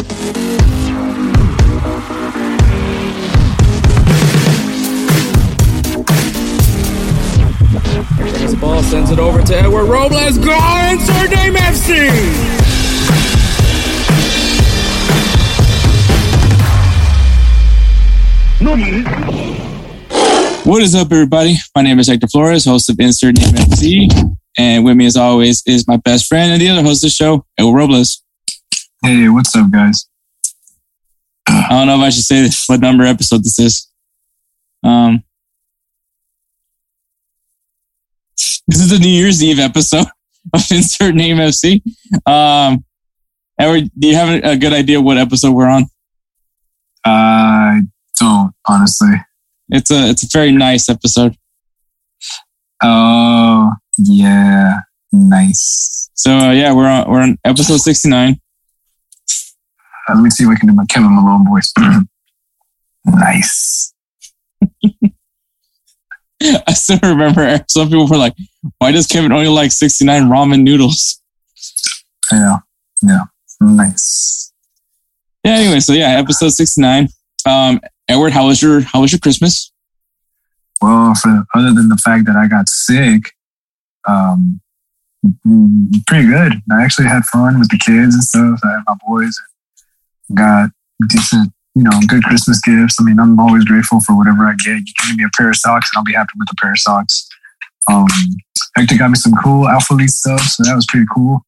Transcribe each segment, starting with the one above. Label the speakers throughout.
Speaker 1: This ball sends it over to Edward Robles. Go! Insert name FC! What is up, everybody? My name is Hector Flores, host of Insert Name FC. And with me, as always, is my best friend and the other host of the show, Edward Robles.
Speaker 2: Hey, what's up, guys?
Speaker 1: I don't know if I should say this, what number episode this is. Um, this is the New Year's Eve episode of Insert Name FC. Um, Edward, do you have a, a good idea what episode we're on?
Speaker 2: I don't, honestly.
Speaker 1: It's a it's a very nice episode.
Speaker 2: Oh, yeah. Nice.
Speaker 1: So uh, yeah, we're on we're on episode sixty nine.
Speaker 2: Uh, let me see if I can do my Kevin Malone voice. nice.
Speaker 1: I still remember some people were like, "Why does Kevin only like sixty nine ramen noodles?"
Speaker 2: Yeah. Yeah. Nice.
Speaker 1: Yeah. Anyway, so yeah, episode sixty nine. Um, Edward, how was your how was your Christmas?
Speaker 2: Well, for other than the fact that I got sick, um, mm, pretty good. I actually had fun with the kids and stuff. I had my boys, got decent, you know, good Christmas gifts. I mean, I'm always grateful for whatever I get. You can give me a pair of socks, and I'll be happy with a pair of socks. Um, Hector got me some cool Alpha Leaf stuff, so that was pretty cool.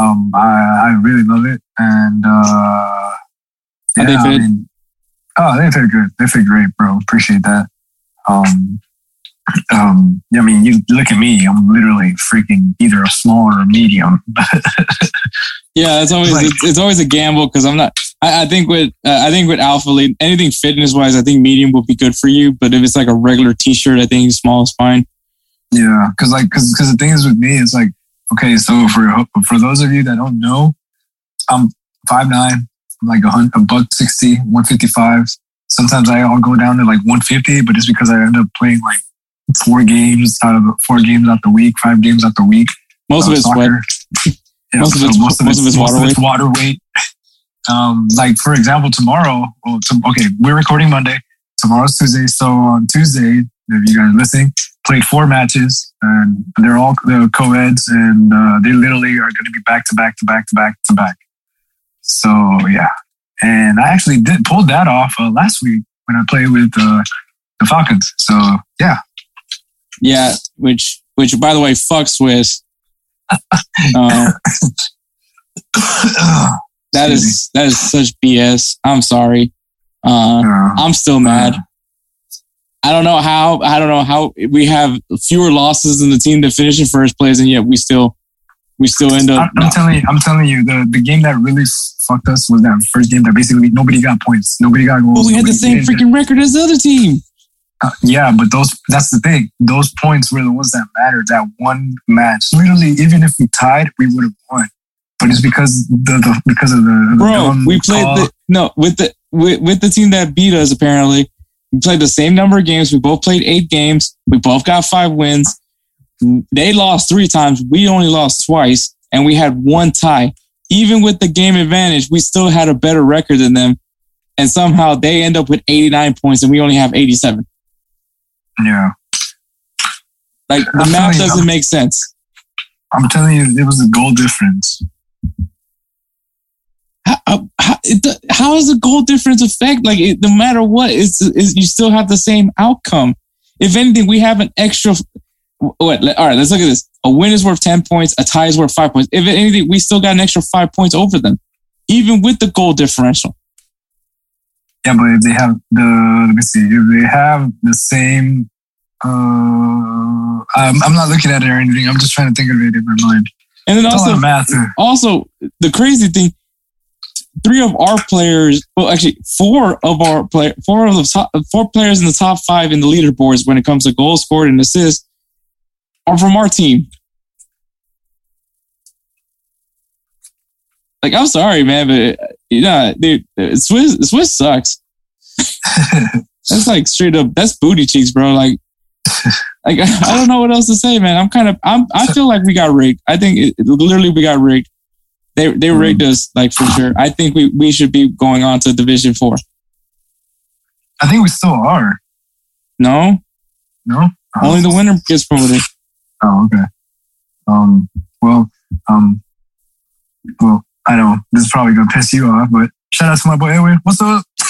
Speaker 2: Um, I, I really love it, and uh,
Speaker 1: How they
Speaker 2: yeah, I mean, oh, they fit good. They fit great, bro. Appreciate that. Um, um, I mean, you look at me. I'm literally freaking either a small or a medium.
Speaker 1: Yeah, it's always
Speaker 2: Like-
Speaker 1: it's, it's always a gamble because I'm not. I, I think with uh, I think with Alpha Lead, anything fitness wise, I think medium will be good for you. But if it's like a regular T-shirt, I think small is fine.
Speaker 2: Yeah, because like because because the thing is with me, it's like okay, so for for those of you that don't know, I'm five nine, I'm like a hundred, a buck 60, 155. Sometimes I'll go down to like 150, but it's because I end up playing like four games out of four games out the week, five games out the week.
Speaker 1: Most of it's sweat.
Speaker 2: Yeah,
Speaker 1: Most of it's- most of it's water weight.
Speaker 2: water weight. Um, like for example, tomorrow. Well, to, okay, we're recording Monday. Tomorrow's Tuesday. So on Tuesday, if you guys are listening, played four matches, and they're all the co-eds, and uh, they literally are going to be back to back to back to back to back. So yeah, and I actually did pull that off uh, last week when I played with uh, the Falcons. So yeah,
Speaker 1: Yeah, which which by the way, fucks with. Uh, that is that is such BS. I'm sorry. Uh, I'm still mad. I don't know how. I don't know how we have fewer losses than the team that finished in first place, and yet we still we still end up.
Speaker 2: I'm, I'm telling you, I'm telling you, the, the game that really fucked us was that first game that basically nobody got points, nobody got goals.
Speaker 1: But we had the same freaking record as the other team.
Speaker 2: Uh, yeah, but those that's the thing. Those points were the ones that mattered. That one match, literally, even if we tied, we would have won. But it's because the, the because of the, the
Speaker 1: Bro, we played
Speaker 2: call.
Speaker 1: the no with the with, with the team that beat us. Apparently, we played the same number of games. We both played eight games. We both got five wins. They lost three times. We only lost twice, and we had one tie. Even with the game advantage, we still had a better record than them. And somehow they end up with 89 points, and we only have 87.
Speaker 2: yeah.
Speaker 1: Like the
Speaker 2: I'm
Speaker 1: math doesn't
Speaker 2: I'm-
Speaker 1: make sense.
Speaker 2: I'm telling you, it was a goal difference.
Speaker 1: How, how, how, how does the goal difference affect? Like, it, no matter what, it's, it's you still have the same outcome. If anything, we have an extra. What? All right, let's look at this. A win is worth ten points. A tie is worth five points. If anything, we still got an extra five points over them, even with the goal differential.
Speaker 2: Yeah, but if they have the let me see, if they have the same uh I'm, I'm not looking at it or anything. I'm just trying to think of it in my mind.
Speaker 1: And then
Speaker 2: It's
Speaker 1: also,
Speaker 2: math.
Speaker 1: also the crazy thing, three of our players, well, actually four of our play, four of the top, four players in the top five in the leaderboards when it comes to goals scored and assists are from our team. Like, I'm sorry, man, but you know, dude, Swiss, Swiss sucks. That's like straight up. That's booty cheeks, bro. Like, like I don't know what else to say, man. I'm kind of. I'm. I feel like we got rigged. I think it, literally we got rigged. They they rigged us like for sure. I think we we should be going on to Division Four.
Speaker 2: I think we still are.
Speaker 1: No,
Speaker 2: No. Oh.
Speaker 1: only the winner gets promoted.
Speaker 2: Oh, okay. Um. Well. Um. Well, I know this is probably gonna piss you off, but shout out to my boy Edwin. What's up?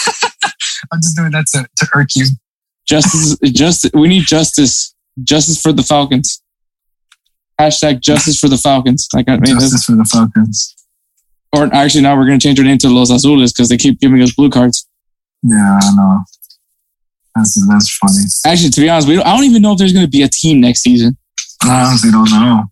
Speaker 2: I'm just doing that to, to irk you.
Speaker 1: Justice, justice. We need justice. Justice for the Falcons. Hashtag justice for the Falcons. Like I mean,
Speaker 2: Justice for the Falcons.
Speaker 1: or actually now we're gonna change our name to Los Azules because they keep giving us blue cards.
Speaker 2: Yeah, I know. That's that's funny.
Speaker 1: Actually, to be honest, we don't, I don't even know if there's gonna be a team next season.
Speaker 2: I honestly don't know.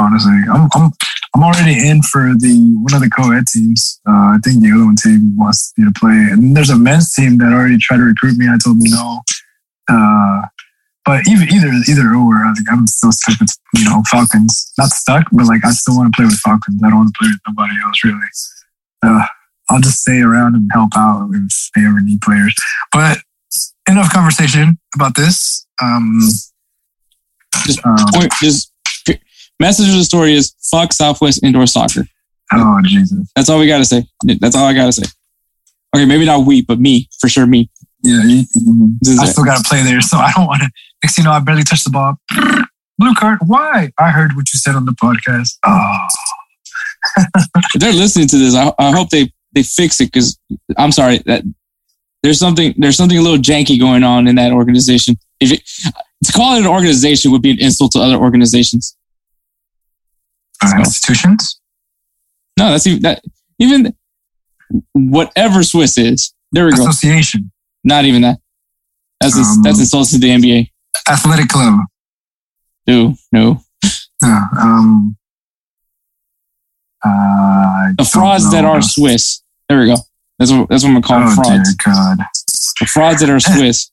Speaker 2: Honestly, I'm I'm I'm already in for the one of the co-ed teams. Uh, I think the other one team wants me to play, and there's a men's team that already tried to recruit me. I told them no. Uh, but either either either or, I think I'm still stuck with you know Falcons. Not stuck, but like I still want to play with Falcons. I don't want to play with nobody else really. Uh, I'll just stay around and help out if they ever need players. But enough conversation about this. Um,
Speaker 1: Just
Speaker 2: um,
Speaker 1: Point, just message of the story is fuck Southwest indoor soccer.
Speaker 2: oh Jesus.
Speaker 1: That's all we gotta say. That's all I gotta say. Okay, maybe not we, but me for sure. Me.
Speaker 2: Yeah,
Speaker 1: is
Speaker 2: I still got to play there, so I don't want to. Next thing you know, I barely touched the ball. Blue card. Why? I heard what you said on the podcast. Oh,
Speaker 1: If they're listening to this, I, I hope they they fix it because I'm sorry that there's something there's something a little janky going on in that organization. If it, to call it an organization would be an insult to other organizations.
Speaker 2: uh, institutions.
Speaker 1: No, that's even that even whatever Swiss is. There we go.
Speaker 2: Association.
Speaker 1: Not even that. That's
Speaker 2: Um,
Speaker 1: that's insulting to the NBA.
Speaker 2: Athletic club.
Speaker 1: No, no.
Speaker 2: Um, uh,
Speaker 1: The frauds that are Swiss. There we go. That's what that's what I'm calling
Speaker 2: Oh,
Speaker 1: frauds.
Speaker 2: dear God.
Speaker 1: The frauds that are Swiss.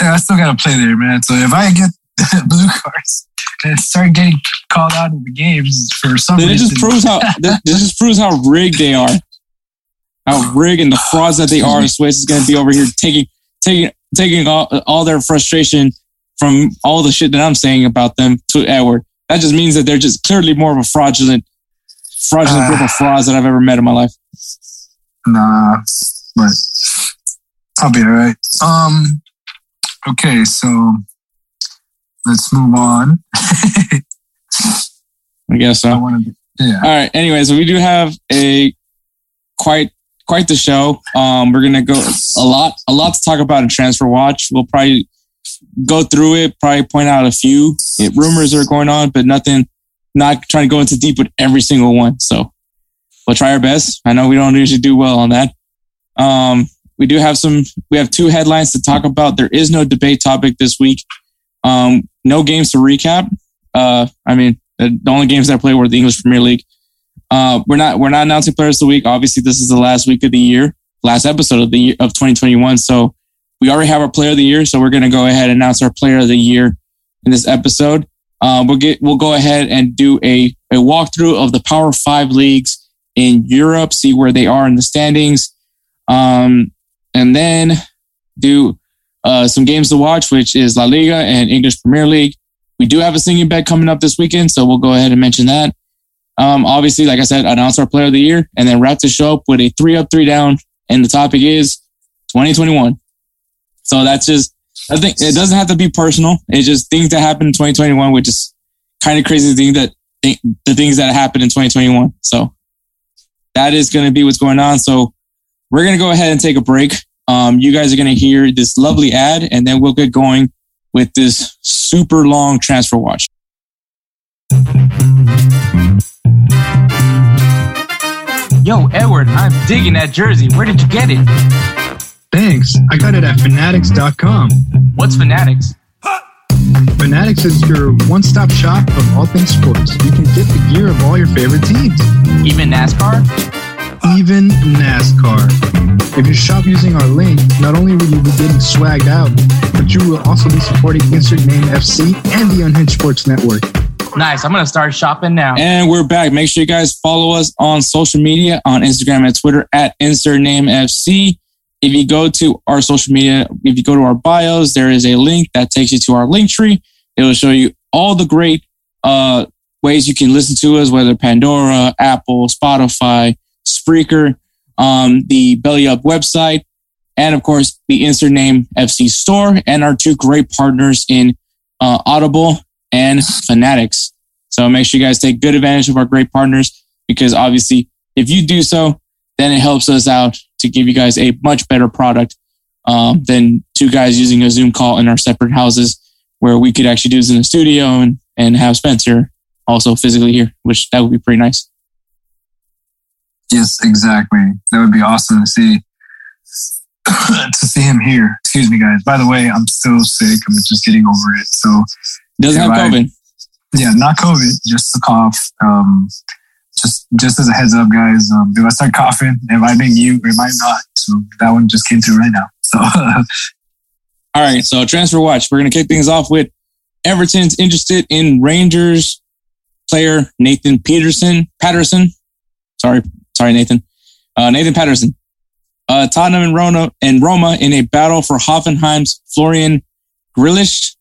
Speaker 2: Yeah, I still got to play there, man. So if I get blue cards and start getting called out of the games for some
Speaker 1: it
Speaker 2: reason,
Speaker 1: just proves how this just proves how rigged they are. How rigged and the frauds that they are. Swiss is going to be over here taking taking taking all, all their frustration from all the shit that I'm saying about them to Edward. That just means that they're just clearly more of a fraudulent fraudulent group of frauds that I've ever met in my life.
Speaker 2: Nah, but I'll be all right. Um, okay, so let's move on.
Speaker 1: I guess so.
Speaker 2: I to, yeah.
Speaker 1: All right. Anyways, we do have a quite quite the show. Um, we're gonna go a lot a lot to talk about in Transfer Watch. We'll probably go through it, probably point out a few eh, rumors that are going on, but nothing. Not trying to go into deep with every single one. So we'll try our best. I know we don't usually do well on that. Um, we do have some. We have two headlines to talk about. There is no debate topic this week. Um, no games to recap. Uh, I mean, the only games that I played were the English Premier League. Uh, we're not we're not announcing players of the week. Obviously, this is the last week of the year, last episode of the year of 2021. So we already have our player of the year. So we're going to go ahead and announce our player of the year in this episode. Um, we'll get we'll go ahead and do a a walkthrough of the Power Five leagues in Europe, see where they are in the standings, um, and then do uh, some games to watch, which is La Liga and English Premier League. We do have a singing bet coming up this weekend, so we'll go ahead and mention that. Um, obviously, like I said, announce our player of the year and then wrap the show up with a three up, three down. And the topic is 2021. So that's just, I think it doesn't have to be personal. It's just things that happened in 2021, which is kind of crazy to think that the things that happened in 2021. So that is going to be what's going on. So we're going to go ahead and take a break. Um, you guys are going to hear this lovely ad and then we'll get going with this super long transfer watch. Yo, Edward, I'm digging that jersey. Where did you get it?
Speaker 3: Thanks. I got it at fanatics.com.
Speaker 1: What's Fanatics?
Speaker 3: Fanatics is your one stop shop of all things sports. You can get the gear of all your favorite teams,
Speaker 4: Even NASCAR?
Speaker 3: even NASCAR. If you shop using our link, not only will you be getting swagged out, but you will also be supporting Insert Name FC and the Unhinged Sports Network.
Speaker 4: Nice. I'm going to start shopping now.
Speaker 1: And we're back. Make sure you guys follow us on social media on Instagram and Twitter at InsertNameFC. If you go to our social media, if you go to our bios, there is a link that takes you to our link tree. It will show you all the great uh, ways you can listen to us, whether Pandora, Apple, Spotify, Spreaker, um, the Belly Up website, and of course the Insert Name FC store, and our two great partners in uh, Audible and Fanatics. So make sure you guys take good advantage of our great partners because obviously, if you do so, then it helps us out to give you guys a much better product um, than two guys using a Zoom call in our separate houses where we could actually do this in the studio and, and have Spencer also physically here, which that would be pretty nice.
Speaker 2: Yes, exactly. That would be awesome to see to see him here. Excuse me, guys. By the way, I'm still sick. I'm just getting over it. So
Speaker 1: Doesn't have
Speaker 2: Yeah, I-
Speaker 1: COVID.
Speaker 2: yeah, not COVID, just a cough. Um, just just as a heads up, guys. Um, if I start coughing, it might be you, it might not. So that one just came through right now. So
Speaker 1: All right, so transfer watch. We're going to kick things off with Everton's interested in Rangers player Nathan Peterson. Patterson. Sorry, sorry, Nathan. Uh, Nathan Patterson. Uh, Tottenham and Roma, and Roma in a battle for Hoffenheim's Florian Grillitsch.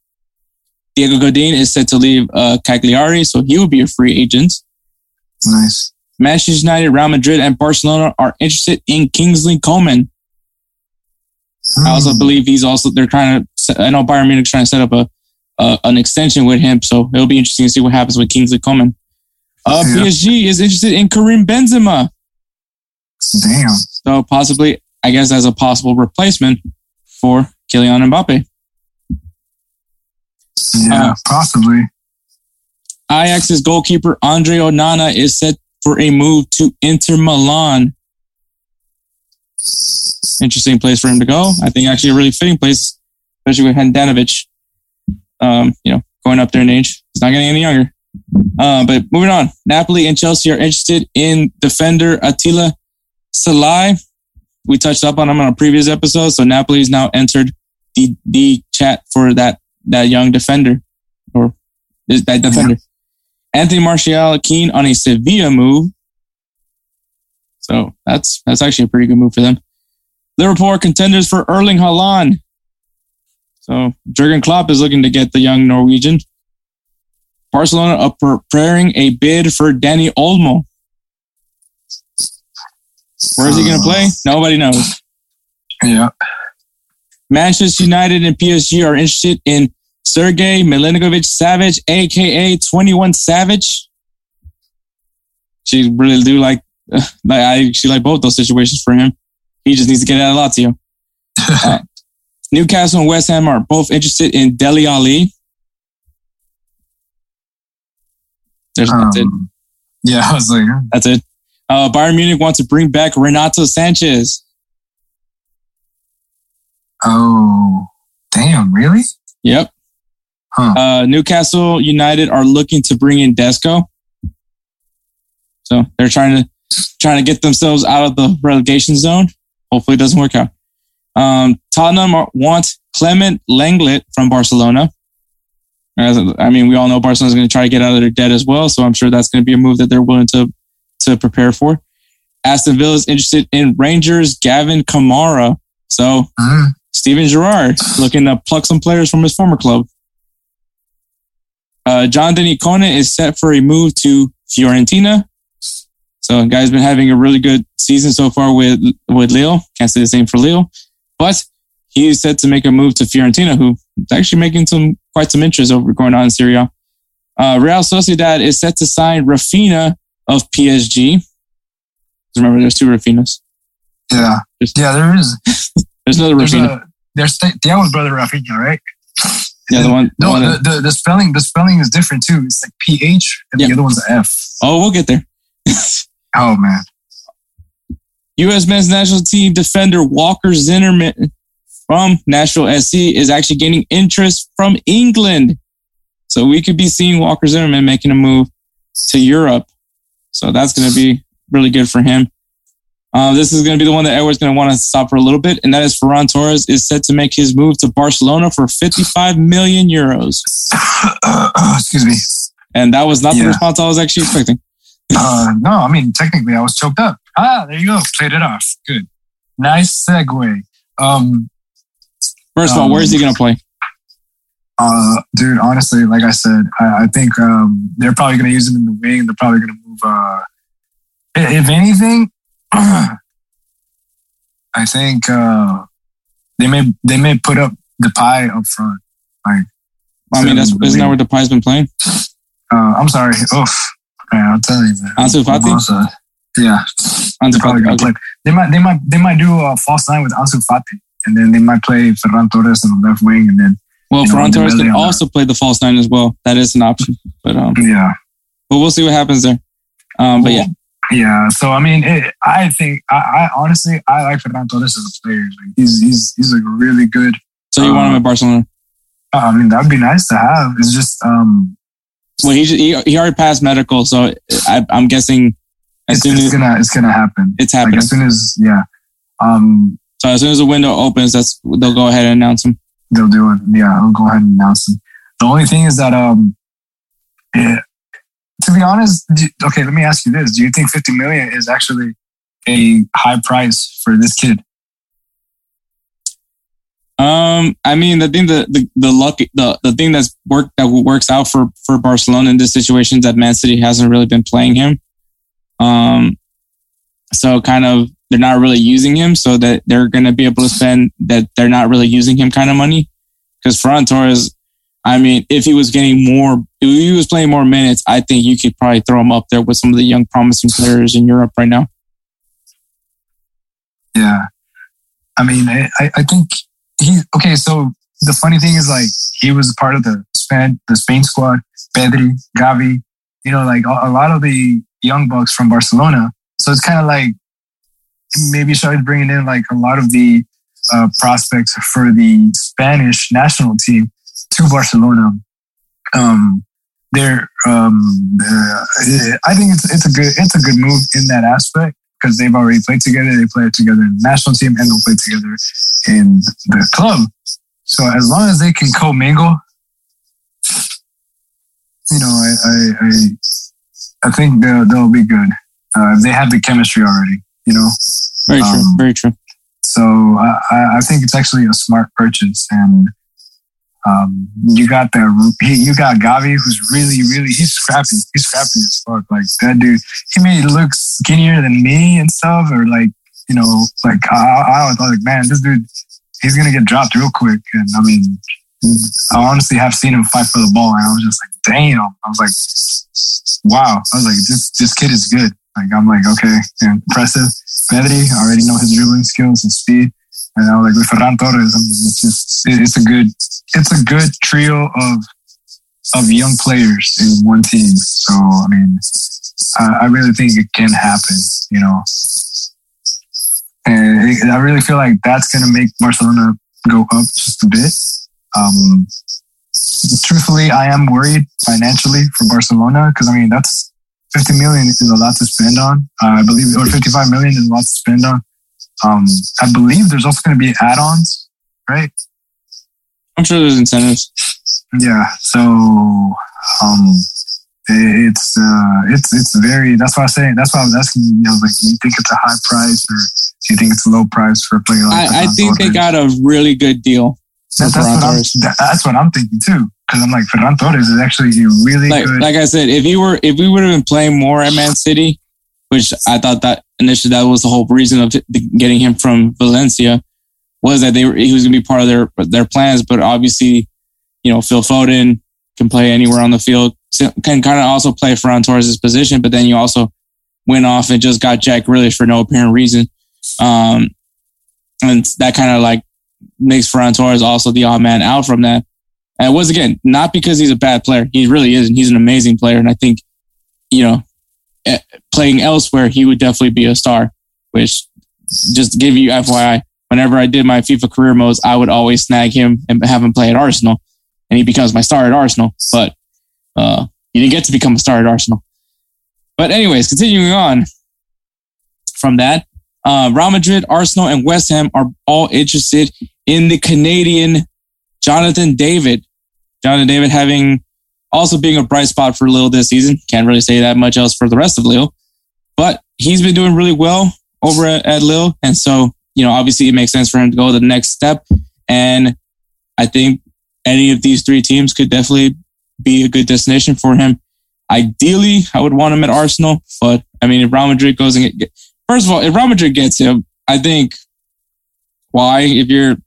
Speaker 1: Diego Godin is set to leave uh, Cagliari, so he will be a free agent.
Speaker 2: nice.
Speaker 1: Manchester United, Real Madrid, and Barcelona are interested in Kingsley Coleman. I also believe he's also they're trying to. I know Bayern Munich trying to set up a, a an extension with him, so it'll be interesting to see what happens with Kingsley Coleman. Uh,
Speaker 2: Yeah.
Speaker 1: PSG is interested in Karim Benzema,
Speaker 2: Damn.
Speaker 1: so possibly, I guess, as a possible replacement for Kylian Mbappe.
Speaker 2: Yeah,
Speaker 1: Uh,
Speaker 2: possibly.
Speaker 1: Ajax's goalkeeper Andre Onana is set for a move to Inter Milan. Interesting place for him to go. I think actually a really fitting place, especially with Handanovic. Um, you know, going up there in age. He's not getting any younger. Uh, but moving on, Napoli and Chelsea are interested in defender Attila Szalai. We touched up on him on a previous episode, so Napoli's now entered the the chat for that that young defender or that defender. Anthony Martial keen on a Sevilla move. So that's that's actually a pretty good move for them. Liverpool are contenders for Erling Haaland. So Jurgen Klopp is looking to get the young Norwegian. Barcelona are preparing a bid for Dani Olmo. Where is he going to play? Nobody knows.
Speaker 2: Yeah.
Speaker 1: Manchester United and PSG are interested in Sergey Milinkovic Savage, aka 21 Savage. She really do like, like I she like both those situations for him. He just needs to get out of Lazio. Uh, Newcastle and West Ham are both interested in Dele Alli. There's that's it.
Speaker 2: Um, yeah, I was like,
Speaker 1: That's it. Uh, Bayern Munich wants to bring back Renato Sanchez.
Speaker 2: Oh, damn, really?
Speaker 1: Yep.
Speaker 2: Huh.
Speaker 1: Uh, Newcastle United are looking to bring in Desco. So they're trying to trying to get themselves out of the relegation zone. Hopefully, it doesn't work out. Um, Tottenham are, want Clement Lenglet from Barcelona. As, I mean, we all know Barcelona's going to try to get out of their debt as well, so I'm sure that's going to be a move that they're willing to to prepare for. Aston Villa is interested in Rangers Gavin Kamara. So
Speaker 2: Mm,
Speaker 1: Steven Gerrard looking to pluck some players from his former club. Uh, Jonathan Ikoné is set for a move to Fiorentina. So, guy's been having a really good season so far with with Lille. Can't say the same for Lille, but he is set to make a move to Fiorentina, who is actually making some quite some interest over going on in Serie A. Uh, Real Sociedad is set to sign Rafinha of PSG. Remember, there's two Rafinhas.
Speaker 2: yeah. Yeah, there is.
Speaker 1: There's another
Speaker 2: There's a, there's Thiago's brother Rafinha, right?
Speaker 1: yeah, the one. the
Speaker 2: No,
Speaker 1: one
Speaker 2: the, the, the spelling the spelling is different too. It's like PH and
Speaker 1: Yeah.
Speaker 2: the other one's F.
Speaker 1: oh, we'll get there.
Speaker 2: Oh man.
Speaker 1: U.S. men's national team defender Walker Zimmerman, from Nashville SC is actually gaining interest from England. So we could be seeing Walker Zimmerman making a move to Europe. So that's going to be really good for him. Uh, this is going to be the one that Edward's going to want to stop for a little bit, and that is Ferran Torres is set to make his move to Barcelona for 55 million euros.
Speaker 2: Excuse me.
Speaker 1: And that was not the response I was actually expecting.
Speaker 2: Uh, no, I mean, technically, I was choked up. Ah, there you go. Played it off. Good. Nice segue. Um,
Speaker 1: First of all,
Speaker 2: Um,
Speaker 1: where is he going to play?
Speaker 2: uh, dude, honestly, like I said, I, I think um, they're probably going to use him in the wing. They're probably going to move. Uh, if anything, I think uh, they may they may put up Depay up front.
Speaker 1: Like, I mean, that's isn't that where Depay's been playing?
Speaker 2: Uh, I'm sorry. Oof. Man, I'll tell you, man.
Speaker 1: Ansu Fati?
Speaker 2: Yeah,
Speaker 1: Ansu Fati, okay.
Speaker 2: play. They might, they might, they might do a false nine with Ansu Fati, and then they might play Ferran Torres on the left wing, and then
Speaker 1: Well,
Speaker 2: you know,
Speaker 1: Ferran Torres can also play the false nine as well. That is an option, but um,
Speaker 2: yeah,
Speaker 1: but we'll see what happens there. Um, but yeah,
Speaker 2: yeah. So I mean, it, I think I, I honestly I like Fernando Torres as a player. Like, he's he's he's like really good.
Speaker 1: so you want him at Barcelona?
Speaker 2: Uh, I mean, that would be nice to have. It's just um,
Speaker 1: Well, he, just, he he already passed medical, so I, I'm guessing as
Speaker 2: it's,
Speaker 1: soon
Speaker 2: it's
Speaker 1: as
Speaker 2: gonna it's gonna happen.
Speaker 1: it's
Speaker 2: Like
Speaker 1: happening.
Speaker 2: as soon as yeah, um,
Speaker 1: So as soon as the window opens, that's they'll go ahead and announce him.
Speaker 2: they'll do it. Yeah, I'll go ahead and announce them. The only thing is that um, yeah, to be honest, do, okay, let me ask you this: Do you think fifty million is actually a high price for this kid?
Speaker 1: Um, I mean, the thing that the the luck the the thing that's worked that works out for for Barcelona in this situation is that Man City hasn't really been playing him. Um, so kind of they're not really using him, so that they're going to be able to spend that they're not really using him kind of money. Because Ferran Torres, I mean, if he was getting more, if he was playing more minutes, I think you could probably throw him up there with some of the young promising players in Europe right now.
Speaker 2: Yeah, I mean, I, I think he okay. So the funny thing is, like, he was part of the Spain the Spain squad. Pedri, Gavi, you know, like a, a lot of the young bucks from Barcelona. So it's kind of like maybe started bringing in like a lot of the uh, prospects for the Spanish national team to Barcelona. Um, they're, um, uh, I think it's it's a good it's a good move in that aspect because they've already played together. They played together in the national team and they'll play together in the club. So as long as they can commingle, you know, I I I, I think they'll, they'll be good. Uh, they have the chemistry already, you know.
Speaker 1: Very true.
Speaker 2: Um,
Speaker 1: very true.
Speaker 2: So I, I- I think it's actually a smart purchase, and um, you got that. He, you got Gavi, who's really, really he's scrappy. He's scrappy as fuck. Like that dude, he may look skinnier than me and stuff, or like you know, like I, I was like, man, this dude, he's gonna get dropped real quick. And I mean, I honestly have seen him fight for the ball, and I was just like, damn. I was like, wow. I was like, this this kid is good. Like I'm like, okay, impressive. Pedri, I already know his dribbling skills and speed. And I was like, with Ferran Torres, I mean, it's just, it- it's a good, it's a good trio of, of young players in one team. So, I mean, I, I really think it can happen, you know. And I really feel like that's going to make Barcelona go up just a bit. Um, truthfully, I am worried financially for Barcelona because I mean, that's 50 million is a lot to spend on. Uh, I believe, or 55 million is a lot to spend on. Um, I believe there's also going to be add-ons, right?
Speaker 1: I'm sure there's incentives.
Speaker 2: Yeah. So, um, it's uh, it's it's very. That's why I say. That's why I was asking. You know, like, do you think it's a high price or do you think it's a low price for a player like
Speaker 1: I, I think they got a really good deal.
Speaker 2: That- that's, what I'm, that- that's what I'm thinking too. Because I'm like, Ferran Torres is actually a really
Speaker 1: like
Speaker 2: good.
Speaker 1: like I said, if he were if we would have been playing more at Man City, which I thought that initially that was the whole reason of getting him from Valencia, was that they were he was going to be part of their their plans. But obviously, you know, Phil Foden can play anywhere on the field, can kind of also play Ferran Torres' position. But then you also went off and just got Jack Grealish for no apparent reason, um, and that kind of like makes Ferran Torres also the odd man out from that. And once again, not because he's a bad player. He really isn't. He's an amazing player. And I think, you know, playing elsewhere, he would definitely be a star, which just to give you FYI, whenever I did my FIFA career modes, I would always snag him and have him play at Arsenal, and he becomes my star at Arsenal. But uh, he didn't get to become a star at Arsenal. But anyways, continuing on from that, uh, Real Madrid, Arsenal, and West Ham are all interested in the Canadian Jonathan David. Jonathan David having also being a bright spot for Lille this season. Can't really say that much else for the rest of Lille, but he's been doing really well over at, at Lille. And so, you know, obviously it makes sense for him to go the next step. And I think any of these three teams could definitely be a good destination for him. Ideally, I would want him at Arsenal, but I mean, if Real Madrid goes and get, first of all, if Real Madrid gets him, I think why, if you're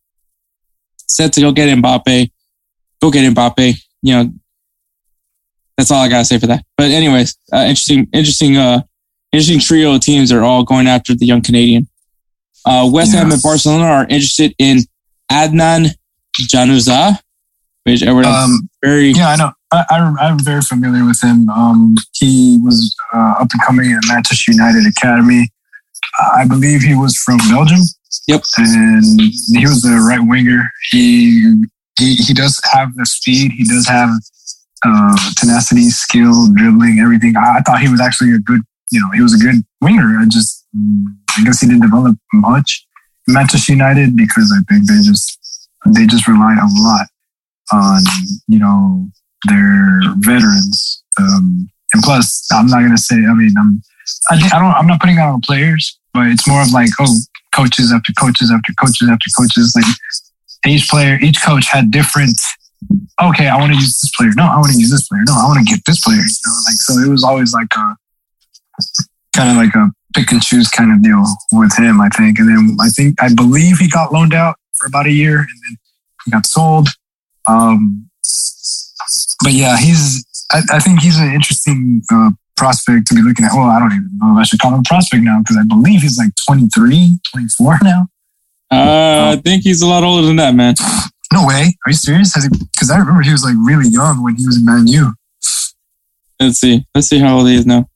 Speaker 1: set to go get Mbappe, go get Mbappe. You know, that's all I gotta say for that. But anyways, uh, interesting, interesting, uh, interesting trio of teams are all going after the young Canadian. Uh, West Ham and Barcelona are interested in Adnan Januzaj, which everyone
Speaker 2: Um,
Speaker 1: very
Speaker 2: Yeah, I know. I, I, I'm very familiar with him. Um, he was uh, up and coming at Manchester United Academy. I believe he was from Belgium.
Speaker 1: Yep.
Speaker 2: And he was a right winger. He, he he does have the speed. He does have uh, tenacity, skill, dribbling, everything. I, I thought he was actually a good. You know, he was a good winger. I just, I guess he didn't develop much. Manchester United because I think they just they just relied a lot on you know their veterans. Um, and plus, I'm not gonna say. I mean, I'm I, I don't I'm not putting out on players, but it's more of like oh coaches after coaches after coaches after coaches. Like each player, each coach had different. Okay, I want to use this player. No, I want to use this player. No, I want to get this player. You know, like so it was always like a kind of like a pick and choose kind of deal with him. I think, and then I think I believe he got loaned out for about a year, and then he got sold. Um, but yeah, he's. I, I think he's an interesting uh, prospect to be looking at. Well, I don't even know if I should call him a prospect now because I believe he's like 23, 24 now.
Speaker 1: Uh, I think he's a lot older than that, man.
Speaker 2: No way. Are you serious? Because I remember he was like really young when he was in Man U.
Speaker 1: Let's see. Let's see how old he is now.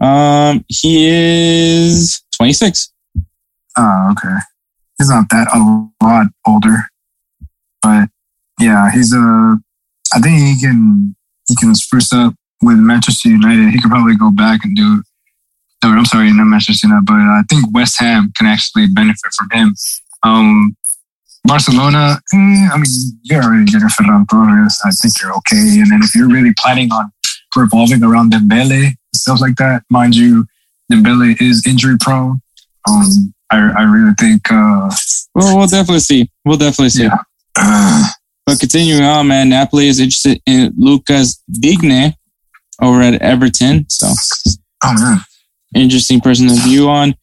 Speaker 1: Um, he is 26.
Speaker 2: Oh, okay. He's not that a lot older, but yeah, he's a. I think he can he can spruce up with Manchester United. He could probably go back and do. No, I'm sorry, not Manchester United, but I think West Ham can actually benefit from him. Um, Barcelona, eh, I mean, you're already getting Ferran Torres. I think you're okay. And then if you're really planning on revolving around Dembele and stuff like that, mind you, Dembele is injury prone. Um, I, I really think, uh,
Speaker 1: Well, we'll definitely see. We'll definitely see.
Speaker 2: yeah. Uh,
Speaker 1: But continuing on, man, Napoli is interested in Lucas Digne over at Everton. So
Speaker 2: oh man,
Speaker 1: interesting person to view on.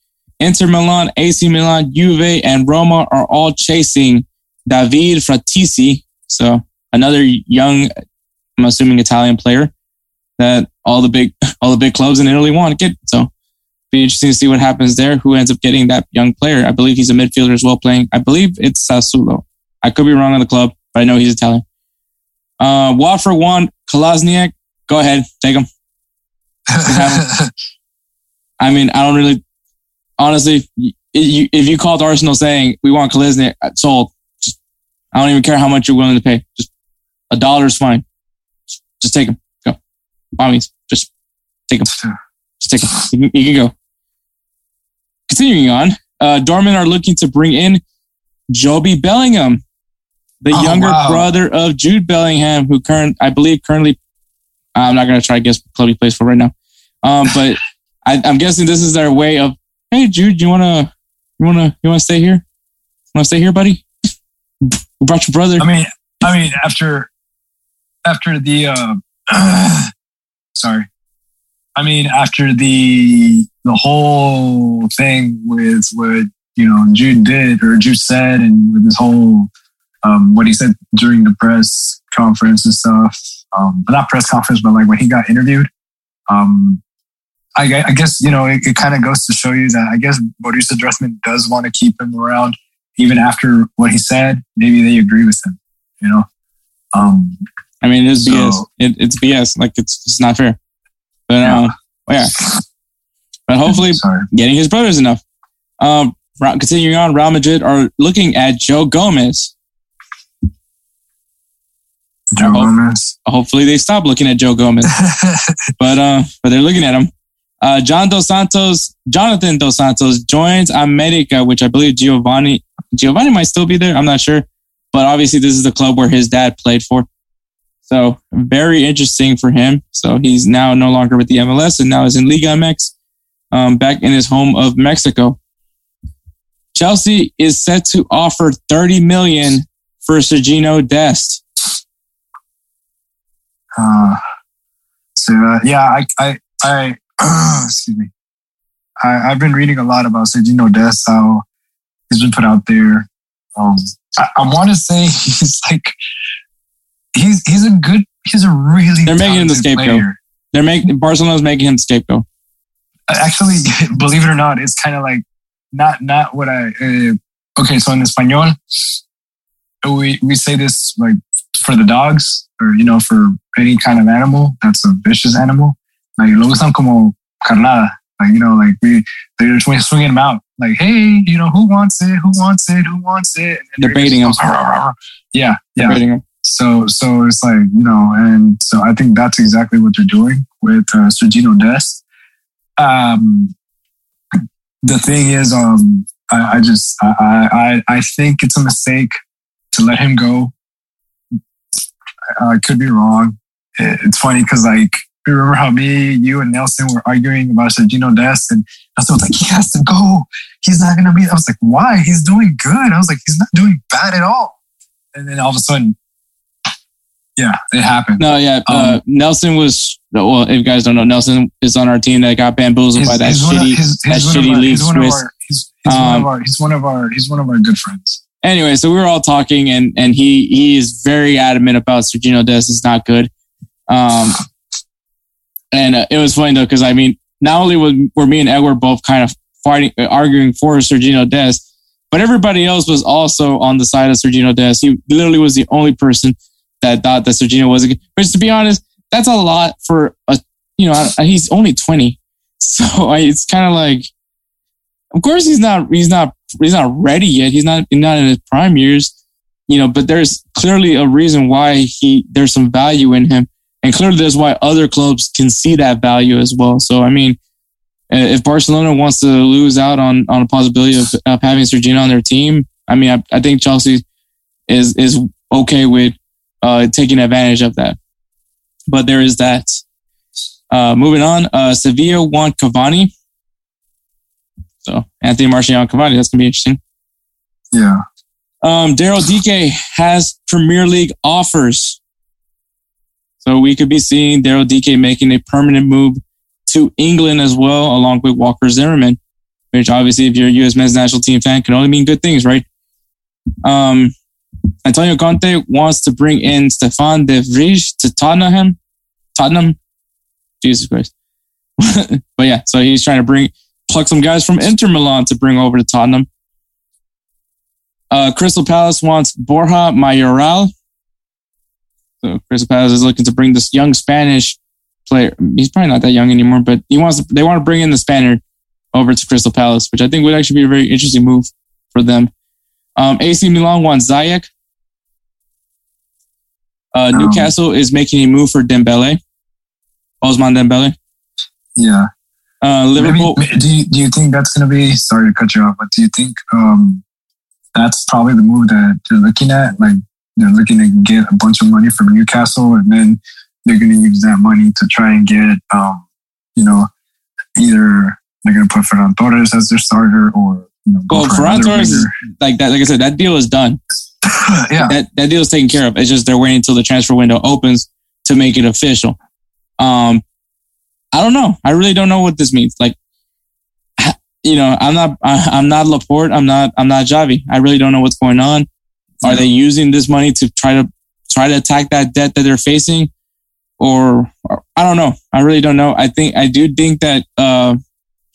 Speaker 1: Inter Milan, AC Milan, Juve, and Roma are all chasing David Frattesi. So another young, I'm assuming Italian player that all the big all the big clubs in Italy want to get. So be interesting to see what happens there. Who ends up getting that young player? I believe he's a midfielder as well, playing. I believe it's Sassuolo. I could be wrong on the club, but I know he's Italian. Uh, Watford one, Kolasinac. Go ahead, take him. I mean, I don't really, honestly, if you called Arsenal saying we want Kolasinac sold, just, I don't even care how much you're willing to pay. Just a dollar is fine. Just, just take him. Go. By means, just take him. Just take him. You can, you can go. Continuing on, uh, Dortmund are looking to bring in Jobe Bellingham, the
Speaker 2: Oh,
Speaker 1: younger
Speaker 2: wow.
Speaker 1: brother of Jude Bellingham, who current, I believe, currently. I'm not gonna try to guess what club he plays for right now, um, but I, I'm guessing this is their way of, hey, Jude, you wanna, you wanna, you wanna stay here? Wanna stay here, buddy? We brought your brother.
Speaker 2: I mean, I mean, after after the uh, sorry, I mean, after the the whole thing with what you know Jude did or Jude said, and with his whole um, what he said during the press conference and stuff, um, but not press conference, but like when he got interviewed. Um, I, I guess you know it, it kind of goes to show you that I guess Borussia Dortmund does want to keep him around even after what he said. Maybe they agree with him, you know. Um,
Speaker 1: I mean, it's
Speaker 2: So-
Speaker 1: BS. It, it's BS. Like it's it's not fair. But
Speaker 2: Yeah.
Speaker 1: um, yeah. But hopefully, getting his brothers enough. Um, continuing on, Real Madrid are looking at Joe Gomez.
Speaker 2: Joe. Gomez.
Speaker 1: Hopefully, they stop looking at Joe Gomez, but uh, but they're looking at him. Uh, John Dos Santos, Jonathan Dos Santos joins America, which I believe Giovanni Giovanni might still be there. I'm not sure, but obviously this is the club where his dad played for. So very interesting for him. So he's now no longer with the MLS and now is in Liga MX, um, back in his home of Mexico. Chelsea is set to offer 30 million for Sergino Dest.
Speaker 2: Uh, so uh, yeah, I I I excuse me. I, I've been reading a lot about Sergino Dest, how he's been put out there. Um, I, I want to say he's like he's he's a good he's a really
Speaker 1: They're making him the scapegoat.
Speaker 2: player.
Speaker 1: They're making Barcelona's making him the scapegoat.
Speaker 2: Actually, believe it or not, it's kind of like not not what I. Uh, okay, so in Espanol, we we say this like for the dogs or you know for any kind of animal that's a vicious animal. Like lo usan como carnada. Like you know, like we they're just swinging them out. Like hey, you know who wants it? Who wants it? Who wants it? And
Speaker 1: They're baiting 'em.
Speaker 2: Yeah, yeah.
Speaker 1: Rating him.
Speaker 2: So, so it's like you know, and so I think that's exactly what they're doing with uh, Sergino Dest. Um, the thing is, um, I, I just, I, I, I think it's a mistake to let him go. I, I could be wrong. It- it's funny because, like, you remember how me, you, and Nelson were arguing about Sergino Dest, and Nelson was like, "He has to go. He's not gonna be." I was like, "Why? He's doing good." I was like, "He's not doing bad at all." And then all of a sudden, yeah, it happened.
Speaker 1: No, yeah. uh,
Speaker 2: Um,
Speaker 1: Nelson was well. If you guys don't know, Nelson is on our team that got bamboozled by that
Speaker 2: one of-
Speaker 1: shitty. that
Speaker 2: of
Speaker 1: shitty
Speaker 2: our-
Speaker 1: league
Speaker 2: he's one of
Speaker 1: Swiss.
Speaker 2: our- He's he's one
Speaker 1: Um,
Speaker 2: of our. He's one of our. He's one of our good friends.
Speaker 1: Anyway, so we were all talking, and and he he is very adamant about Sergino Dest is not good. Um, and uh, it was funny though because I mean, not only was, were me and Edward both kind of fighting, uh, arguing for Sergino Des, but everybody else was also on the side of Sergino Des. He literally was the only person that thought that Sergino was a good. Which, to be honest, that's a lot for a you know he's only twenty, so I, it's kind of like, of course he's not he's not he's not ready yet. He's not not in his prime years, you know. But there's clearly a reason why he there's some value in him, and clearly there's why other clubs can see that value as well. So I mean, if Barcelona wants to lose out on on a possibility of, of having Sergino on their team, I mean, I, I think Chelsea is is okay with uh, taking advantage of that. But there is that. Uh, moving on, uh, Sevilla want Cavani. So Anthony Martial Cavani, that's gonna be interesting.
Speaker 2: Yeah.
Speaker 1: Um, Daryl Dike has Premier League offers. So we could be seeing Daryl Dike making a permanent move to England as well, along with Walker Zimmerman, which obviously, if you're a U.S. men's national team fan, can only mean good things, right? Um, Antonio Conte wants to bring in Stefan de Vrij to Tottenham. Tottenham? Jesus Christ. but yeah, so he's trying to bring, pluck some guys from Inter Milan to bring over to Tottenham. Uh, Crystal Palace wants Borja Mayoral. So Crystal Palace is looking to bring this young Spanish player. He's probably not that young anymore, but he wants. They want to bring in the Spaniard over to Crystal Palace, which I think would actually be a very interesting move for them. Um, AC Milan wants Ziyech. Uh,
Speaker 2: Um,
Speaker 1: Newcastle is making a move for Dembele, Ousmane Dembele.
Speaker 2: Yeah.
Speaker 1: Uh, Liverpool.
Speaker 2: Maybe, do you, do you think that's going to be? Sorry to cut you off, but do you think um, that's probably the move that they're looking at? Like they're looking to get a bunch of money from Newcastle, and then they're going to use that money to try and get, um, you know, either they're going to put Ferran Torres as their starter, or you know, go
Speaker 1: Well, Ferran Torres is like that. Like I said, that deal is done.
Speaker 2: yeah,
Speaker 1: that that deal is taken care of. It's just they're waiting until the transfer window opens to make it official. Um, I don't know. I really don't know what this means. Like, you know, I'm not I, I'm not Laporta. I'm not I'm not Xavi. I really don't know what's going on. Are they using this money to try to try to attack that debt that they're facing, or, or I don't know. I really don't know. I think I do think that uh,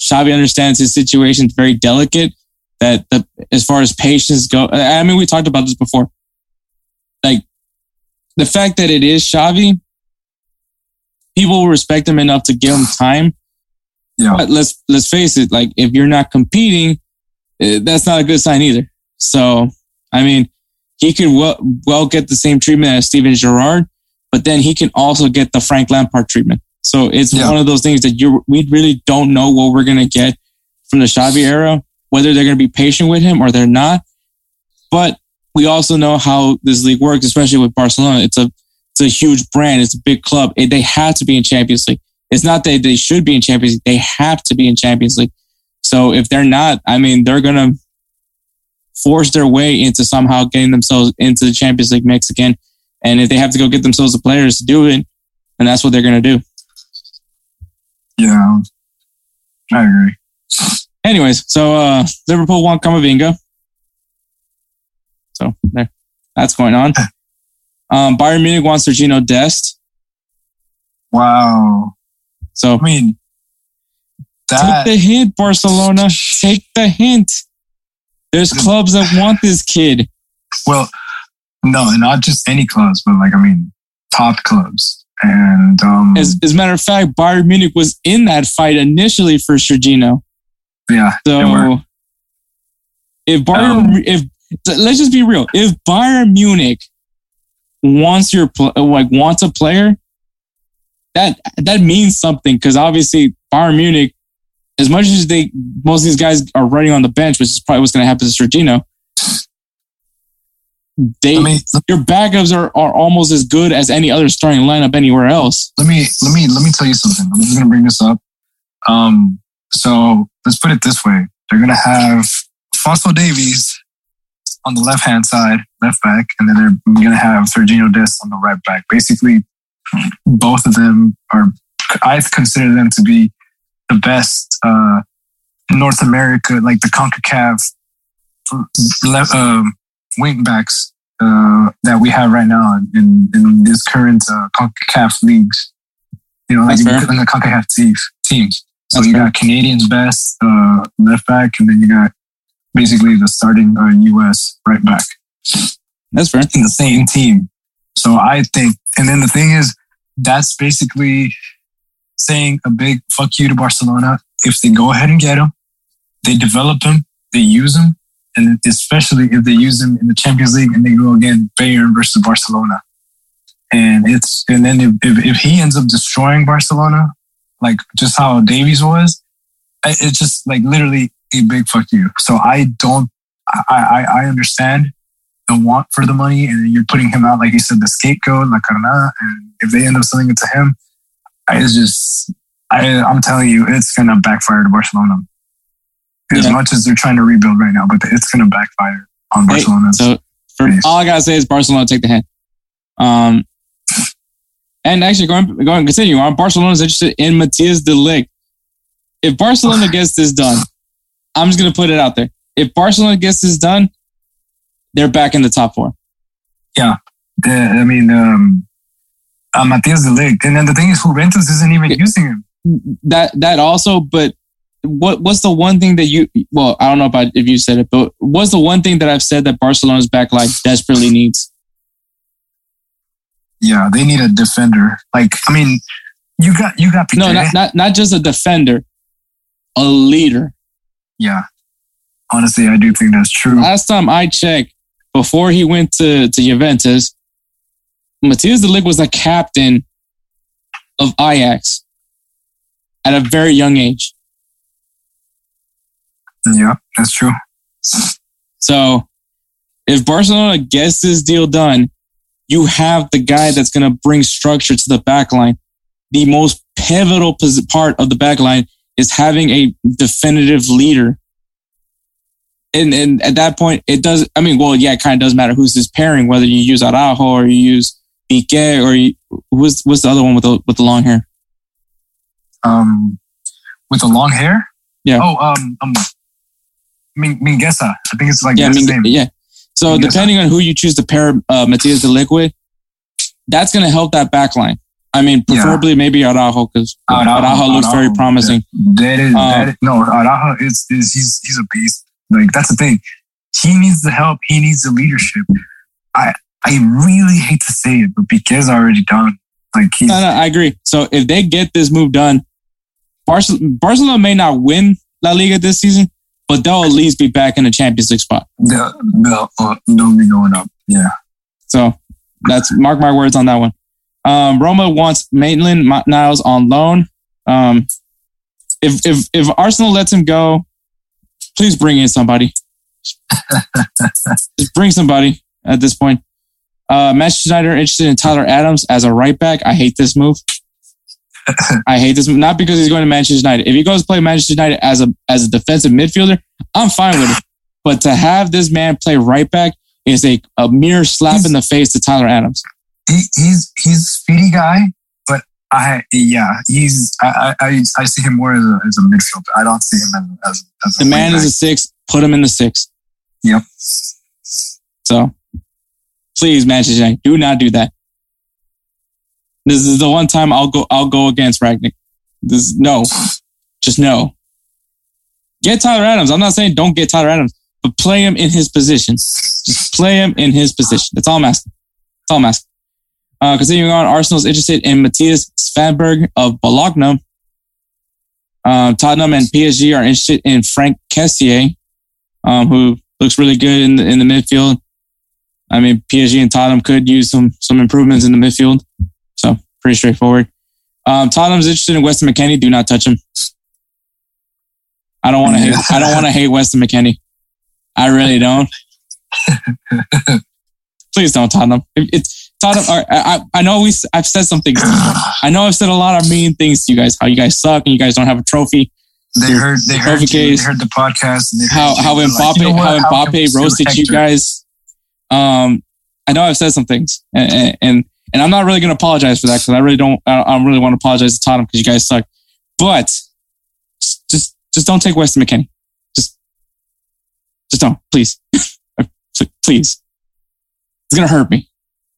Speaker 1: Xavi understands his situation is very delicate. That the as far as patience go, I mean, we talked about this before. Like the fact that it is Xavi, people will respect him enough to give him time.
Speaker 2: Yeah.
Speaker 1: But let's let's face it, like if you're not competing, eh, that's not a good sign either. So, I mean, he could well, well get the same treatment as Steven Gerrard, but then he can also get the Frank Lampard treatment. So it's
Speaker 2: Yeah.
Speaker 1: one of those things that you we really don't know what we're gonna get from the Xavi era, whether they're gonna be patient with him or they're not. But we also know how this league works, especially with Barcelona. It's a it's a huge brand. It's a big club. It, they have to be in Champions League. It's not that they should be in Champions League. They have to be in Champions League. So if they're not, I mean, they're gonna force their way into somehow getting themselves into the Champions League mix again. And if they have to go get themselves the players to do it, then that's what they're gonna do.
Speaker 2: Yeah, I agree.
Speaker 1: Anyways, so uh Liverpool want Kamavinga. So there, that's going on. Um, Bayern Munich wants Sergino Dest.
Speaker 2: Wow.
Speaker 1: So
Speaker 2: I mean,
Speaker 1: take the hint, Barcelona. Take the hint. There's clubs that want this kid.
Speaker 2: well, no, and not just any clubs, but like I mean, top clubs. And um,
Speaker 1: As, as a matter of fact, Bayern Munich was in that fight initially for Sergino.
Speaker 2: yeah.
Speaker 1: So if Bayern,
Speaker 2: Um,
Speaker 1: if let's just be real, if Bayern Munich wants your like wants a player, that that means something because obviously Bayern Munich, as much as they most of these guys are running on the bench, which is probably what's going to happen to Sergino. They
Speaker 2: I mean,
Speaker 1: your backups are, are almost as good as any other starting lineup anywhere else.
Speaker 2: let me let me let me tell you something. I'm just gonna bring this up. Um, so let's put it this way: they're gonna have Fossil Davies on the left hand side, left back, and then they're gonna have Sergino Dest on the right back. Basically, both of them are. I consider them to be the best uh, North America, like the Concacaf um, wing backs uh, that we have right now in, in this current uh, CONCACAF leagues. You know, like in, the CONCACAF teams. teams. So
Speaker 1: That's
Speaker 2: you
Speaker 1: fair.
Speaker 2: got Canadians best uh, left back, and then you got basically the starting uh, U.S. right back
Speaker 1: That's fair.
Speaker 2: in the same team. So I think, and then the thing is, that's basically saying a big fuck you to Barcelona. If they go ahead and get him, they develop him, they use him, and especially if they use him in the Champions League and they go again Bayern versus Barcelona. And it's and then if, if, if he ends up destroying Barcelona, like just how Davies was, it's just like literally a big fuck you. So I don't, I I, I understand the want for the money, and you're putting him out like you said, the scapegoat, like Carna, and if they end up selling it to him, it's just I I'm telling you, it's gonna backfire to Barcelona. As
Speaker 1: Yeah.
Speaker 2: much as they're trying to rebuild right now, but it's gonna backfire on Barcelona.
Speaker 1: So for all I gotta say is Barcelona take the hint. Um, and actually going going continue on. Barcelona's interested in Matthias de Ligt. If Barcelona gets this done, I'm just gonna put it out there. If Barcelona gets this done, they're back in the top four.
Speaker 2: Yeah, I mean, um, uh, Matias de Ligt, and then the thing is, Juventus isn't even
Speaker 1: Yeah.
Speaker 2: using him.
Speaker 1: That that also, but what what's the one thing that you well, I don't know about if you said it, but what's the one thing that I've said that Barcelona's back line desperately needs?
Speaker 2: Yeah, they need a defender. Like, I mean, you got you got Piqué.
Speaker 1: No, not not not just a defender, a leader.
Speaker 2: yeah. Honestly, I do think that's true.
Speaker 1: last time I checked, before he went to, to Juventus, Matthias de Ligt was the captain of Ajax at a very young age.
Speaker 2: Yeah, that's true.
Speaker 1: So if Barcelona gets this deal done, you have the guy that's going to bring structure to the back line. The most pivotal part of the back line is having a definitive leader. And, and at that point, it does. I mean, well, yeah, it kind of does matter who's this pairing, whether you use Araujo or you use Piqué or you, who's what's the other one with the with the long hair?
Speaker 2: Um, with the long hair.
Speaker 1: Yeah.
Speaker 2: Oh, um, um, Mingueza. I think it's like
Speaker 1: yeah, I
Speaker 2: that's
Speaker 1: mean,
Speaker 2: his name.
Speaker 1: yeah. So depending on who you choose to pair uh, Matias de with, that's going to help that back line. I mean,
Speaker 2: Yeah.
Speaker 1: preferably maybe Araujo because Araujo, looks very
Speaker 2: Araujo,
Speaker 1: promising.
Speaker 2: That is,
Speaker 1: Um,
Speaker 2: that is no Araujo is, is he's he's a beast. Like that's the thing. He needs the help. He needs the leadership. I I really hate to say it, but Pique's already done. Like
Speaker 1: No, no, I agree. So if they get this move done, Barcelona, Barcelona may not win La Liga this season, but they'll at least be back in the Champions League spot.
Speaker 2: They'll, they'll, uh, they'll be going up. Yeah.
Speaker 1: So that's mark my words on that one. Um, Roma wants Maitland Niles on loan. Um, if if if Arsenal lets him go, please bring in somebody. Just bring somebody at this point. Uh, Manchester United are interested in Tyler Adams as a right back. I hate this move. I hate this move. Not because he's going to Manchester United. If he goes to play Manchester United as a as a defensive midfielder, I'm fine with it. But to have this man play right back is a, a mere slap he's, in the face to Tyler Adams.
Speaker 2: He, he's he's a speedy guy, but I yeah he's I I, I see him more as a, as a midfielder. I don't see him as, as, as
Speaker 1: the man is a six. Put him in the six.
Speaker 2: Yep.
Speaker 1: So please, Manchester United, do not do that. This is the one time I'll go. I'll go against Rangnick. This no, just no. Get Tyler Adams. I'm not saying don't get Tyler Adams, but play him in his position. Just play him in his position. That's all I'm asking. That's all I'm asking. Uh, continuing on, Arsenal's interested in Mattias Svanberg of Bologna. Uh, Tottenham and PSG are interested in Frank Kessié, um, who looks really good in the in the midfield. I mean, PSG and Tottenham could use some some improvements in the midfield. So pretty straightforward. Um, Tottenham's interested in Weston McKennie. Do not touch him. I don't want to hate. I don't want to hate Weston McKennie. I really don't. Please don't Tottenham. It's Tottenham. I, I know we. I've said some things. I know I've said a lot of mean things to you guys. How you guys suck and you guys don't have a trophy.
Speaker 2: They heard. They heard. You, they heard the podcast.
Speaker 1: how how Mbappe like, you know how Mbappe roasted you guys. Um, I know I've said some things, and and, and I'm not really going to apologize for that because I really don't. I, I really want to apologize to Tottenham because you guys suck. But just just don't take Weston McKennie. Just just don't, please, please. It's gonna hurt me.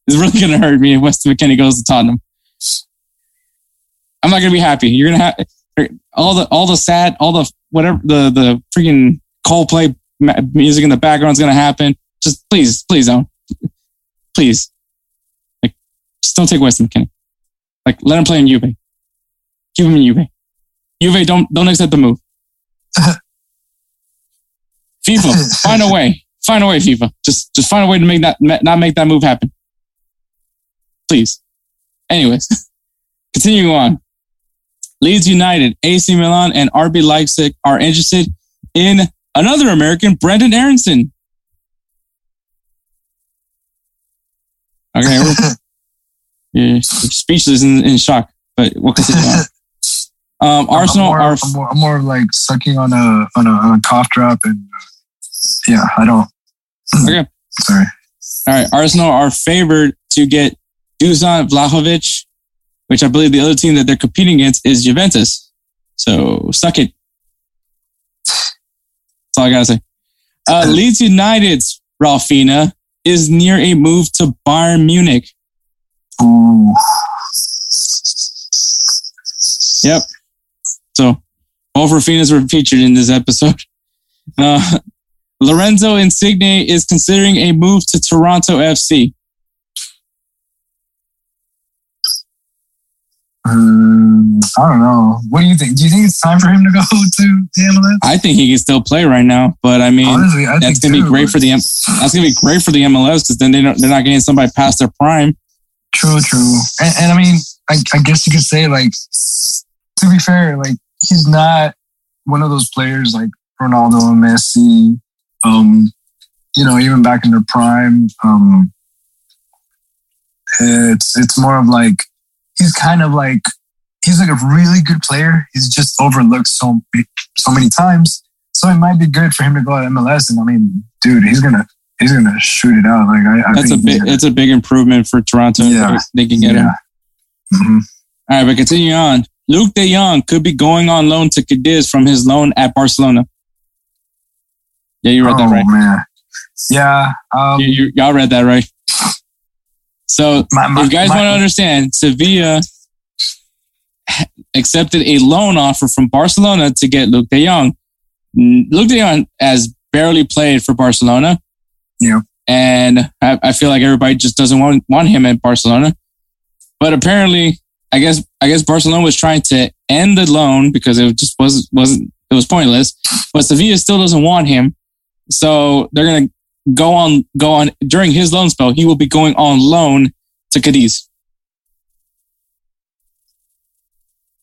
Speaker 1: It's really gonna hurt me if Weston McKennie goes to Tottenham. I'm not gonna be happy. You're gonna have all the all the sad, all the whatever the the freaking Coldplay music in the background is gonna happen. Just please, please don't. Please. Like, just don't take Weston McKennie. Like, let him play in Juve. Keep him in Juve. Juve, don't, don't accept the move. FIFA, find a way. Find a way, FIFA. Just, just find a way to make that, not make that move happen. Please. Anyways, continuing on. Leeds United, AC Milan, and RB Leipzig are interested in another American, Brendan Aaronson. Okay, yeah, speechless and in shock. But we'll continue on. Um, Arsenal
Speaker 2: I'm more,
Speaker 1: are.
Speaker 2: I'm more, I'm more, like sucking on a on a, on a cough drop, and uh, yeah, I don't.
Speaker 1: okay.
Speaker 2: Sorry.
Speaker 1: All right, Arsenal are favored to get Dusan Vlahovic, which I believe the other team that they're competing against is Juventus. So suck it. That's all I gotta say. Uh, Leeds United's Rafinha is near a move to Bayern Munich.
Speaker 2: Ooh.
Speaker 1: Yep. So both Rafinhas were featured in this episode. Uh, Lorenzo Insigne is considering a move to Toronto FC.
Speaker 2: Um, I don't know. What do you think? Do you think it's time for him to go to the MLS?
Speaker 1: I think he can still play right now, but I mean, Honestly, I that's gonna too, be great for the that's gonna be great for the MLS because then they don't, they're not getting somebody past their prime.
Speaker 2: True, true, and, and I mean, I, I guess you could say like to be fair, like he's not one of those players like Ronaldo and Messi. Um, you know, even back in their prime, um, it's it's more of like he's kind of like he's like a really good player. He's just overlooked so so many times. So it might be good for him to go to MLS. And I mean, dude, he's gonna he's gonna shoot it out. Like I, I
Speaker 1: that's a big it's a big improvement for Toronto. Yeah, they can get yeah. him. Mm-hmm. All right, but continue on. Luuk De Jong could be going on loan to Cadiz from his loan at Barcelona. Yeah, you read oh, that right.
Speaker 2: Man. Yeah, um,
Speaker 1: you, you, y'all read that right. So, my, my, if you guys want to understand, Sevilla accepted a loan offer from Barcelona to get Luuk De Jong. Luuk De Jong has barely played for Barcelona.
Speaker 2: Yeah.
Speaker 1: And I, I feel like everybody just doesn't want, want him at Barcelona. But apparently, I guess I guess Barcelona was trying to end the loan because it just wasn't wasn't it was pointless. But Sevilla still doesn't want him, so they're gonna go on go on during his loan spell. He will be going on loan to Cadiz.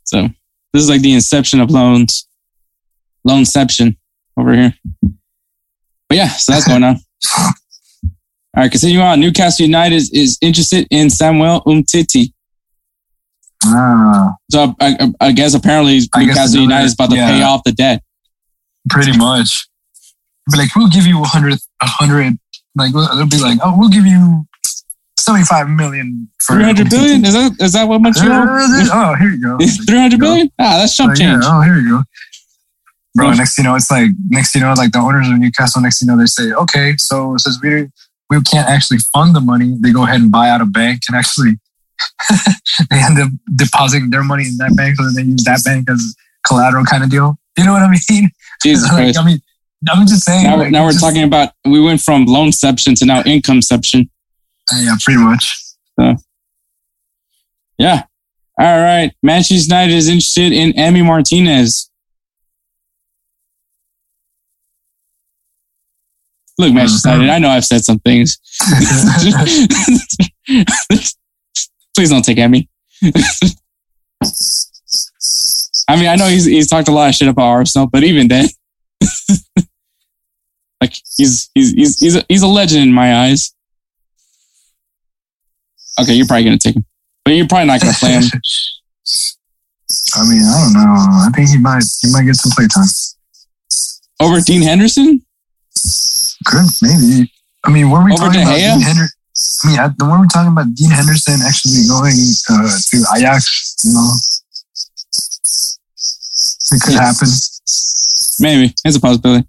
Speaker 1: So this is like the inception of loans, loanception over here. But yeah, so that's going on. All right, continue on. Newcastle United is, is interested in Samuel Umtiti.
Speaker 2: Ah,
Speaker 1: So I, I, I guess apparently
Speaker 2: I guess
Speaker 1: Newcastle
Speaker 2: another-
Speaker 1: United is about to
Speaker 2: yeah.
Speaker 1: pay off the debt.
Speaker 2: pretty much. But like, we'll give you a hundred, a hundred. Like, it'll be like, oh, we'll give you seventy-five million for
Speaker 1: Three hundred billion? Is that is that what much?
Speaker 2: Oh, here you go.
Speaker 1: Three hundred billion? Ah, that's chump
Speaker 2: Like, yeah,
Speaker 1: change.
Speaker 2: oh, here you go. Bro,
Speaker 1: Bro.
Speaker 2: next you know, it's like next you know, like the owners of Newcastle, next you know, they say, okay, so since we we can't actually fund the money, they go ahead and buy out a bank and actually they end up depositing their money in that bank, so then they use that bank as collateral kind of deal. You know what I mean?
Speaker 1: Jesus
Speaker 2: like,
Speaker 1: Christ.
Speaker 2: I mean, I'm just saying.
Speaker 1: Now,
Speaker 2: like,
Speaker 1: now we're
Speaker 2: just-
Speaker 1: talking about we went from loanception to now incomeception.
Speaker 2: Yeah, pretty much.
Speaker 1: Yeah. All right. Manchester United is interested in Emmy Martinez. Look, Manchester mm-hmm. United, I know I've said some things. Please don't take Emmy. I mean, I know he's he's talked a lot of shit about Arsenal, but even then, like he's he's he's he's a, he's a legend in my eyes. Okay, you're probably gonna take him, but you're probably not gonna play him.
Speaker 2: I mean, I don't know. I think he might he might get some playtime.
Speaker 1: over Dean Henderson.
Speaker 2: Could maybe. I mean, were we
Speaker 1: Over
Speaker 2: talking
Speaker 1: De
Speaker 2: about Dean Henderson? I mean, the one we're talking about Dean Henderson actually going uh, to Ajax. You know, it could happen.
Speaker 1: Maybe it's a possibility.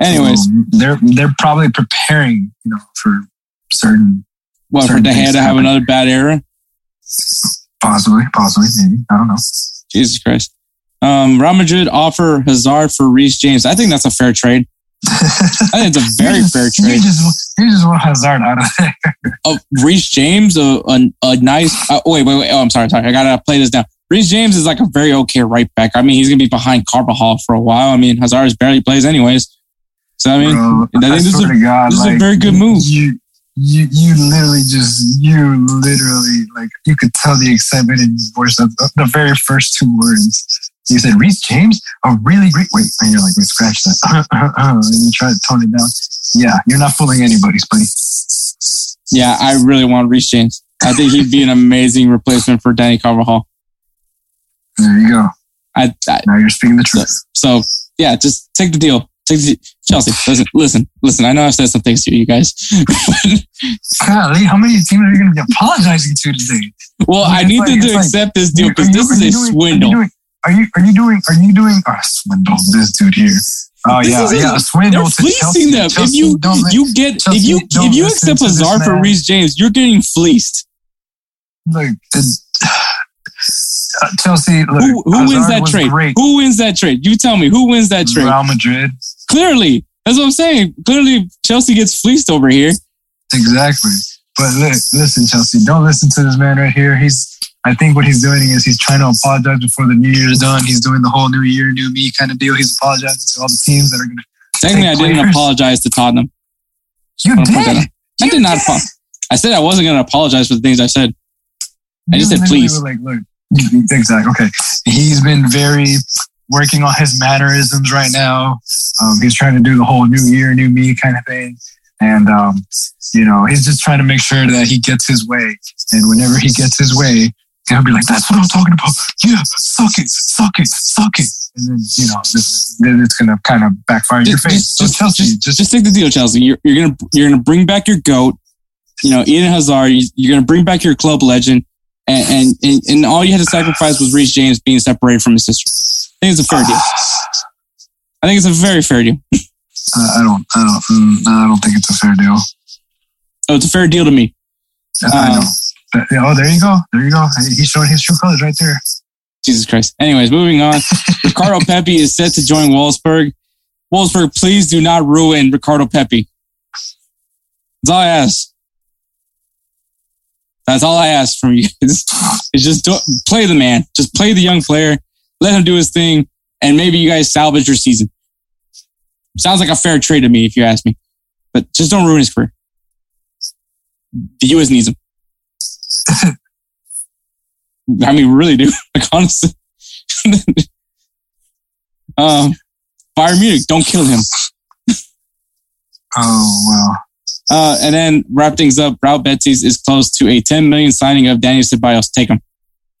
Speaker 1: Anyways,
Speaker 2: they're they're probably preparing, you know, for certain
Speaker 1: what for
Speaker 2: certain
Speaker 1: De Gea to have another bad era?
Speaker 2: possibly, possibly, maybe. I don't know.
Speaker 1: Jesus Christ. Um, Real Madrid offer Hazard for Reece James. I think that's a fair trade. I think it's a very
Speaker 2: just,
Speaker 1: fair
Speaker 2: You
Speaker 1: trade.
Speaker 2: just, you just want Hazard out of there.
Speaker 1: Oh, Reece James, a, a, a nice. Uh, wait, wait, wait. Oh, I'm sorry, sorry. I gotta play this down. Reece James is like a very okay right back. I mean, he's gonna be behind Carvajal for a while. I mean, Hazard barely plays anyways. So I mean,
Speaker 2: Bro,
Speaker 1: I think this is a-
Speaker 2: God,
Speaker 1: this is a very good move.
Speaker 2: You, you, you literally just, you literally, like, you could tell the excitement in your voice of the, the very first two words. You said, Reece James, a really great, wait, and you're like, wait, scratch that. and you try to tone it down. Yeah, you're not fooling anybody, buddy.
Speaker 1: yeah, I really want Reece James. I think he'd be an amazing replacement for Danny Carvajal.
Speaker 2: There you go.
Speaker 1: I, I
Speaker 2: Now you're speaking the truth.
Speaker 1: So yeah, just take the deal. Take the Chelsea. Listen, listen, listen. I know I've said some things to you guys.
Speaker 2: Golly, how many teams are you going to be apologizing to today?
Speaker 1: well, I
Speaker 2: It's
Speaker 1: need
Speaker 2: like-
Speaker 1: them to
Speaker 2: like-
Speaker 1: accept this deal because this
Speaker 2: are
Speaker 1: is a
Speaker 2: doing-
Speaker 1: swindle.
Speaker 2: Are you, are you doing, are you doing, oh, swindle, this dude here. Oh,
Speaker 1: This
Speaker 2: yeah,
Speaker 1: is
Speaker 2: yeah, a swindle
Speaker 1: They're
Speaker 2: to
Speaker 1: fleecing
Speaker 2: Chelsea.
Speaker 1: them.
Speaker 2: Chelsea,
Speaker 1: if you you get
Speaker 2: Chelsea,
Speaker 1: if you if you accept Hazard for
Speaker 2: man.
Speaker 1: Reece James, you're getting fleeced.
Speaker 2: Uh, Chelsea. Look,
Speaker 1: Who who wins that trade?
Speaker 2: Great.
Speaker 1: Who wins that trade? You tell me. Who wins that trade?
Speaker 2: Real Madrid.
Speaker 1: Clearly, that's what I'm saying. Clearly, Chelsea gets fleeced over here.
Speaker 2: Exactly. But look, listen, Chelsea, don't listen to this man right here. He's, I think what he's doing is he's trying to apologize before the new year is done. He's doing the whole new year, new me kind of deal. He's apologizing to all the teams that are going to.
Speaker 1: Technically, I didn't
Speaker 2: players.
Speaker 1: apologize to Tottenham.
Speaker 2: You
Speaker 1: Wanna put that
Speaker 2: did.
Speaker 1: I
Speaker 2: You
Speaker 1: did not. I said I wasn't going to apologize for the things I said. I just
Speaker 2: You
Speaker 1: said please.
Speaker 2: Like, look, exactly. Okay. He's been very working on his mannerisms right now. Um, he's trying to do the whole new year, new me kind of thing. And, um, you know, he's just trying to make sure that he gets his way. And whenever he gets his way, he'll be like, that's what I'm talking about. Yeah, suck it, suck it, suck it. And then, you know, this, then it's going to kind of backfire in your face.
Speaker 1: just,
Speaker 2: So
Speaker 1: just,
Speaker 2: Chelsea,
Speaker 1: just,
Speaker 2: just,
Speaker 1: just take the deal, Chelsea. You're, you're gonna you're gonna bring back your goat. You know, Eden Hazard. You're gonna bring back your club legend, and and, and, all you had to sacrifice was Reece James being separated from his sister. I think it's a fair deal. I think it's a very fair deal.
Speaker 2: I don't, I don't, mm, I don't think it's a fair deal.
Speaker 1: Oh, it's a fair deal to me.
Speaker 2: I
Speaker 1: Um,
Speaker 2: know. But, oh, there you go. There you go. He's showing his true colors right there.
Speaker 1: Jesus Christ. Anyways, moving on. Ricardo Pepe is set to join Wolfsburg. Wolfsburg, please do not ruin Ricardo Pepe. That's all I ask. That's all I ask from you. is just do, play the man. Just play the young player. Let him do his thing. and maybe you guys salvage your season. Sounds like a fair trade to me, if you ask me. But just don't ruin his career. The U.S. needs him. I mean, really do. Like honestly. um, Bayern Munich, don't kill him.
Speaker 2: Oh wow.
Speaker 1: Uh, and then wrap things up. Real Betis is close to a 10 million signing of Daniel Ceballos. Take him.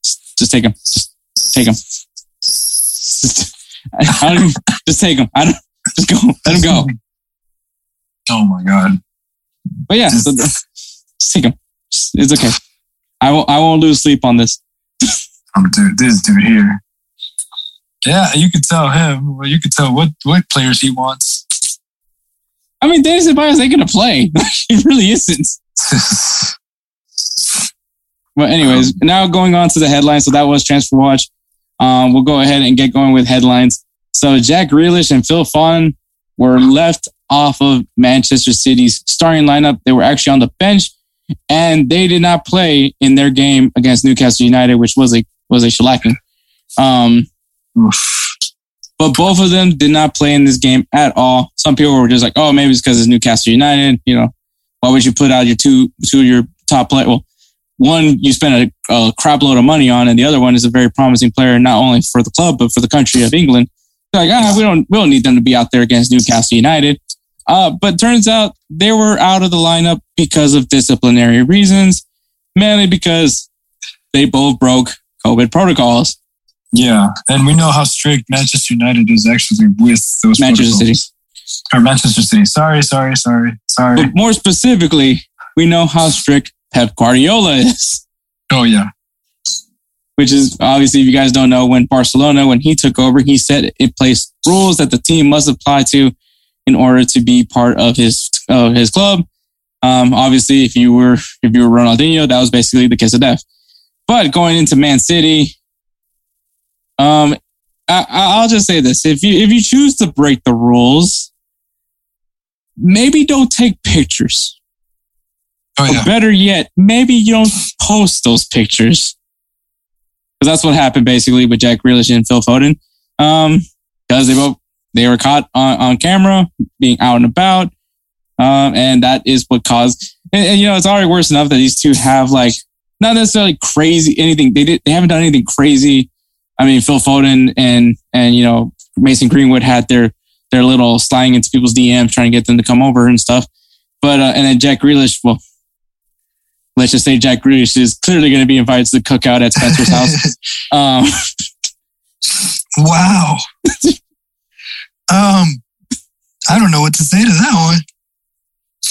Speaker 1: Just, take him. Just take him. Just, I don't just take him. I don't, just go. Let him go.
Speaker 2: Oh my god.
Speaker 1: But yeah, so, just take him. It's okay. I won't, I won't lose sleep on this.
Speaker 2: I'm dude, this dude here. Yeah, you can tell him. Well, you can tell what what players he wants.
Speaker 1: I mean, Daniel Ceballos ain't to play. he really isn't. Well, anyways, now going on to the headlines. So that was Transfer Watch. Um, we'll go ahead and get going with headlines. So Jack Grealish and Phil Foden were left off of Manchester City's starting lineup. They were actually on the bench, and they did not play in their game against Newcastle United, which was a was a shellacking. Um. But both of them did not play in this game at all. Some people were just like, "Oh, maybe it's because it's Newcastle United." You know, why would you put out your two two of your top play? Well, one you spent a, a crap load of money on, and the other one is a very promising player, not only for the club but for the country of England. They're like, ah, we don't we don't need them to be out there against Newcastle United. Uh, but turns out they were out of the lineup because of disciplinary reasons, mainly because they both broke COVID protocols.
Speaker 2: Yeah, and we know how strict Manchester United is actually with those
Speaker 1: Manchester City.
Speaker 2: or Manchester City. Sorry, sorry, sorry, sorry.
Speaker 1: But more specifically, we know how strict Pep Guardiola is.
Speaker 2: Oh yeah,
Speaker 1: which is obviously, if you guys don't know, when Barcelona, when he took over, he set it placed rules that the team must apply to in order to be part of his of his club. Um, obviously, if you were if you were Ronaldinho, that was basically the kiss of death. But going into Man City, um, I, I'll just say this: if you if you choose to break the rules, maybe don't take pictures.
Speaker 2: oh
Speaker 1: Or
Speaker 2: yeah.
Speaker 1: better yet, maybe you don't post those pictures. Because that's what happened basically with Jack Grealish and Phil Foden. Um, because they both they were caught on, on camera being out and about. Um, and that is what caused and, and, you know, it's already worse enough that these two have like not necessarily crazy anything. They did they haven't done anything crazy. I mean, Phil Foden and and you know, Mason Greenwood had their their little sliding into people's DMs trying to get them to come over and stuff. But uh, and then Jack Grealish, well, let's just say Jack Grealish is clearly going to be invited to the cookout at Spencer's house. Um,
Speaker 2: wow. um, I don't know what to say to that one.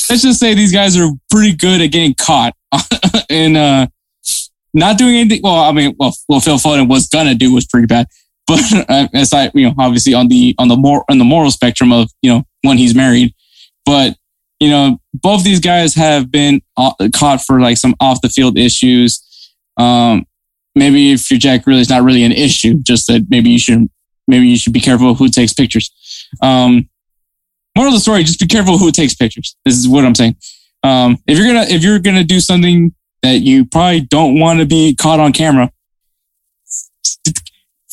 Speaker 1: let's just say these guys are pretty good at getting caught and uh, not doing anything. Well, I mean, well, well, Phil Foden was gonna do was pretty bad, but uh, aside, you know, obviously on the on the more on the moral spectrum of you know when he's married, but you know, both these guys have been uh, caught for like some off the field issues. Um, maybe if you're Jack Grealish, not really an issue, just that maybe you should maybe you should be careful who takes pictures. Um, moral of the story: just be careful who takes pictures. This is what I'm saying. Um, if you're gonna if you're gonna do something that you probably don't want to be caught on camera,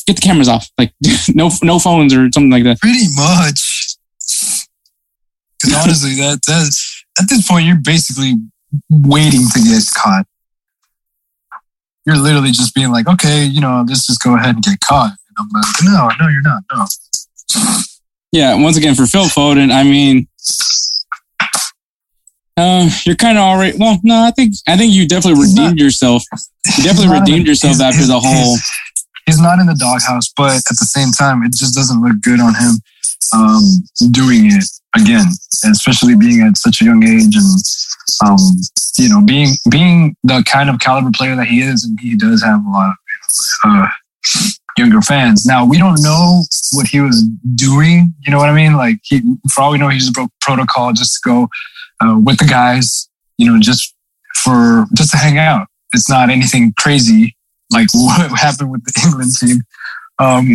Speaker 1: get the cameras off. Like no no phones or something like that.
Speaker 2: Pretty much. Because honestly, that that's at this point you're basically waiting to get caught. You're literally just being like, okay, you know, let's just go ahead and get caught. And I'm like, no, no, you're not. No.
Speaker 1: Yeah. Once again, for Phil Foden, I mean, uh, you're kind of already. Well, no, I think I think you definitely
Speaker 2: He's
Speaker 1: redeemed yourself. You definitely
Speaker 2: not
Speaker 1: redeemed
Speaker 2: the-
Speaker 1: yourself after the whole.
Speaker 2: He's, not in the doghouse, but at the same time, it just doesn't look good on him um, doing it again, especially being at such a young age and um, you know being being the kind of caliber player that he is, and he does have a lot of uh, younger fans. Now we don't know what he was doing. You know what I mean? Like he, for all we know, he just broke protocol just to go uh, with the guys. You know, just for just to hang out. It's not anything crazy like what happened with the England team. Um,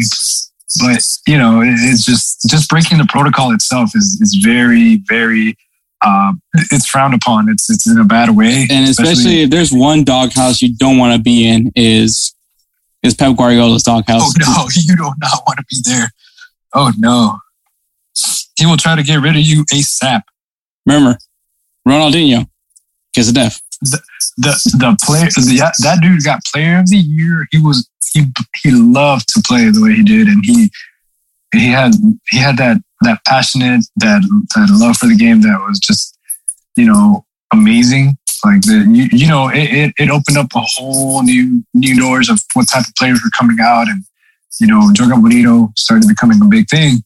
Speaker 2: but you know, it, it's just just breaking the protocol itself is is very very uh, it's frowned upon. It's it's in a bad way,
Speaker 1: And especially if there's one doghouse you don't want to be in is is Pep Guardiola's doghouse.
Speaker 2: Oh no, you do not want to be there. Oh no. He will try to get rid of you ASAP.
Speaker 1: Remember, Ronaldinho, kiss of death.
Speaker 2: The the player the, that dude got player of the year. He was he he loved to play the way he did, and he he had he had that that passionate that that love for the game that was just you know amazing. Like the you, you know it, it, it opened up a whole new new doors of what type of players were coming out, and you know Joga Bonito started becoming a big thing.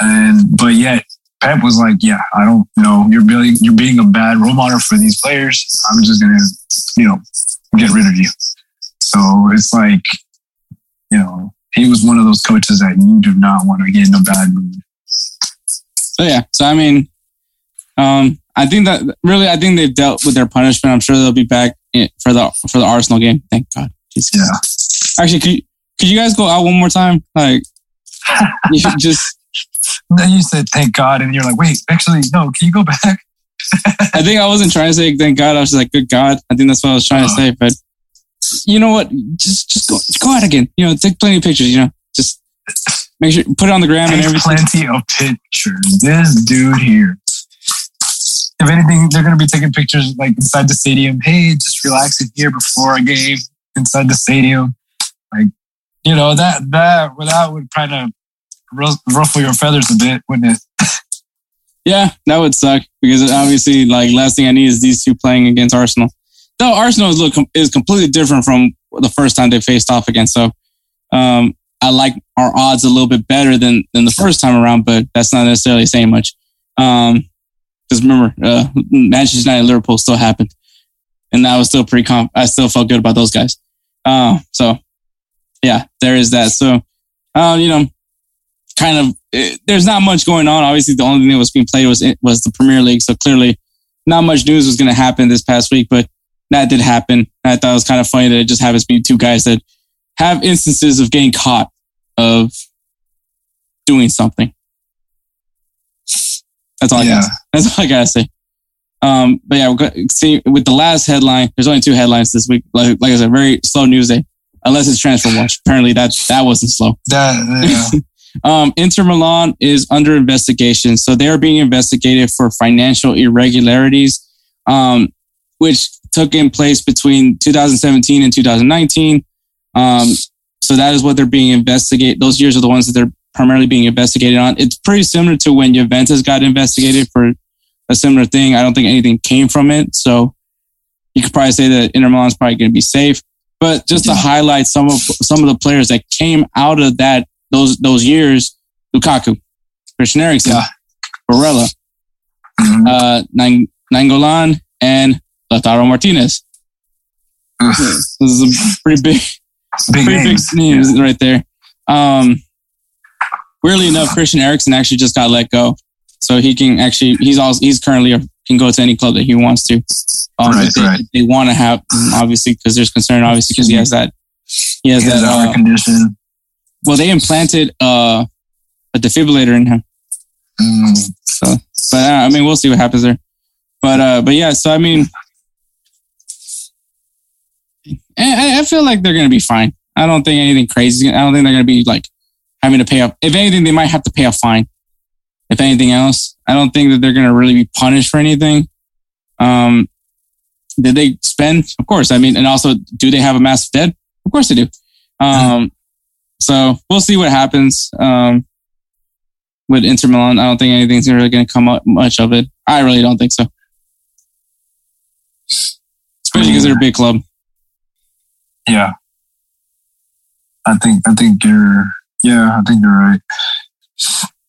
Speaker 2: And but yet Pep was like, "Yeah, I don't know. You're being you're being a bad role model for these players. I'm just gonna, you know, get rid of you." So it's like, you know, he was one of those coaches that you do not want to get in a bad mood.
Speaker 1: So yeah, so I mean, um, I think that really, I think they've dealt with their punishment. I'm sure they'll be back for the for the Arsenal game. Thank God. Jesus.
Speaker 2: Yeah.
Speaker 1: Actually, could you, could you guys go out one more time? Like, you
Speaker 2: Then you said thank God, and you're like, wait, actually, no. Can you go back?
Speaker 1: I think I wasn't trying to say thank God. I was just like, good God. I think that's what I was trying to say. But you know what? Just just go just go out again. You know, take plenty of pictures. You know, just make sure put it on the gram and everything.
Speaker 2: plenty of pictures. This dude here. If anything, they're gonna be taking pictures like inside the stadium. Hey, just relaxing here before a game inside the stadium. Like, you know that that that would kind of ruffle your feathers a bit, wouldn't it?
Speaker 1: Yeah, that would suck because obviously, like, last thing I need is these two playing against Arsenal. Though Arsenal is look is completely different from the first time they faced off against. So, um, I like our odds a little bit better than than the first time around, but that's not necessarily saying much. Um, because remember, uh, Manchester United Liverpool still happened, and that was still pretty. Comp- I still felt good about those guys. Uh, so yeah, there is that. So, uh, you know, kind of it, there's not much going on. Obviously, the only thing that was being played was was the Premier League. So clearly, not much news was going to happen this past week, but that did happen. I thought it was kind of funny that it just happens to be two guys that have instances of getting caught of doing something. That's all I
Speaker 2: Yeah.
Speaker 1: got. That's all I gotta say. Um, but yeah, see with the last headline. There's only two headlines this week. Like, like I said, very slow news day, unless it's transfer watch. Apparently, that that wasn't slow.
Speaker 2: That yeah.
Speaker 1: Um, Inter Milan is under investigation. So they are being investigated for financial irregularities, um, which took in place between 2017 and 2019. Um, so that is what they're being investigated. Those years are the ones that they're primarily being investigated on. It's pretty similar to when Juventus got investigated for a similar thing. I don't think anything came from it. So you could probably say that Inter Milan is probably going to be safe. But just to highlight some of some of the players that came out of that those those years, Lukaku, Christian Eriksen,
Speaker 2: Yeah.
Speaker 1: Barella,
Speaker 2: Mhm.
Speaker 1: uh, Nang- Nainggolan, and Lautaro Martinez.
Speaker 2: Ugh.
Speaker 1: This is a pretty big,
Speaker 2: Big
Speaker 1: pretty
Speaker 2: names.
Speaker 1: big names right there. Um, weirdly enough, Christian Eriksen actually just got let go, so he can actually he's all he's currently can go to any club that he wants to. Um,
Speaker 2: Right,
Speaker 1: they,
Speaker 2: right.
Speaker 1: they want to have obviously because there's concern obviously because he has that he has
Speaker 2: He has
Speaker 1: that uh,
Speaker 2: condition.
Speaker 1: Well they implanted uh, a defibrillator in him.
Speaker 2: Mm.
Speaker 1: So, but uh, I mean, we'll see what happens there. But uh, but yeah, so I mean, I, I feel like they're gonna be fine. I don't think anything crazy. I don't think they're gonna be like having to pay up. If anything, they might have to pay a fine. If anything else, I don't think that they're gonna really be punished for anything. Um, did they spend? Of course. I mean, and also, do they have a massive debt? Of course they do. Um, so we'll see what happens. Um, with Inter Milan, I don't think anything's really going to come up much of it. I really don't think so. Especially because they're a big club.
Speaker 2: Yeah. I think I think you're yeah, I think you're right.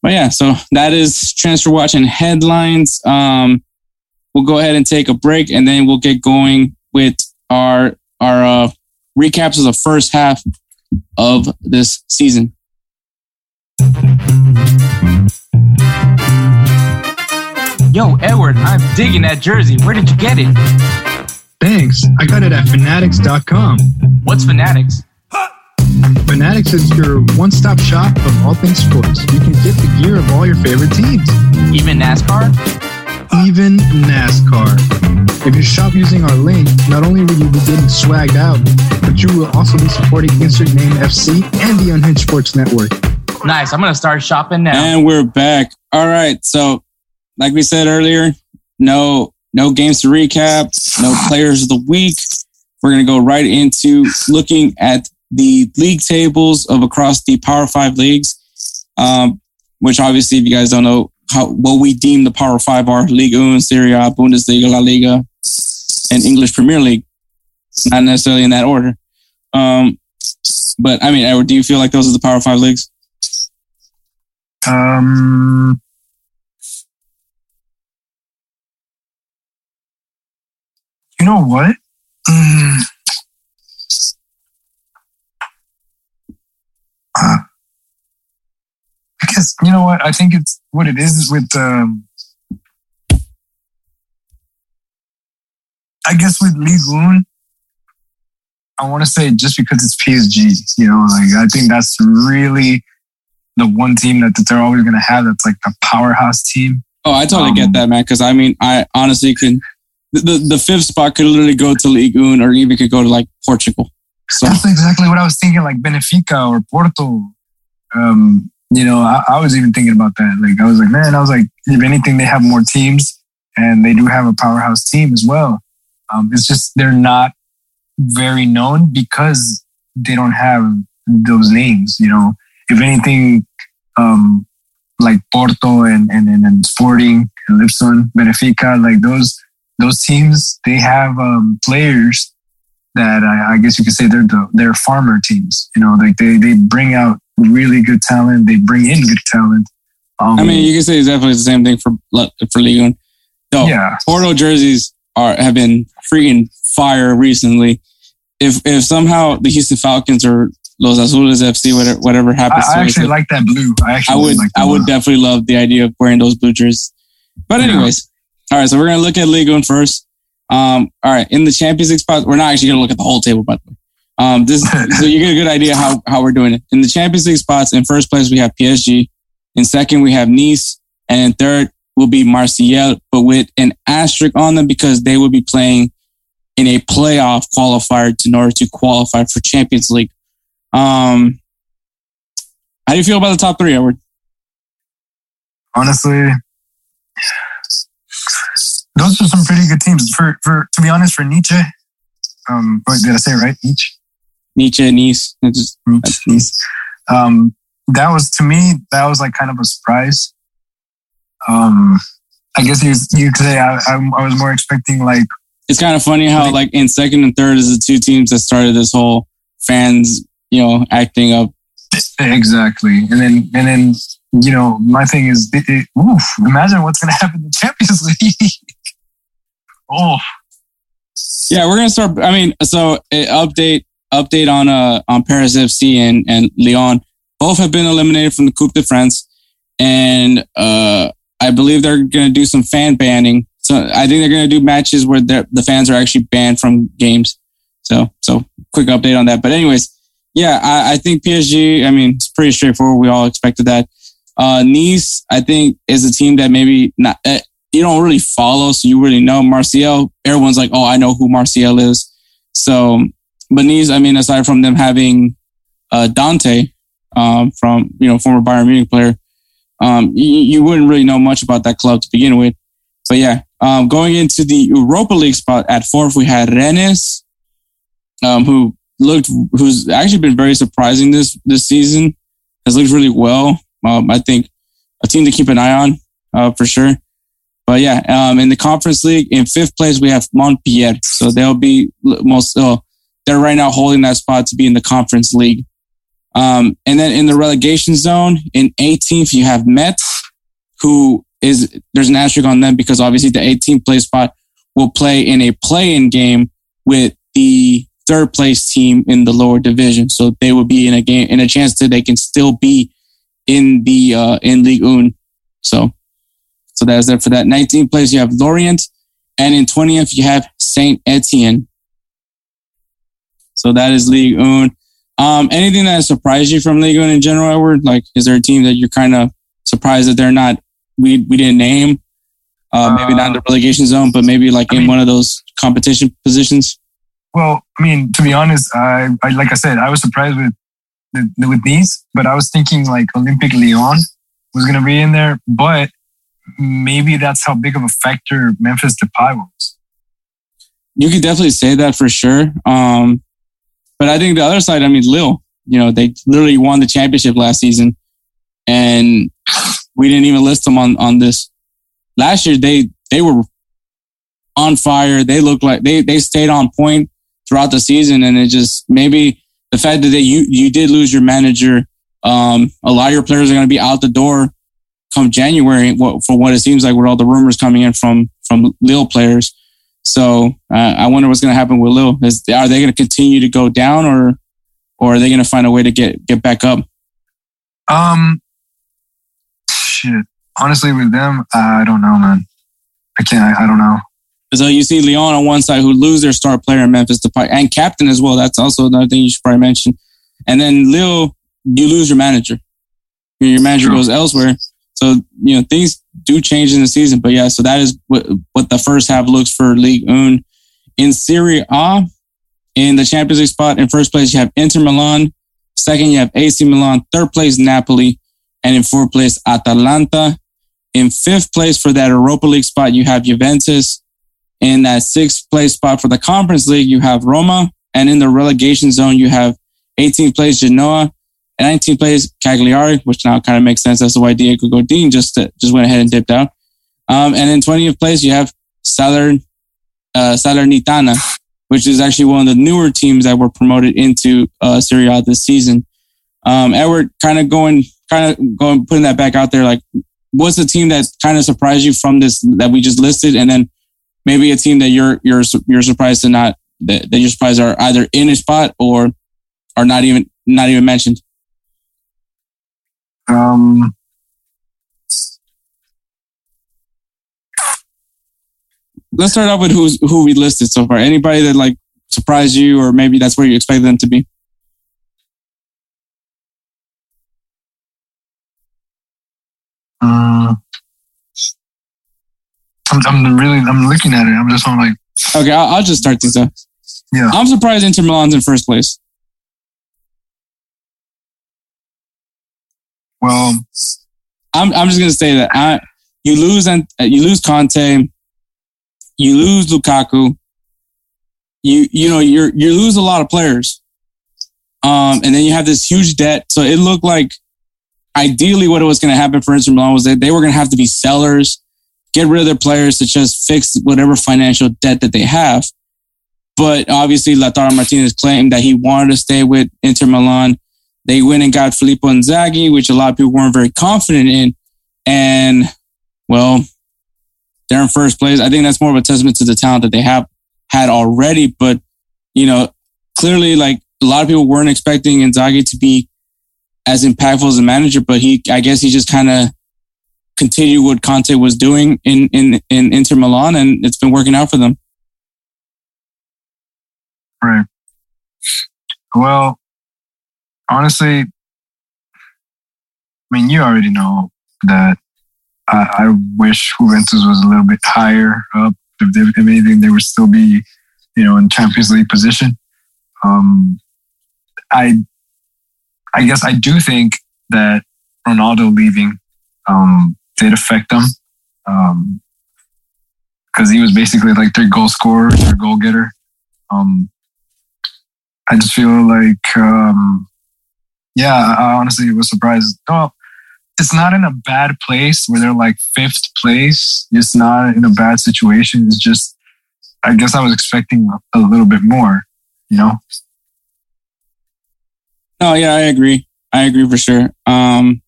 Speaker 1: But yeah, so that is transfer watch and headlines. Um, we'll go ahead and take a break, and then we'll get going with our our uh, recaps of the first half of this season.
Speaker 4: Yo, Edward, I'm digging that jersey. Where did you get it?
Speaker 3: Thanks. I got it at fanatics.com.
Speaker 4: What's Fanatics?
Speaker 3: Fanatics is your one stop shop of all things sports. You can get the gear of all your favorite teams,
Speaker 4: Even NASCAR?
Speaker 3: Even NASCAR. If you shop using our link, not only will you be getting swagged out, but you will also be supporting Insert Name FC and the Unhinged Sports Network.
Speaker 4: Nice. I'm gonna start shopping now.
Speaker 1: And we're back. All right. So, like we said earlier, no no games to recap, no players of the week. We're gonna go right into looking at the league tables of across the Power Five leagues. Um, which obviously, if you guys don't know how what we deem the Power Five are: Ligue 1, Serie A, Bundesliga, La Liga, and English Premier League. Not necessarily in that order. Um, but I mean, Edward, do you feel like those are the Power Five leagues?
Speaker 2: Um, you know what? Mm. Guess you know what I think it's what it is with um, I guess with Ligue 1, I want to say just because it's PSG, you know, like I think that's really the one team that, that they're always going to have. That's like the powerhouse team.
Speaker 1: Oh, I totally
Speaker 2: Um,
Speaker 1: get that, man. Because I mean, I honestly can. The, the the fifth spot could literally go to Ligue 1 or even could go to like Portugal. So
Speaker 2: That's exactly what I was thinking, like Benfica or Porto. Um, you know, I, I was even thinking about that. Like, I was like, man, I was like, if anything, they have more teams and they do have a powerhouse team as well. Um, it's just they're not very known because they don't have those names. You know, if anything, um, like Porto and and, and, and Sporting and Lisbon, Benfica, like those those teams, they have um, players that I, I guess you could say they're the they're farmer teams. You know, like they they bring out really good talent. They bring in good talent. Um,
Speaker 1: I mean, you can say it's definitely the same thing for for 1. Though
Speaker 2: yeah,
Speaker 1: Porto jerseys are have been freaking fire recently. If if somehow the Houston Falcons or Los Azules FC, whatever whatever happens,
Speaker 2: I
Speaker 1: to
Speaker 2: actually
Speaker 1: it,
Speaker 2: like that blue. I
Speaker 1: I would
Speaker 2: like
Speaker 1: I would
Speaker 2: blue.
Speaker 1: definitely love the idea of wearing those blue jerseys. But
Speaker 2: Yeah.
Speaker 1: anyways, all right. So we're gonna look at Ligue 1 first. Um, all right, in the Champions League spot, we're not actually gonna look at the whole table, by the way. Um, this so you get a good idea how how we're doing it. In the Champions League spots, in first place we have PSG. In second we have Nice, and in third will be Marseille, but with an asterisk on them because they will be playing in a playoff qualifier in order to qualify for Champions League. Um, how do you feel about the top three, Edward?
Speaker 2: honestly, those are some pretty good teams. For for to be honest, for Nietzsche, um, wait, did I say it right? Nietzsche.
Speaker 1: Nietzsche, Nice. Just-
Speaker 2: Nice. Um, that was to me. That was like kind of a surprise. Um, I guess you you could say I, I, I was more expecting like
Speaker 1: it's kind of funny how like in second and third is the two teams that started this whole fans, you know, acting up.
Speaker 2: exactly, and then and then you know my thing is, it, it, oof, imagine what's going to happen in the Champions League. oh,
Speaker 1: Yeah, we're gonna start. I mean, so uh, update update on uh on Paris FC and and Lyon. Both have been eliminated from the Coupe de France, and uh I believe they're gonna do some fan banning. So I think they're gonna do matches where the fans are actually banned from games. So so quick update on that. But anyways, yeah, I, I think PSG. I mean, it's pretty straightforward. We all expected that. Uh, Nice, I think, is a team that maybe not. Uh, you don't really follow, so you really know Martial. Everyone's like, oh, I know who Martial is. So, but I mean, aside from them having uh, Dante um, from you know former Bayern Munich player, um, you, you wouldn't really know much about that club to begin with. But yeah, um, going into the Europa League spot at fourth, we had Rennes, um, who looked who's actually been very surprising this this season. Has looked really well. Um, I think a team to keep an eye on uh, for sure. But yeah, um, in the conference league, in fifth place we have Montpellier. So they'll be most. Uh, they're right now holding that spot to be in the conference league. Um, and then in the relegation zone, in 18th you have Metz, who is there's an asterisk on them because obviously the 18th place spot will play in a play-in game with the third place team in the lower division. So they will be in a game in a chance that they can still be in the uh, in Ligue 1. So so that's it for that. 19th place you have Lorient, and in 20th you have Saint Etienne. So that is Ligue 1. Um, anything that surprised you from Ligue 1 in general, Edward? Like, is there a team that you're kind of surprised that they're not? We we didn't name. Uh, maybe not in the relegation zone, but maybe like
Speaker 2: I
Speaker 1: in
Speaker 2: mean-
Speaker 1: one of those competition positions.
Speaker 2: Well, I mean, to be honest, I, I like I said, I was surprised with the, with these, but I was thinking like Olympique Lyon was going to be in there, but maybe that's how big of a factor Memphis Depay was.
Speaker 1: You could definitely say that for sure. Um, but I think the other side, I mean, Lille, you know, they literally won the championship last season, and we didn't even list them on on this. Last year, they they were on fire. They looked like they they stayed on point throughout the season, and it just maybe the fact that they you you did lose your manager. Um, a lot of your players are going to be out the door come January. For what it seems like with all the rumors coming in from from Lille players. So uh, I wonder what's going to happen with Lille. Is are they going to continue to go down, or or are they going to find a way to get get back up?
Speaker 2: Um, shit. Honestly, with them, I don't know, man. I can't. I, I don't know.
Speaker 1: So you see Lyon on one side who lose their star player in Memphis Depay and captain as well. That's also another thing you should probably mention. And then Lille, you lose your manager. Your manager
Speaker 2: True.
Speaker 1: goes elsewhere. So you know things do change in the season. But yeah, so that is what what the first half looks for Ligue 1. In Serie A, in the Champions League spot, in first place you have Inter Milan. Second, you have AC Milan. Third place, Napoli. And in fourth place, Atalanta. In fifth place for that Europa League spot, you have Juventus. In that sixth place spot for the Conference League, you have Roma. And in the relegation zone, you have 18th place Genoa and 19th place Cagliari, which now kind of makes sense as to why Diego Godin just uh, just went ahead and dipped out. Um, and in 20th place, you have Saler, uh, Salernitana, which is actually one of the newer teams that were promoted into uh, Serie A this season. Um, Edward, kind of going, kind of going, putting that back out there. Like, what's the team that kind of surprised you from this that we just listed, and then maybe a team that you're you're you're surprised to not that, that you're surprised are either in a spot or are not even not even mentioned.
Speaker 2: Um,
Speaker 1: Let's start off with who's who we listed so far. Anybody that like surprised you, or maybe that's where you expect them to be.
Speaker 2: uh, I'm, I'm really, I'm looking at it. I'm just on like,
Speaker 1: Okay, I'll, I'll just start things up.
Speaker 2: Yeah.
Speaker 1: I'm surprised Inter Milan's in first place.
Speaker 2: Well,
Speaker 1: I'm I'm just gonna say that I, you lose and you lose Conte, you lose Lukaku, you you know you you lose a lot of players, um, and then you have this huge debt. So it looked like ideally what it was going to happen for Inter Milan was that they were going to have to be sellers, get rid of their players to just fix whatever financial debt that they have. But obviously, Lautaro Martinez claimed that he wanted to stay with Inter Milan. They went and got Filippo Inzaghi, which a lot of people weren't very confident in. And well, they're in first place. I think that's more of a testament to the talent that they have had already. But, you know, clearly like a lot of people weren't expecting Inzaghi to be as impactful as a manager, but he, I guess he just kind of continued what Conte was doing in, in, in Inter Milan and it's been working out for them.
Speaker 2: right. Well, honestly, I mean, you already know that I, I wish Juventus was a little bit higher up. If, they, if anything, they would still be, you know, in Champions League position. Um, I, I guess I do think that Ronaldo leaving um, did affect them because he was basically like their goal scorer, their goal getter. Um, I just feel like, um, yeah, I honestly was surprised. Oh, it's not in a bad place where they're like fifth place. It's not in a bad situation. It's just, I guess I was expecting a, little bit more, you know?
Speaker 1: No, yeah, I agree. I agree for sure. Um,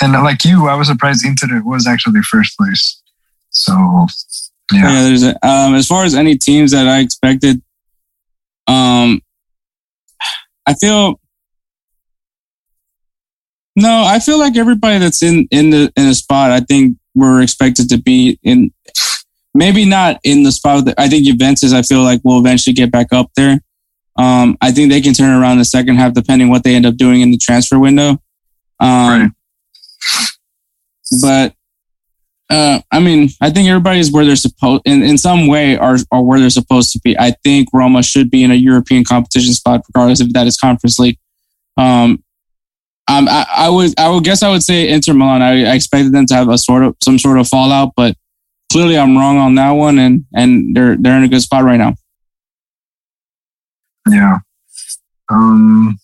Speaker 2: And like you, I was surprised Inter was actually first place. So, yeah.
Speaker 1: yeah, there's a, um, as far as any teams that I expected, um, I feel no, I feel like everybody that's in in the in the spot, I think we're expected to be in. Maybe not in the spot. That, I think Juventus. I feel like will eventually get back up there. Um, I think they can turn around the second half, depending what they end up doing in the transfer window. Um,
Speaker 2: Right.
Speaker 1: But uh, I mean, I think everybody's where they're supposed in, in some way are, are where they're supposed to be. I think Roma should be in a European competition spot, regardless if that is Conference League. Um, um, I, I would I would guess I would say Inter Milan. I, I expected them to have a sort of some sort of fallout, but clearly I'm wrong on that one, and and they're they're in a good spot right now.
Speaker 2: Yeah. Um,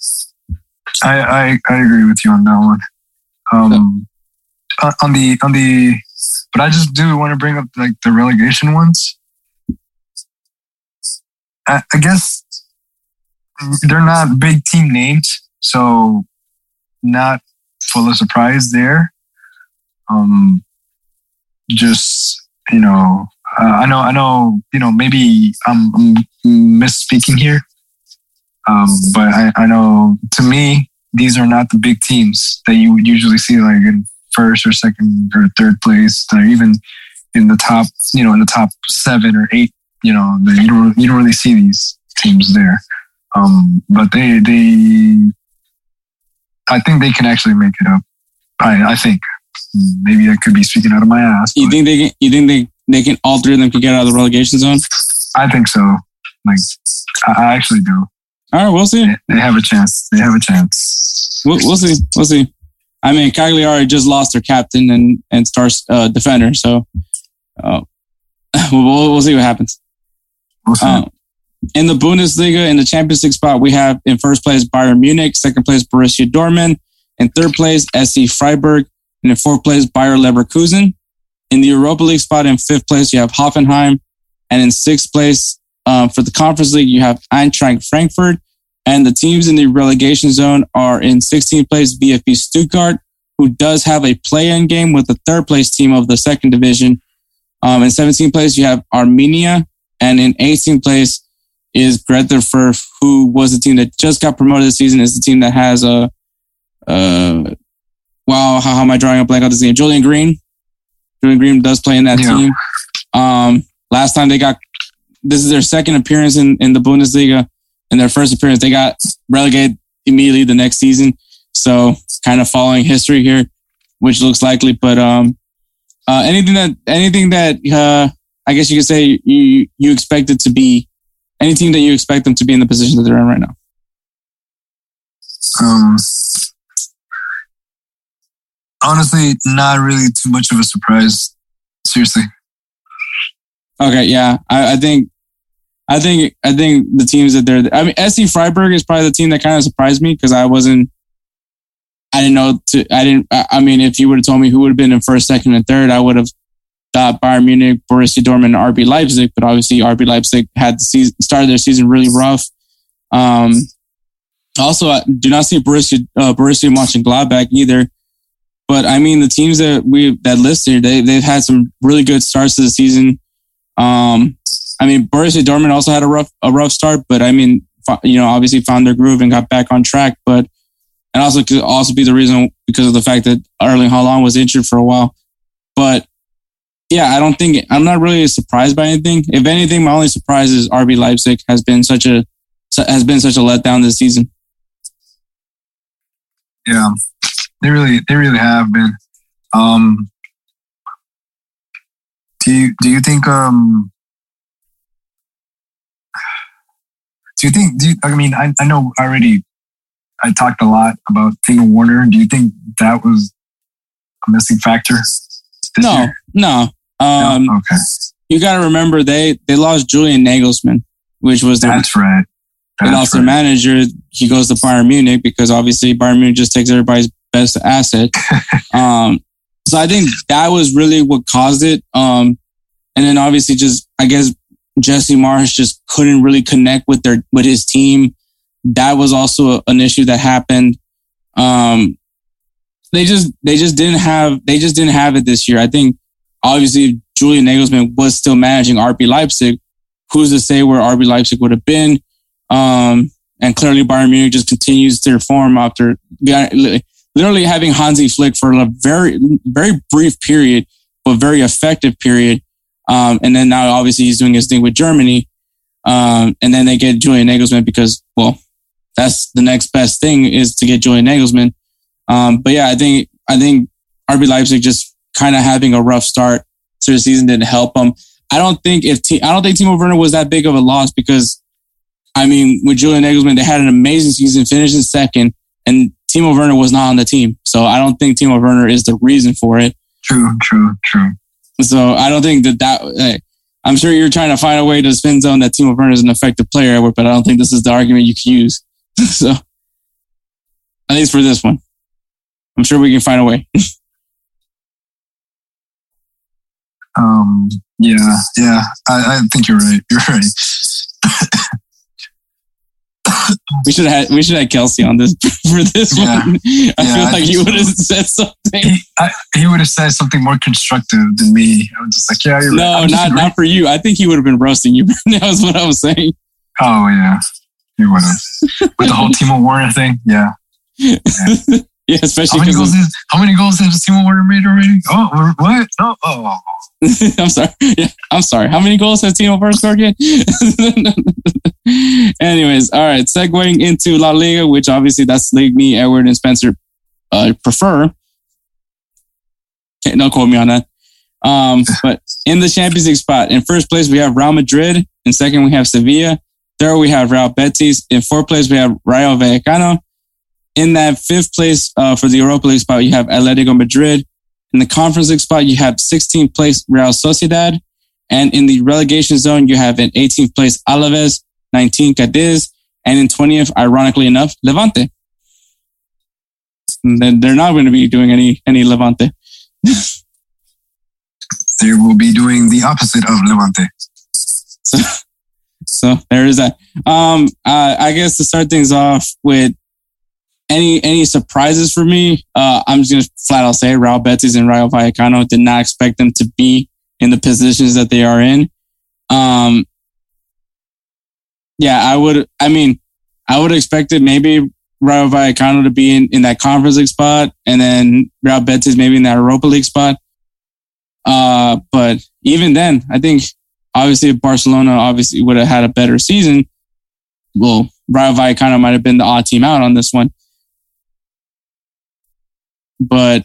Speaker 2: I, I, I agree with you on that one. Um, on the, on the, but I just do want to bring up like the relegation ones. I, I guess they're not big team names, so not full of surprise there. Um, just, you know, uh, I know, I know, you know, maybe I'm, I'm misspeaking here. Um, but I, I know to me, these are not the big teams that you would usually see like in first or second or third place. They're even in the top, you know, in the top seven or eight. You know, you don't you don't really see these teams there. Um, but they they, I think they can actually make it up. I I think maybe I could be speaking out of my ass.
Speaker 1: You think they can, you think they they can all three of them can get out of the relegation zone?
Speaker 2: I think so. Like I, I actually do.
Speaker 1: All right, we'll see.
Speaker 2: They, they have a chance. They have a chance.
Speaker 1: We'll, we'll see. We'll see. I mean, Cagliari just lost their captain and and star uh, defender, so uh, we'll, we'll see what happens.
Speaker 2: We'll see.
Speaker 1: Uh, in the Bundesliga, in the Champions League spot, we have in first place Bayern Munich, second place Borussia Dortmund, in third place SC Freiburg, and in fourth place Bayer Leverkusen. In the Europa League spot, in fifth place you have Hoffenheim, and in sixth place uh, for the Conference League you have Eintracht Frankfurt, and the teams in the relegation zone are in 16th place VfB Stuttgart, who does have a play-in game with the third place team of the second division. Um, in 17th place you have Arminia, and in 18th place is Greuther Fürth, who was the team that just got promoted this season. Is the team that has a, uh, wow, how, how, am I drawing a blank on this name? Julian Green. Julian Green does play in that yeah. team. Um, last time they got, this is their second appearance in, in the Bundesliga. In their first appearance, they got relegated immediately the next season. So it's kind of following history here, which looks likely. But um, uh, anything that anything that uh, I guess you could say you you expect it to be anything that you expect them to be in the position that they're in right now.
Speaker 2: Um, honestly, not really too much of a surprise. Seriously.
Speaker 1: Okay, yeah, I, I think I think I think the teams that they're. I mean, SC Freiburg is probably the team that kind of surprised me because I wasn't. I didn't know. To, I didn't. I mean, if you would have told me who would have been in first, second, and third, I would have thought Bayern Munich, Borussia Dortmund, and RB Leipzig. But obviously, RB Leipzig had the season started their season really rough. Um, also, I do not see Borussia uh, Borussia Mönchengladbach either. But I mean, the teams that we that listed, they they've had some really good starts to the season. Um, I mean, Borussia Dortmund also had a rough a rough start, but I mean, you know, obviously found their groove and got back on track. But and also could also be the reason because of the fact that Erling Haaland was injured for a while. But yeah, I don't think I'm not really surprised by anything. If anything, my only surprise is RB Leipzig has been such a has been such a letdown this season.
Speaker 2: Yeah, they really they really have been. Um, do you do you think um do you think do you, I mean I, I know already I talked a lot about Timo Werner. Do you think that was a missing factor?
Speaker 1: No, year? no. Um, no? Okay. You got to remember they they lost Julian Nagelsmann, which was
Speaker 2: their, that's right.
Speaker 1: That's they lost right. their manager. He goes to Bayern Munich because obviously Bayern Munich just takes everybody's best asset. um, so I think that was really what caused it. Um, and then obviously just I guess Jesse Marsch just couldn't really connect with their with his team. That was also an issue that happened. Um, they just they just didn't have they just didn't have it this year. I think obviously Julian Nagelsmann was still managing RB Leipzig. Who's to say where RB Leipzig would have been? Um, and clearly Bayern Munich just continues their form after literally having Hansi Flick for a very very brief period, but very effective period. Um, and then now obviously he's doing his thing with Germany. Um, and then they get Julian Nagelsmann because, well, that's the next best thing is to get Julian Nagelsmann. Um, but yeah, I think, I think RB Leipzig just kind of having a rough start. to the season didn't help them. I don't think if T- I don't think Timo Werner was that big of a loss because I mean with Julian Nagelsmann they had an amazing season, finished in second, and Timo Werner was not on the team. So I don't think Timo Werner is the reason for it.
Speaker 2: True, true, true.
Speaker 1: So I don't think that that. I'm sure you're trying to find a way to spin zone that Timo Werner is an effective player, but I don't think this is the argument you can use. so at least for this one, I'm sure we can find a way.
Speaker 2: um. Yeah. Yeah. I, I think you're right. You're right.
Speaker 1: we should have had we should have Kelsey on this for this
Speaker 2: Yeah.
Speaker 1: one. I
Speaker 2: Yeah,
Speaker 1: feel like he would have
Speaker 2: so.
Speaker 1: said something.
Speaker 2: he, I, he would have said something more constructive than me. I was just like, yeah, you're right.
Speaker 1: No,
Speaker 2: I'm
Speaker 1: not not for you. I think he would have been roasting you. that was what I was saying.
Speaker 2: Oh yeah, he would have. With the whole Timo Werner thing, yeah.
Speaker 1: Yeah,
Speaker 2: How
Speaker 1: especially
Speaker 2: many goals?
Speaker 1: because
Speaker 2: Is, how many goals has Timo Werner made already? Oh, what? No. Oh,
Speaker 1: I'm sorry. Yeah, I'm sorry. How many goals has Timo Werner scored again? Anyways, all right. Segueing into La Liga, which obviously that's league me, Edward, and Spencer uh, prefer. Don't quote me on that. Um, but in the Champions League spot, in first place we have Real Madrid. In second we have Sevilla. Third we have Real Betis. In fourth place we have Rayo Vallecano. In that fifth place uh, for the Europa League spot, you have Atletico Madrid. In the Conference League spot, you have 16th place Real Sociedad. And in the relegation zone, you have in 18th place Alaves, 19th Cadiz, and in 20th, ironically enough, Levante. And then they're not going to be doing any any Levante.
Speaker 2: they will be doing the opposite of Levante.
Speaker 1: So, so there is that. Um, uh, I guess to start things off with any any surprises for me, uh, I'm just gonna flat out say Real Betis and Rayo Vallecano did not expect them to be in the positions that they are in. Um, yeah, I would. I mean, I would expect it maybe Rayo Vallecano to be in, in that conference league spot, and then Real Betis maybe in that Europa League spot. Uh, but even then, I think obviously Barcelona obviously would have had a better season, well, Rayo Vallecano might have been the odd team out on this one. But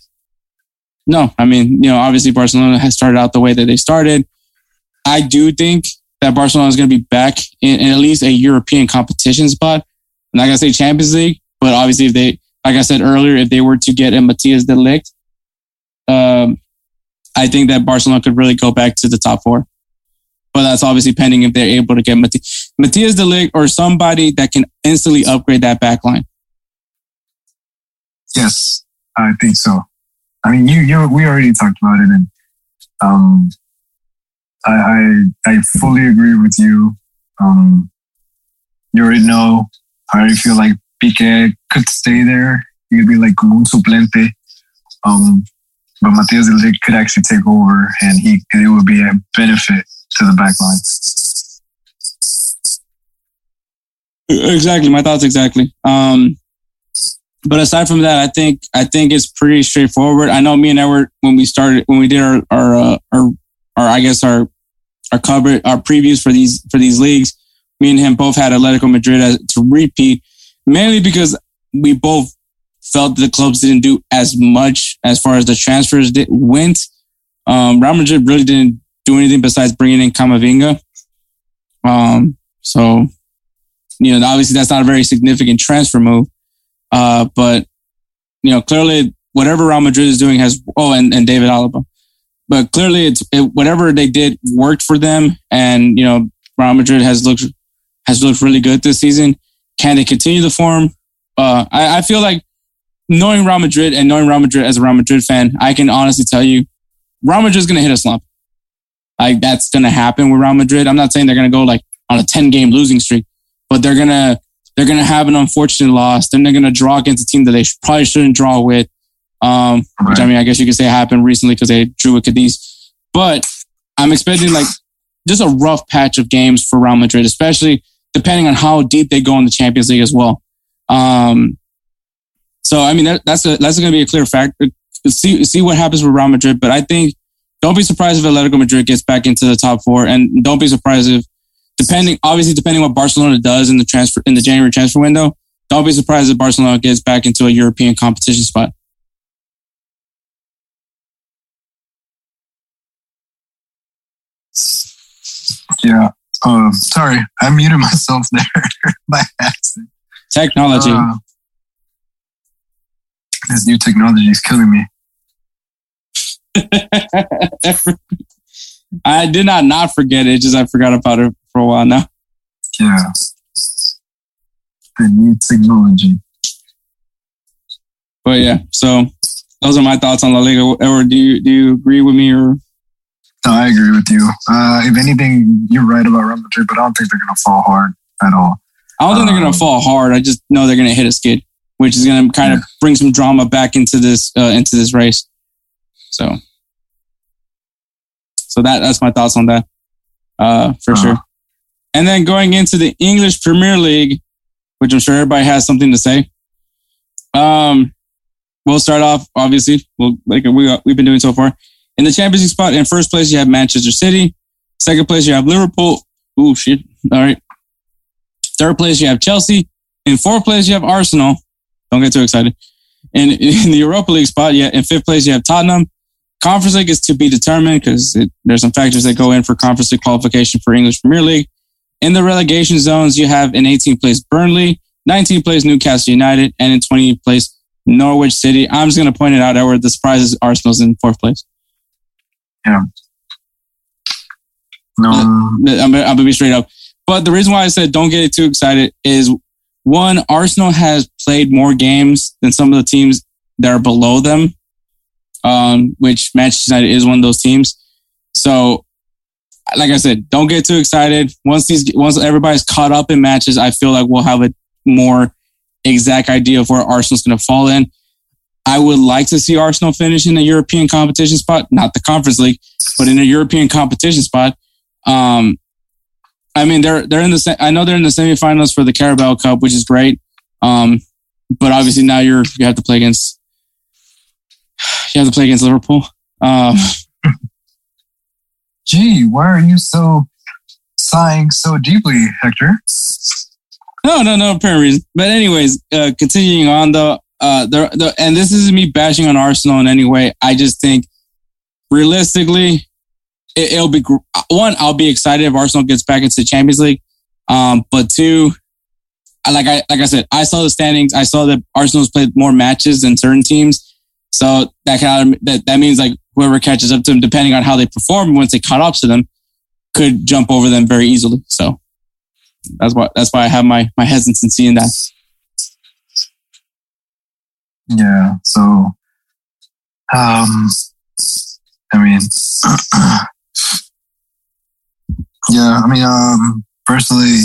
Speaker 1: no, I mean, you know, obviously Barcelona has started out the way that they started. I do think that Barcelona is going to be back in, in at least a European competition spot. I'm not going to say Champions League, but obviously if they, like I said earlier, if they were to get a Matthias de Ligt, um, I think that Barcelona could really go back to the top four. But that's obviously pending if they're able to get Mati- Matthias de Ligt or somebody that can instantly upgrade that back line.
Speaker 2: Yes, I think so. I mean, you, you, we already talked about it, and um, I, I, I fully agree with you. Um, you already know. I already feel like Piqué could stay there. He could be like un suplente. Um, but Matias de could actually take over, and he it would be a benefit to the back line.
Speaker 1: Exactly, my thoughts exactly. Um, but aside from that, I think I think it's pretty straightforward. I know me and Edward when we started when we did our our uh, our, our I guess our our cover our previews for these for these leagues. Me and him both had Atletico Madrid to repeat, mainly because we both felt the clubs didn't do as much as far as the transfers did, went. Um, Real Madrid really didn't do anything besides bringing in Camavinga. Um, so you know, obviously that's not a very significant transfer move. Uh, but you know, clearly whatever Real Madrid is doing has oh, and, and David Alaba. But clearly, it's it, whatever they did worked for them, and you know, Real Madrid has looked has looked really good this season. Can they continue the form? Uh, I, I feel like knowing Real Madrid and knowing Real Madrid as a Real Madrid fan, I can honestly tell you, Real Madrid's going to hit a slump. Like that's going to happen with Real Madrid. I'm not saying they're going to go like on a 10 game losing streak, but they're gonna they're gonna have an unfortunate loss. Then they're gonna draw against a team that they probably shouldn't draw with. Um, which I mean, I guess you could say happened recently because they drew with Cadiz. But I'm expecting like just a rough patch of games for Real Madrid, especially depending on how deep they go in the Champions League as well. Um, so I mean, that, that's a, that's going to be a clear factor. See see what happens with Real Madrid, but I think don't be surprised if Atletico Madrid gets back into the top four, and don't be surprised if depending obviously depending what Barcelona does in the transfer in the January transfer window, don't be surprised if Barcelona gets back into a European competition spot.
Speaker 2: Yeah. Uh, sorry, I muted myself there by accident.
Speaker 1: Technology.
Speaker 2: Uh, this new technology is killing me.
Speaker 1: I did not not forget it. Just I forgot about it for a while now.
Speaker 2: Yeah. The new technology.
Speaker 1: But yeah, so those are my thoughts on La Liga. Or do you do you agree with me or?
Speaker 2: No, I agree with you. Uh, if anything, you're right about Real Madrid, but I don't think they're going to fall hard at all.
Speaker 1: I don't think they're going
Speaker 2: Um,
Speaker 1: to fall hard. I just know they're going to hit a skid, which is going to kind of bring some drama back into this uh, into this race. So, so that that's my thoughts on that, uh, for
Speaker 2: Uh-huh.
Speaker 1: sure. And then going into the English Premier League, which I'm sure everybody has something to say. Um, we'll start off obviously. Well, like we we've been doing so far. In the Champions League spot, in first place you have Manchester City. Second place you have Liverpool. Ooh shit! All right. Third place you have Chelsea. In fourth place you have Arsenal. Don't get too excited. And in the Europa League spot, yeah, in fifth place you have Tottenham. Conference League is to be determined because there's some factors that go in for Conference League qualification for English Premier League. In the relegation zones, you have in 18th place Burnley, 19th place Newcastle United, and in 20th place Norwich City. I'm just going to point it out, Edward. The surprise is Arsenal's in fourth place. Yeah.
Speaker 2: No,
Speaker 1: I'm, I'm going to be straight up. But the reason why I said don't get it too excited is one, Arsenal has played more games than some of the teams that are below them, um, which Manchester United is one of those teams. So, like I said, don't get too excited. Once these, once everybody's caught up in matches, I feel like we'll have a more exact idea of where Arsenal's going to fall in. I would like to see Arsenal finish in a European competition spot, not the Conference League, but in a European competition spot. Um, I mean, they're they're in the. I know they're in the semifinals for the Carabao Cup, which is great. Um, but obviously now you're you have to play against you have to play against Liverpool. Um,
Speaker 2: gee, why are you so sighing so deeply, Hector?
Speaker 1: no, no, no apparent reason. But anyways, uh, continuing on though, uh, the, the and this isn't me bashing on Arsenal in any way. I just think realistically, it, it'll be one. I'll be excited if Arsenal gets back into the Champions League. Um, but two, like I like I said, I saw the standings. I saw that Arsenal's played more matches than certain teams. So that kind of that that means like whoever catches up to them, depending on how they perform once they caught up to them, could jump over them very easily. So that's why that's why I have my my hesitancy in that.
Speaker 2: Yeah. So, um, I mean, yeah. I mean, um, personally,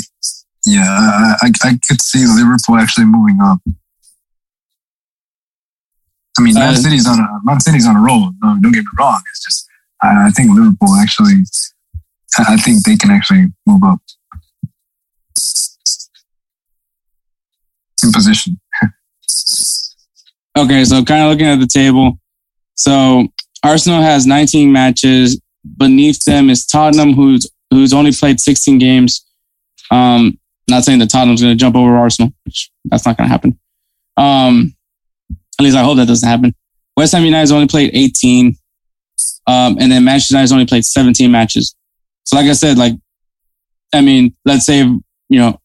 Speaker 2: yeah, I, I, I could see Liverpool actually moving up. I mean, Man
Speaker 1: Uh,
Speaker 2: City's on a Man City's on a roll. No, don't get me wrong. It's just I, I think Liverpool actually, I I think they can actually move up in position.
Speaker 1: Okay, so kind of looking at the table. So Arsenal has 19 matches. Beneath them is Tottenham, who's who's only played 16 games. Um, not saying that Tottenham's going to jump over Arsenal, which that's not going to happen. Um, at least I hope that doesn't happen. West Ham United's only played 18, um, and then Manchester United's only played 17 matches. So, like I said, like I mean, let's say you know,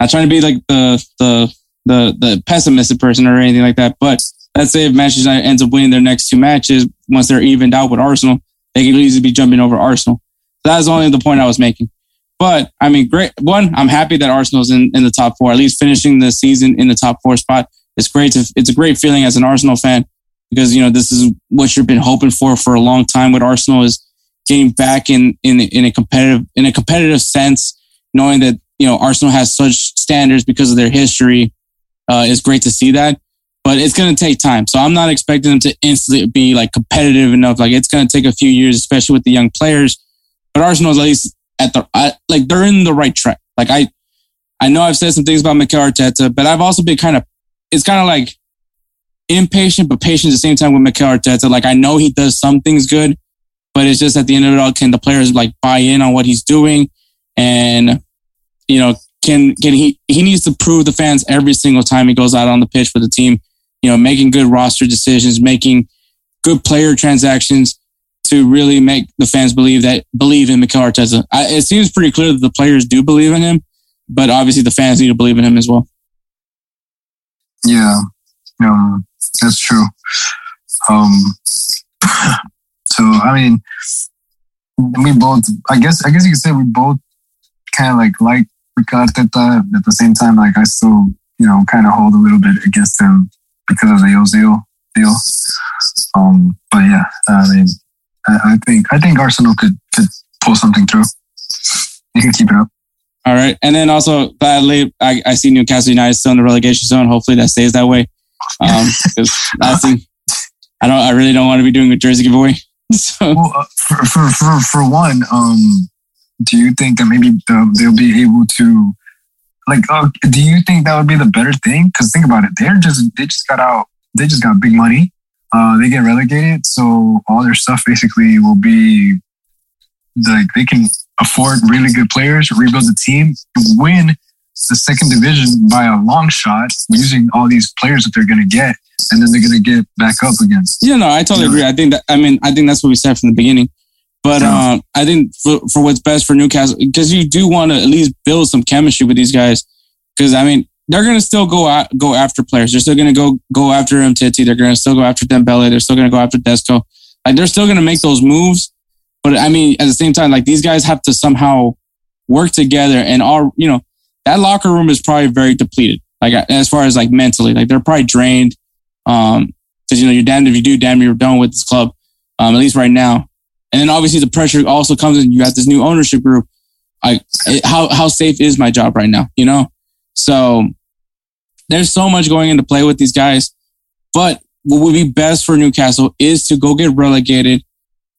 Speaker 1: not trying to be like the the the the pessimistic person or anything like that. But let's say if Manchester United ends up winning their next two matches, once they're evened out with Arsenal, they could easily be jumping over Arsenal. So that's only the point I was making. But I mean, great. One, I'm happy that Arsenal's in, in the top four, at least finishing the season in the top four spot. It's great to, it's a great feeling as an Arsenal fan because, you know, this is what you've been hoping for for a long time with Arsenal is getting back in, in, in a competitive, in a competitive sense, knowing that, you know, Arsenal has such standards because of their history uh, it's great to see that, but it's going to take time. So I'm not expecting them to instantly be like competitive enough. Like it's going to take a few years, especially with the young players. But Arsenal's at least at the I, like they're in the right track. Like I, I know I've said some things about Mikel Arteta, but I've also been kind of it's kind of like impatient but patient at the same time with Mikel Arteta. Like I know he does some things good, but it's just at the end of it all, can the players like buy in on what he's doing? And you know, can can he he needs to prove the fans every single time he goes out on the pitch for the team, you know, making good roster decisions, making good player transactions. to really make the fans believe that believe in Mikel Arteta. I, it seems pretty clear that the players do believe in him, but obviously the fans need to believe in him as well.
Speaker 2: Yeah, um, that's true. Um, so I mean, we both. I guess. I guess you could say we both kind of like like Arteta. At the same time, like I still, you know, kind of hold a little bit against him because of the Ozil deal. Um, but yeah, I mean, I, I think I think Arsenal could could pull something through. You can keep it up.
Speaker 1: All right. And then also, gladly, I, I see Newcastle United still in the relegation zone. Hopefully that stays that way. Um, last thing, I don't, I really don't want to be doing a jersey giveaway. So,
Speaker 2: Well, uh, for, for for for one, um, do you think that maybe uh, they'll be able to, like, uh, do you think that would be the better thing? Because think about it, they're just they just got out, they just got big money. Uh, they get relegated, so all their stuff basically will be like they can afford really good players, rebuild the team, win the second division by a long shot using all these players that they're going to get, and then they're going to get back up again.
Speaker 1: yeah, no, I totally agree. I think that, I mean, I think that's what we said from the beginning. But
Speaker 2: Yeah.
Speaker 1: um, I think for, for what's best for Newcastle, because you do want to at least build some chemistry with these guys. Because I mean, they're going to still go out, go after players. They're still going to go go after Mtiti. They're going to still go after Dembele. They're still going to go after Desco. Like they're still going to make those moves. But I mean, at the same time, like these guys have to somehow work together. And all you know, that locker room is probably very depleted. Like as far as like mentally, like they're probably drained. Um, because you know you're damned if you do, damn you're done with this club. Um, at least right now. And then obviously the pressure also comes in. You got this new ownership group. Like it- how how safe is my job right now? You know, so there's so much going into play with these guys. But what would be best for Newcastle is to go get relegated.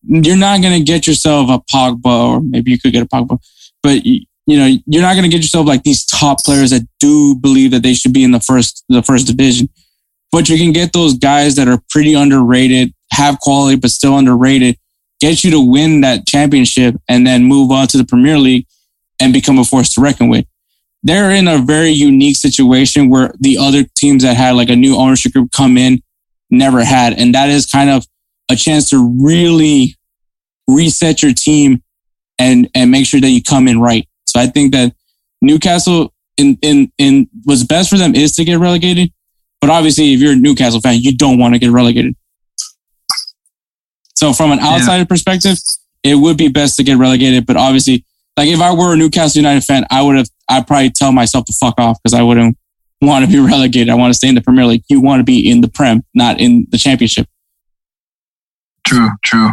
Speaker 1: You're not going to get yourself a Pogba, or maybe you could get a Pogba, but you, know you're not going to get yourself like these top players that do believe that they should be in the first the first division. But you can get those guys that are pretty underrated, have quality but still underrated, get you to win that championship, and then move on to the Premier League and become a force to reckon with they're in a very unique situation where the other teams that had like a new ownership group come in never had. And that is kind of a chance to really reset your team and, and make sure that you come in right. So I think that Newcastle in, in, in what's best for them is to get relegated. But obviously, if you're a Newcastle fan, you don't want to get relegated. So from an outsider perspective, it would be best to get relegated. But obviously, like if I were a Newcastle United fan, I would have I'd probably tell myself to fuck off because I wouldn't want to be relegated. I want to stay in the Premier League. You want to be in the Prem, not in the Championship.
Speaker 2: True, true.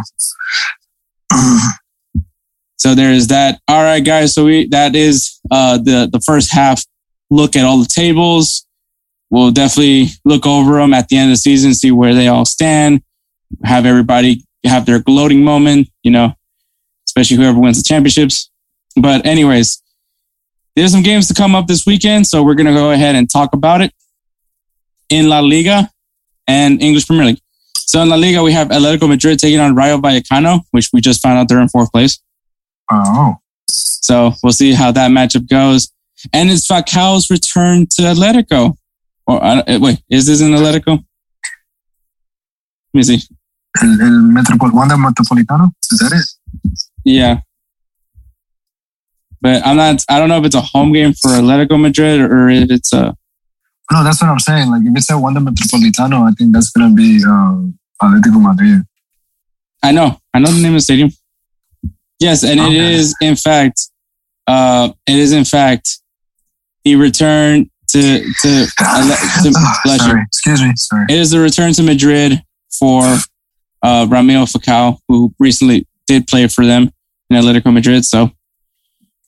Speaker 1: So there is that. All right, guys. So we that is uh the the first half look at all the tables. We'll definitely look over them at the end of the season, see where they all stand, have everybody have their gloating moment, you know, especially whoever wins the championships. But anyways, there's some games to come up this weekend, so we're gonna go ahead and talk about it in La Liga and English Premier League. So in La Liga, we have Atletico Madrid taking on Rayo Vallecano, which we just found out they're in fourth place.
Speaker 2: Oh,
Speaker 1: So we'll see how that matchup goes. And it's Falcao's return to Atletico. Or uh, wait, is this in Atletico? Let me see.
Speaker 2: el, el Metropol- Wanda Metropolitano. Is that it?
Speaker 1: Yeah. But I'm not, I don't know if it's a home game for Atletico Madrid or if it's a,
Speaker 2: No, that's what I'm saying. Like if it's at Wanda Metropolitano, I think that's gonna be um, Atletico Madrid.
Speaker 1: I know, I know the name of the stadium. Yes, and it
Speaker 2: Okay.
Speaker 1: is in fact, uh, it is in fact the return to, to, to bless
Speaker 2: sorry, excuse me. Sorry.
Speaker 1: It is the return to Madrid for uh, Radamel Falcao, who recently did play for them in Atletico Madrid. So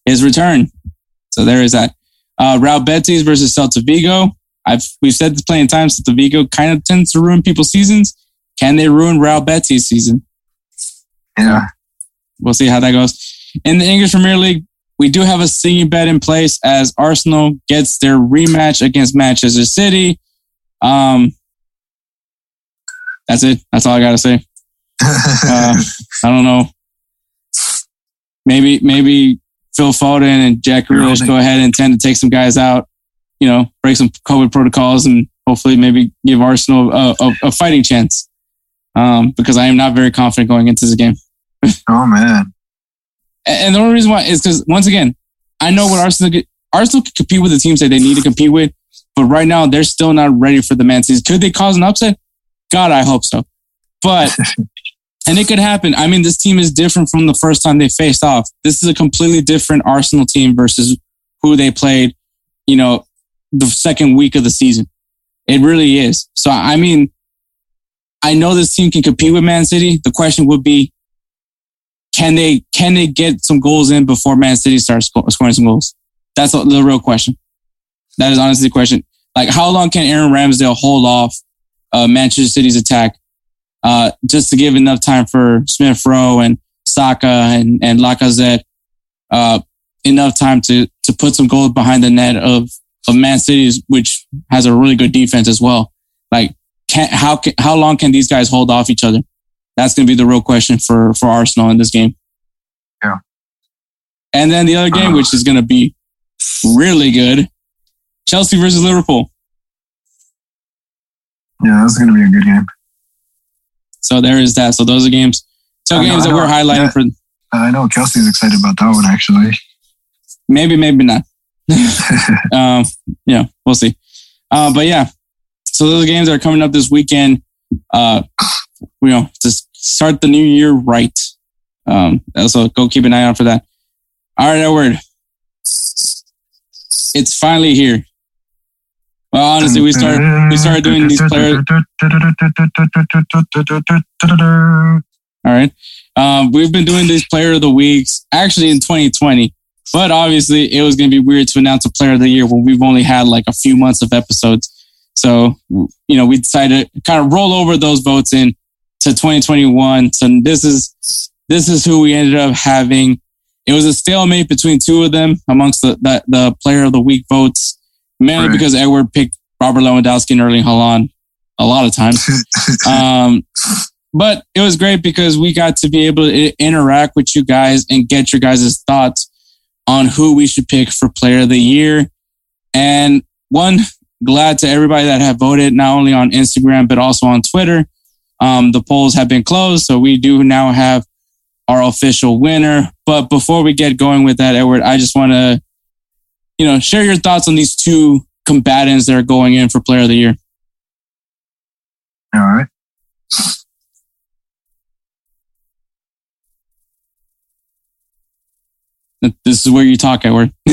Speaker 1: his return. So there is that. Uh, Real Betis versus Celta Vigo. I've we've said this plenty of times. Celta Vigo kind of tends to ruin people's seasons. Can they ruin Real Betis' season?
Speaker 2: Yeah.
Speaker 1: We'll see how that goes. In the English Premier League, we do have a singing bet in place as Arsenal gets their rematch against Manchester City. Um, that's it. That's all I gotta say. Uh, I don't know. Maybe maybe Phil Foden and Jack Grealish go ahead and tend to take some guys out. You know, break some COVID protocols and hopefully maybe give Arsenal a, a, a fighting chance. Um, because I am not very confident going into this game.
Speaker 2: Oh man.
Speaker 1: And the only reason why is because once again, I know what Arsenal Arsenal can compete with the teams that they need to compete with, but right now they're still not ready for the Man City. Could they cause an upset? God, I hope so. But and it could happen. I mean, this team is different from the first time they faced off. This is a completely different Arsenal team versus who they played, you know, the second week of the season. It really is. So I mean, I know this team can compete with Man City. The question would be, can they can they get some goals in before Man City starts scoring some goals? That's the real question. That is honestly the question. Like, how long can Aaron Ramsdale hold off uh, Manchester City's attack uh, just to give enough time for Smith Rowe and Saka and, and Lacazette uh, enough time to to put some goals behind the net of of Man City's, which has a really good defense as well. Like, can, how can, how long can these guys hold off each other? That's going to be the real question for for Arsenal in this game.
Speaker 2: Yeah.
Speaker 1: And then the other game, which is going to be really good, Chelsea versus Liverpool.
Speaker 2: Yeah, that's going to be a good game.
Speaker 1: So there is that. So those are games. So I games know, that we're highlighting yeah, for.
Speaker 2: I know Kelsey's excited about that one actually.
Speaker 1: Maybe, maybe not. um, yeah, we'll see. Uh, but yeah, so those games are coming up this weekend. Uh, you know, to start the new year right. Um, so go keep an eye out for that. All right, Edward. It's finally here. Well, honestly, we started we started doing these players. All right, um, we've been doing these player of the weeks actually in 2020, but obviously it was going to be weird to announce a player of the year when we've only had like a few months of episodes. So you know, we decided to kind of roll over those votes in to 2021. So this is this is who we ended up having. It was a stalemate between two of them amongst the the, the player of the week votes mainly right. because Edward picked Robert Lewandowski and Erling Haaland a lot of times. um, but it was great because we got to be able to interact with you guys and get your guys' thoughts on who we should pick for player of the year. And one, glad to everybody that have voted, not only on Instagram, but also on Twitter. Um, the polls have been closed. So we do now have our official winner. But before we get going with that, Edward, I just want to you know, share your thoughts on these two combatants that are going in for Player of the Year.
Speaker 2: All right.
Speaker 1: This is where you talk, Edward.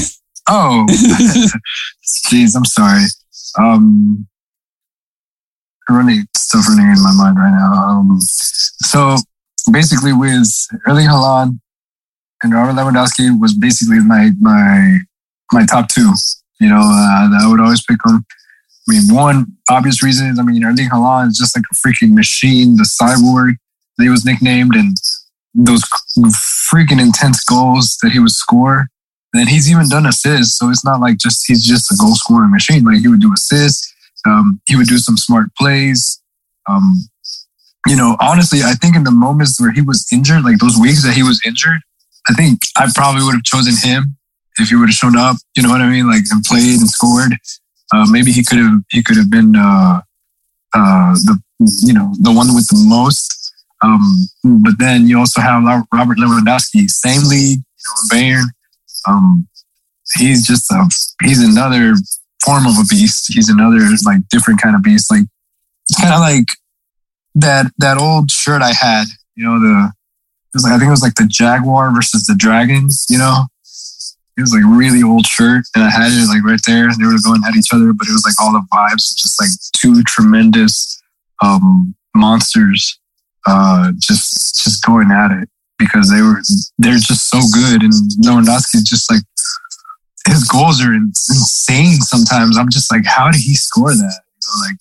Speaker 2: oh, jeez, I'm sorry. Um, running stuff running in my mind right now. Um, so basically, with Erling Haaland and Robert Lewandowski was basically my my my top two. You know, uh, I would always pick them. I mean, one obvious reason is I mean, Erling Haaland is just like a freaking machine, the cyborg that he was nicknamed, and those freaking intense goals that he would score. And he's even done assists, so it's not like just he's just a goal scoring machine. Like he would do assists, um, he would do some smart plays. Um, you know, honestly, I think in the moments where he was injured, like those weeks that he was injured, I think I probably would have chosen him if he would have shown up, you know what I mean, like and played and scored, uh, maybe he could have he could have been uh, uh, the you know the one with the most. Um, but then you also have Robert Lewandowski, same league, you know, Bayern. Um, he's just a he's another form of a beast. He's another like different kind of beast. Like it's kind of like that that old shirt I had. You know the it was like I think it was like the Jaguar versus the Dragons. You know it was like really old shirt and I had it like right there. And they were going at each other, but it was like all the vibes, just like two tremendous um, monsters uh, just just going at it because they were they're just so good and Lewandowski just like his goals are insane sometimes. I'm just like, how did he score that? You know, like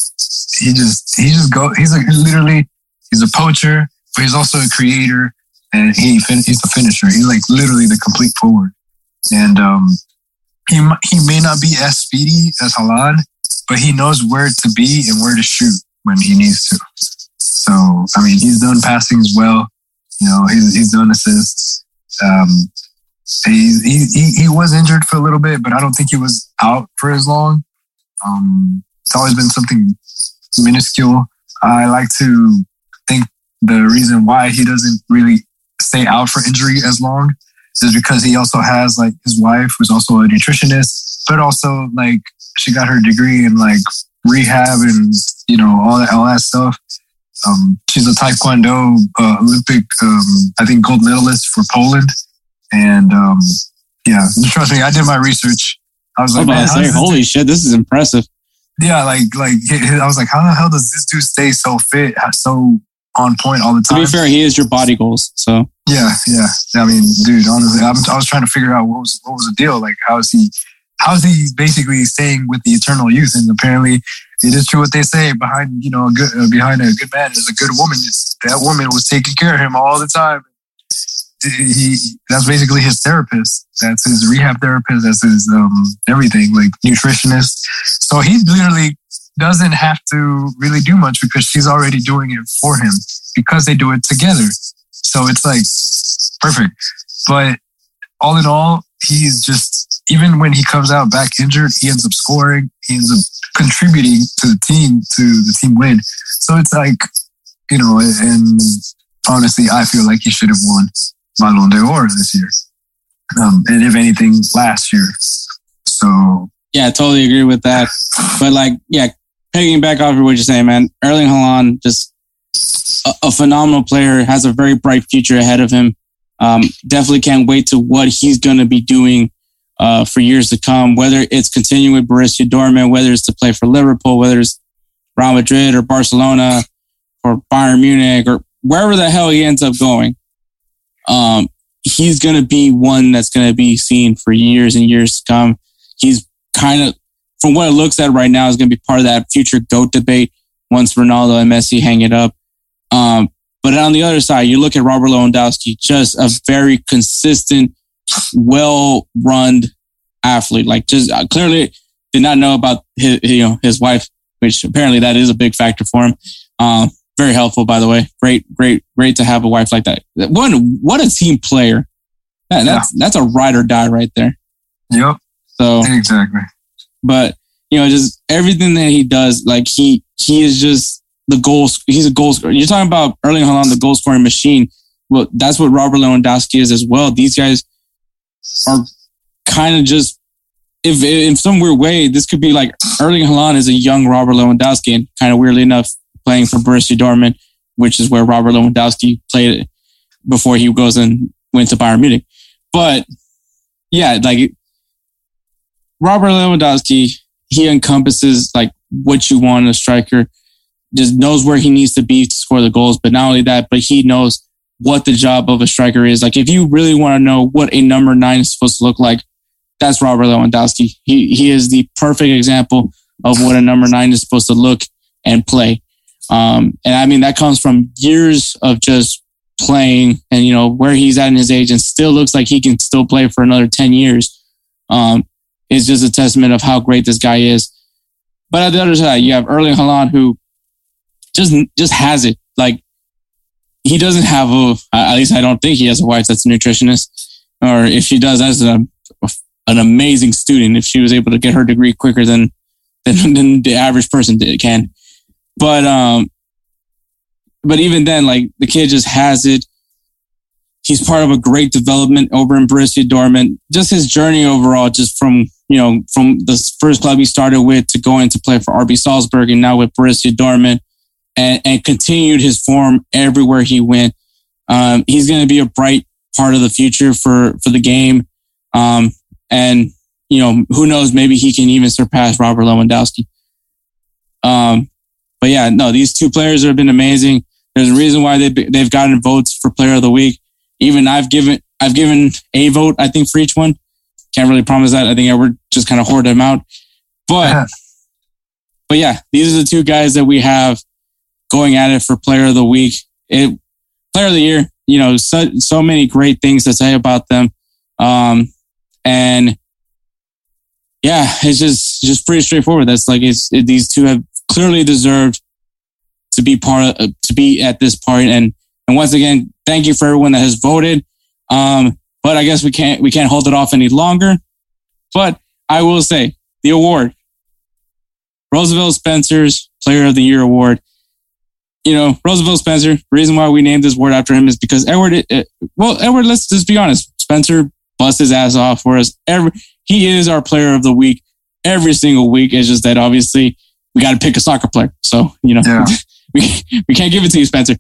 Speaker 2: he just he just go he's like literally he's a poacher, but he's also a creator and he he's a finisher. He's like literally the complete forward. And um, he he may not be as speedy as Haaland, but he knows where to be and where to shoot when he needs to. So I mean, he's done passing as well. You know, he's he's done assists. Um, he, he he was injured for a little bit, but I don't think he was out for as long. Um, it's always been something minuscule. I like to think the reason why he doesn't really stay out for injury as long is because he also has like his wife who's also a nutritionist, but also like she got her degree in like rehab and you know all that all that stuff. Um, she's a Taekwondo uh, Olympic, um, I think, gold medalist for Poland. And um, yeah, trust me, I did my research. I was
Speaker 1: I
Speaker 2: like,
Speaker 1: was
Speaker 2: man,
Speaker 1: say, holy shit, this is impressive.
Speaker 2: yeah, like like I was like, how the hell does this dude stay so fit, so on point all the time?
Speaker 1: To be fair, he is your body goals. So
Speaker 2: Yeah, yeah. I mean, dude, honestly, I'm, I was trying to figure out what was what was the deal. Like, how is he? How is he basically staying with the eternal youth? And apparently, it is true what they say. Behind you know, a good uh, behind a good man is a good woman. It's, that woman was taking care of him all the time. He that's basically his therapist. That's his rehab therapist. That's his um everything, like nutritionist. So he literally doesn't have to really do much because she's already doing it for him because they do it together. So it's like perfect. But all in all, he's just even when he comes out back injured, he ends up scoring. Ends up contributing to the team to the team win. So it's like you know, and honestly, I feel like he should have won Ballon d'Or this year, um, and if anything, last year. So
Speaker 1: yeah, I totally agree with that. But like, yeah, picking back off of what you're saying, man, Erling Haaland, just a, a phenomenal player, has a very bright future ahead of him. Um, definitely can't wait to what he's going to be doing uh, for years to come, whether it's continuing with Borussia Dortmund, whether it's to play for Liverpool, whether it's Real Madrid or Barcelona or Bayern Munich or wherever the hell he ends up going. Um, he's going to be one that's going to be seen for years and years to come. He's kind of, from what it looks at right now, is going to be part of that future GOAT debate once Ronaldo and Messi hang it up. Um, but on the other side, you look at Robert Lewandowski, just a very consistent, well-run athlete. Like just uh, clearly did not know about his, you know, his wife, which apparently that is a big factor for him. Um, very helpful, by the way. Great, great, great to have a wife like that. One, what a team player. That, that's that's a ride or die right there.
Speaker 2: yep,
Speaker 1: So,
Speaker 2: exactly.
Speaker 1: but you know, just everything that he does, like he he is just the goals. He's a goal scorer. You're talking about Erling Haaland, the goal scoring machine. Well, that's what Robert Lewandowski is as well. These guys are kind of just, if in some weird way, this could be like Erling Haaland is a young Robert Lewandowski, and kind of weirdly enough, playing for Borussia Dortmund, which is where Robert Lewandowski played before he goes and went to Bayern Munich. But yeah, like Robert Lewandowski, he encompasses like what you want in a striker. Just knows where he needs to be to score the goals. But not only that, but he knows what the job of a striker is. Like if you really want to know what a number nine is supposed to look like, that's Robert Lewandowski. He he is the perfect example of what a number nine is supposed to look and play. Um, and I mean that comes from years of just playing and you know where he's at in his age and still looks like he can still play for another 10 years. Um, is just a testament of how great this guy is. But at the other side, you have Erling Haaland who just just has it. Like he doesn't have a. At least I don't think he has a wife that's a nutritionist, or if she does, that's a, an amazing student. If she was able to get her degree quicker than than, than the average person can. But um, but even then, like the kid just has it. He's part of a great development over in Borussia Dortmund. Just his journey overall, just from you know from the first club he started with to going to play for RB Salzburg and now with Borussia Dortmund, and, and continued his form everywhere he went. Um, he's going to be a bright part of the future for for the game, um, and you know who knows, maybe he can even surpass Robert Lewandowski. Um, but yeah, no, these two players have been amazing. There's a reason why they they've gotten votes for Player of the Week. Even I've given I've given a vote, I think, for each one. Can't really promise that. I think I would just kind of hoard them out. But but yeah, these are the two guys that we have going at it for Player of the Week. It Player of the Year. You know, so so many great things to say about them, um, and yeah, it's just just pretty straightforward. That's like it's it, these two have clearly deserved to be part of to be at this part. And and once again, thank you for everyone that has voted. Um, but I guess we can't we can't hold it off any longer. But I will say the award, Roosevelt Spencer's Player of the Year award. You know, Roosevelt Spencer. Reason why we named this award after him is because Edward. Well, Edward. Let's just be honest. Spencer bust his ass off for us. Every he is our player of the week every single week. It's just that obviously we got to pick a soccer player. So you know,
Speaker 2: Yeah.
Speaker 1: we we can't give it to you, Spencer.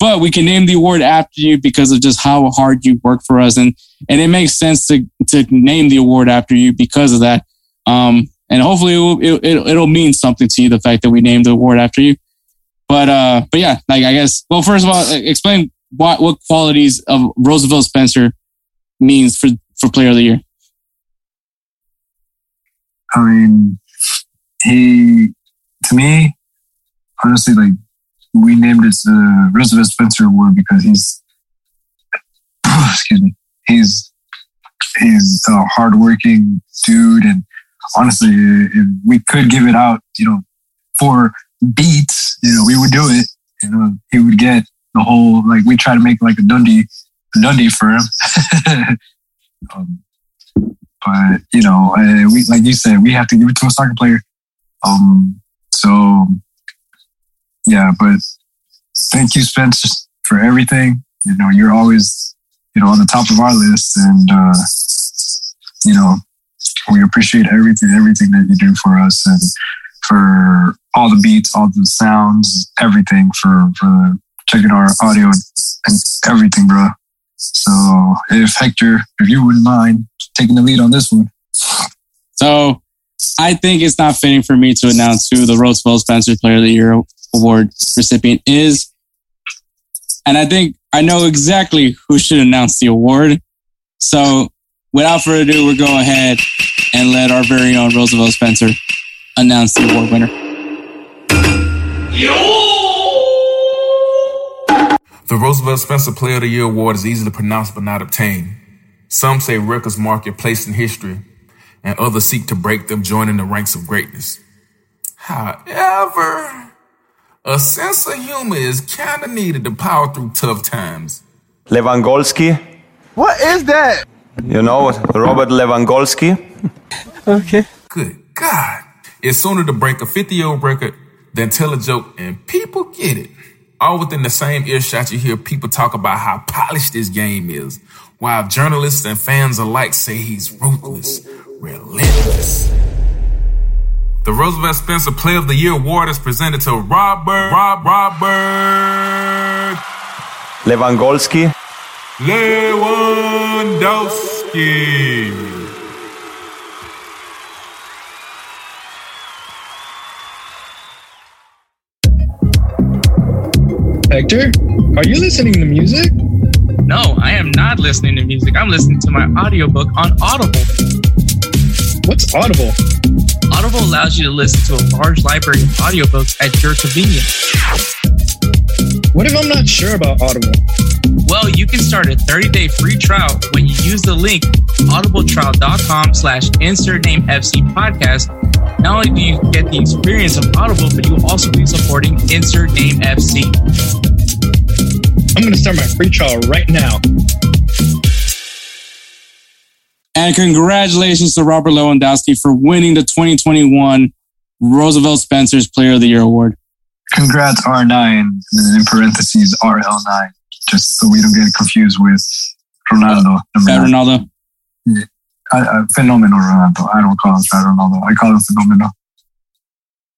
Speaker 1: But we can name the award after you because of just how hard you work for us, and and it makes sense to to name the award after you because of that. Um, and hopefully it will, it, it'll mean something to you the fact that we named the award after you. But uh, but yeah, like I guess. Well, first of all, explain what what qualities of Roosevelt Spencer means for for Player of the Year.
Speaker 2: I mean, he to me, honestly, like we named it the Roosevelt Spencer Award because he's excuse me, he's he's a hardworking dude, and honestly, if we could give it out, you know, for beats, you know, we would do it. You know, he would get the whole like we try to make like a Dundie, a Dundie for him. um, but you know, uh, we like you said, we have to give it to a soccer player. Um, so yeah, but thank you, Spencer, for everything. You know, you're always you know on the top of our list, and uh, you know we appreciate everything, everything that you do for us, and for all the beats, all the sounds, everything for for checking our audio and, everything, bro. So if Hector, if you wouldn't mind taking the lead on this one.
Speaker 1: So I think it's not fitting for me to announce who the Roosevelt Spencer Player of the Year award recipient is. And I think I know exactly who should announce the award. So without further ado, we'll going ahead and let our very own Roosevelt Spencer announce the award winner.
Speaker 5: The Roosevelt Spencer Player of the Year award is easy to pronounce but not obtain. Some say records mark your place in history, and others seek to break them, joining the ranks of greatness. However, a sense of humor is kinda needed to power through tough times.
Speaker 6: Lewandowski.
Speaker 7: What is that?
Speaker 6: You know, Robert Lewandowski.
Speaker 7: Okay.
Speaker 5: Good God. It's sooner to break a 50 year old record than tell a joke, and people get it. All within the same earshot, you hear people talk about how polished this game is, while journalists and fans alike say he's ruthless, relentless. The Roosevelt Spencer Player of the Year award is presented to Robert Rob Robert
Speaker 6: Lewandowski.
Speaker 5: Lewandowski.
Speaker 3: Hector, are you listening to music?
Speaker 4: No, I am not listening to music. I'm listening to my audiobook on Audible.
Speaker 3: What's Audible?
Speaker 4: Audible allows you to listen to a large library of audiobooks at your convenience.
Speaker 3: What if I'm not sure about Audible?
Speaker 4: Well, you can start a 30-day free trial when you use the link audibletrial.com slash insert name FC podcast. Not only do you get the experience of Audible, but you will also be supporting Insert Name FC.
Speaker 3: I'm going to start my free trial right now.
Speaker 1: And congratulations to Robert Lewandowski for winning the 2021 Roosevelt Spencer's Player of the Year award.
Speaker 2: Congrats, R9, and then in parentheses, RL9, just so we don't get confused with Ronaldo. number
Speaker 1: Fat
Speaker 2: nine.
Speaker 1: Ronaldo.
Speaker 2: I, I, Fenomeno Ronaldo. I don't call him Fat Ronaldo. I call him Fenomeno.